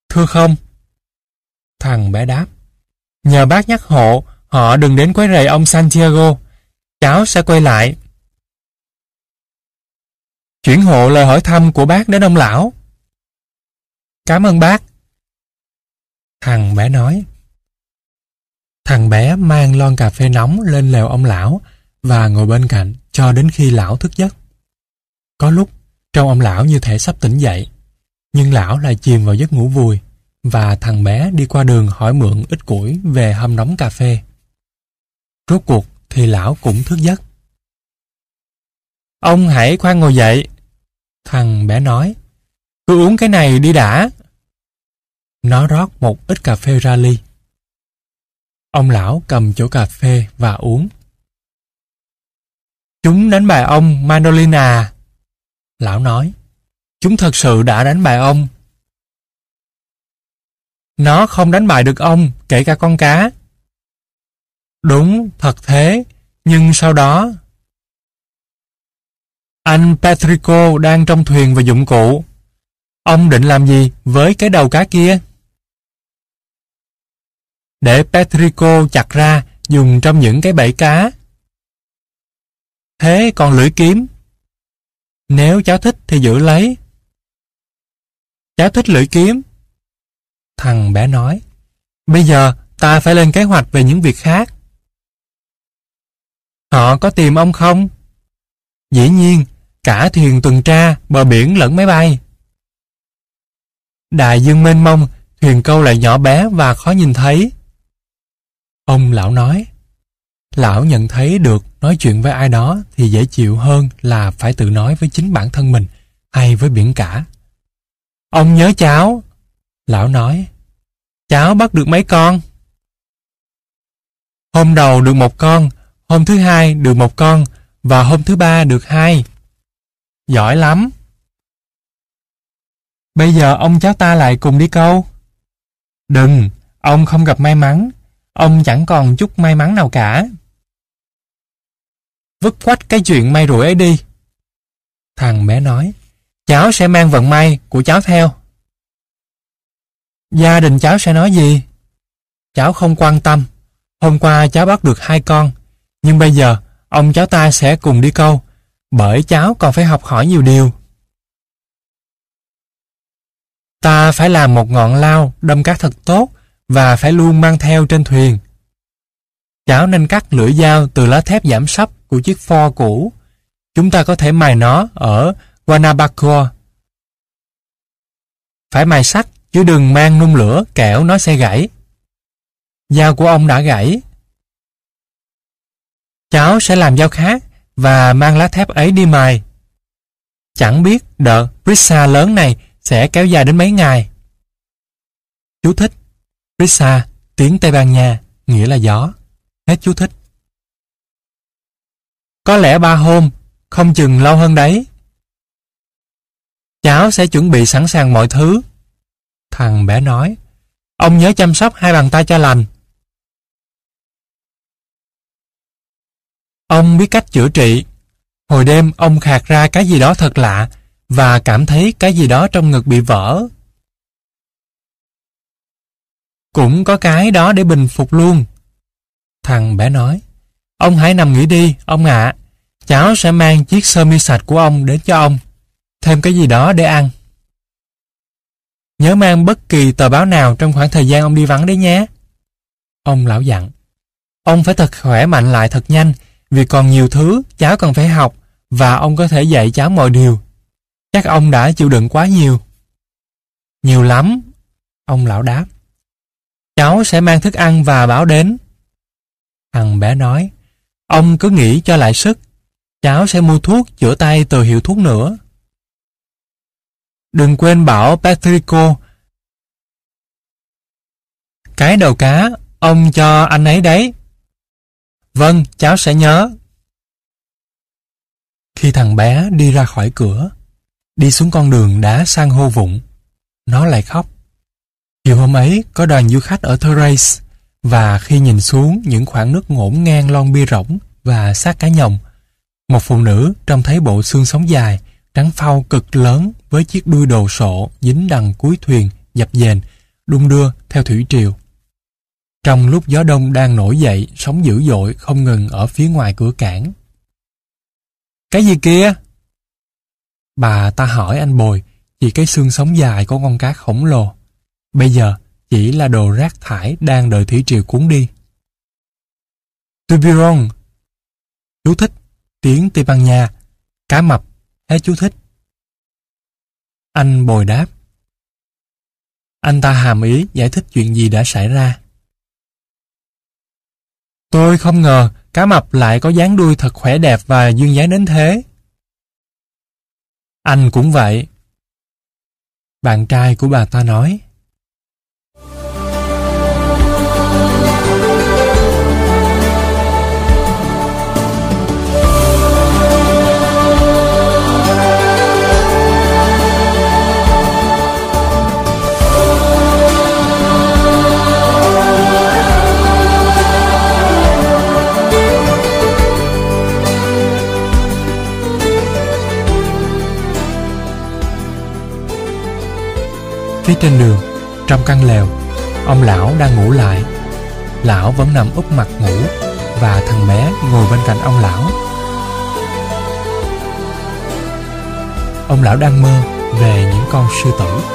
A: Thưa không. Thằng bé đáp. Nhờ bác nhắc hộ, họ đừng đến quấy rầy ông Santiago. Cháu sẽ quay lại. Chuyển hộ lời hỏi thăm của bác đến ông lão. Cảm ơn bác. Thằng bé nói. Thằng bé mang lon cà phê nóng lên lều ông lão và ngồi bên cạnh cho đến khi lão thức giấc. Có lúc, trong ông lão như thể sắp tỉnh dậy, nhưng lão lại chìm vào giấc ngủ vui và thằng bé đi qua đường hỏi mượn ít củi về hâm nóng cà phê. Rốt cuộc thì lão cũng thức giấc. Ông hãy khoan ngồi dậy. Thằng bé nói, cứ uống cái này đi đã. Nó rót một ít cà phê ra ly. Ông lão cầm chỗ cà phê và uống. Chúng đánh bại ông Manolina. Lão nói, chúng thật sự đã đánh bại ông. Nó không đánh bại được ông, kể cả con cá. Đúng, thật thế, nhưng sau đó... Anh Patrico đang trong thuyền và dụng cụ. Ông định làm gì với cái đầu cá kia? Để Patrico chặt ra dùng trong những cái bẫy cá. Thế còn lưỡi kiếm? Nếu cháu thích thì giữ lấy. Cháu thích lưỡi kiếm. Thằng bé nói. Bây giờ ta phải lên kế hoạch về những việc khác. Họ có tìm ông không? Dĩ nhiên, cả thuyền tuần tra, bờ biển lẫn máy bay. Đại dương mênh mông, thuyền câu lại nhỏ bé và khó nhìn thấy. Ông lão nói, lão nhận thấy được nói chuyện với ai đó thì dễ chịu hơn là phải tự nói với chính bản thân mình hay với biển cả. Ông nhớ cháu. Lão nói, cháu bắt được mấy con? Hôm đầu được một con, hôm thứ hai được một con và hôm thứ ba được hai. Giỏi lắm. Bây giờ ông cháu ta lại cùng đi câu. Đừng, ông không gặp may mắn. Ông chẳng còn chút may mắn nào cả. Vứt quách cái chuyện may rủi ấy đi. Thằng bé nói, cháu sẽ mang vận may của cháu theo. Gia đình cháu sẽ nói gì? Cháu không quan tâm. Hôm qua cháu bắt được hai con, nhưng bây giờ ông cháu ta sẽ cùng đi câu, bởi cháu còn phải học hỏi nhiều điều. Ta phải làm một ngọn lao đâm cát thật tốt và phải luôn mang theo trên thuyền. Cháu nên cắt lưỡi dao từ lá thép giảm sấp của chiếc pho cũ. Chúng ta có thể mài nó ở Guanabacoa. Phải mài sắt chứ đừng mang nung lửa kẻo nó sẽ gãy. Dao của ông đã gãy. Cháu sẽ làm dao khác và mang lá thép ấy đi mài. Chẳng biết đợt Brisa lớn này sẽ kéo dài đến mấy ngày. Chú thích Brisa, tiếng Tây Ban Nha, nghĩa là gió. Hết chú thích. Có lẽ ba hôm, không chừng lâu hơn đấy. Cháu sẽ chuẩn bị sẵn sàng mọi thứ. Thằng bé nói, ông nhớ chăm sóc hai bàn tay cho lành. Ông biết cách chữa trị. Hồi đêm ông khạc ra cái gì đó thật lạ và cảm thấy cái gì đó trong ngực bị vỡ. Cũng có cái đó để bình phục luôn. Thằng bé nói, ông hãy nằm nghỉ đi, ông ạ. Cháu sẽ mang chiếc sơ mi sạch của ông đến cho ông. Thêm cái gì đó để ăn. Nhớ mang bất kỳ tờ báo nào trong khoảng thời gian ông đi vắng đấy nhé. Ông lão dặn. Ông phải thật khỏe mạnh lại thật nhanh vì còn nhiều thứ cháu cần phải học và ông có thể dạy cháu mọi điều. Chắc ông đã chịu đựng quá nhiều. Nhiều lắm, ông lão đáp. Cháu sẽ mang thức ăn và báo đến. Thằng bé nói, ông cứ nghĩ cho lại sức, cháu sẽ mua thuốc chữa tay từ hiệu thuốc nữa. Đừng quên bảo Patrico. Cái đầu cá, ông cho anh ấy đấy. Vâng, cháu sẽ nhớ. Khi thằng bé đi ra khỏi cửa, đi xuống con đường đá sang hô vụng, nó lại khóc. Chiều hôm ấy có đoàn du khách ở Therace và khi nhìn xuống những khoảng nước ngổn ngang lon bia rỗng và xác cá nhồng, một phụ nữ trông thấy bộ xương sống dài, trắng phau cực lớn với chiếc đuôi đồ sộ dính đằng cuối thuyền dập dềnh, đung đưa theo thủy triều. Trong lúc gió đông đang nổi dậy, sóng dữ dội không ngừng ở phía ngoài cửa cảng. Cái gì kia? Bà ta hỏi anh Bồi, chỉ cái xương sống dài của con cá khổng lồ. Bây giờ chỉ là đồ rác thải đang đợi thủy triều cuốn đi. Tubiron Chú thích Tiếng Tây Ban Nha Cá mập Hết chú thích Anh bồi đáp Anh ta hàm ý giải thích chuyện gì đã xảy ra. Tôi không ngờ cá mập lại có dáng đuôi thật khỏe đẹp và duyên dáng đến thế. Anh cũng vậy. Bạn trai của bà ta nói. Phía trên đường, trong căn lều, ông lão đang ngủ lại. Lão vẫn nằm úp mặt ngủ và thằng bé ngồi bên cạnh ông lão. Ông lão đang mơ về những con sư tử.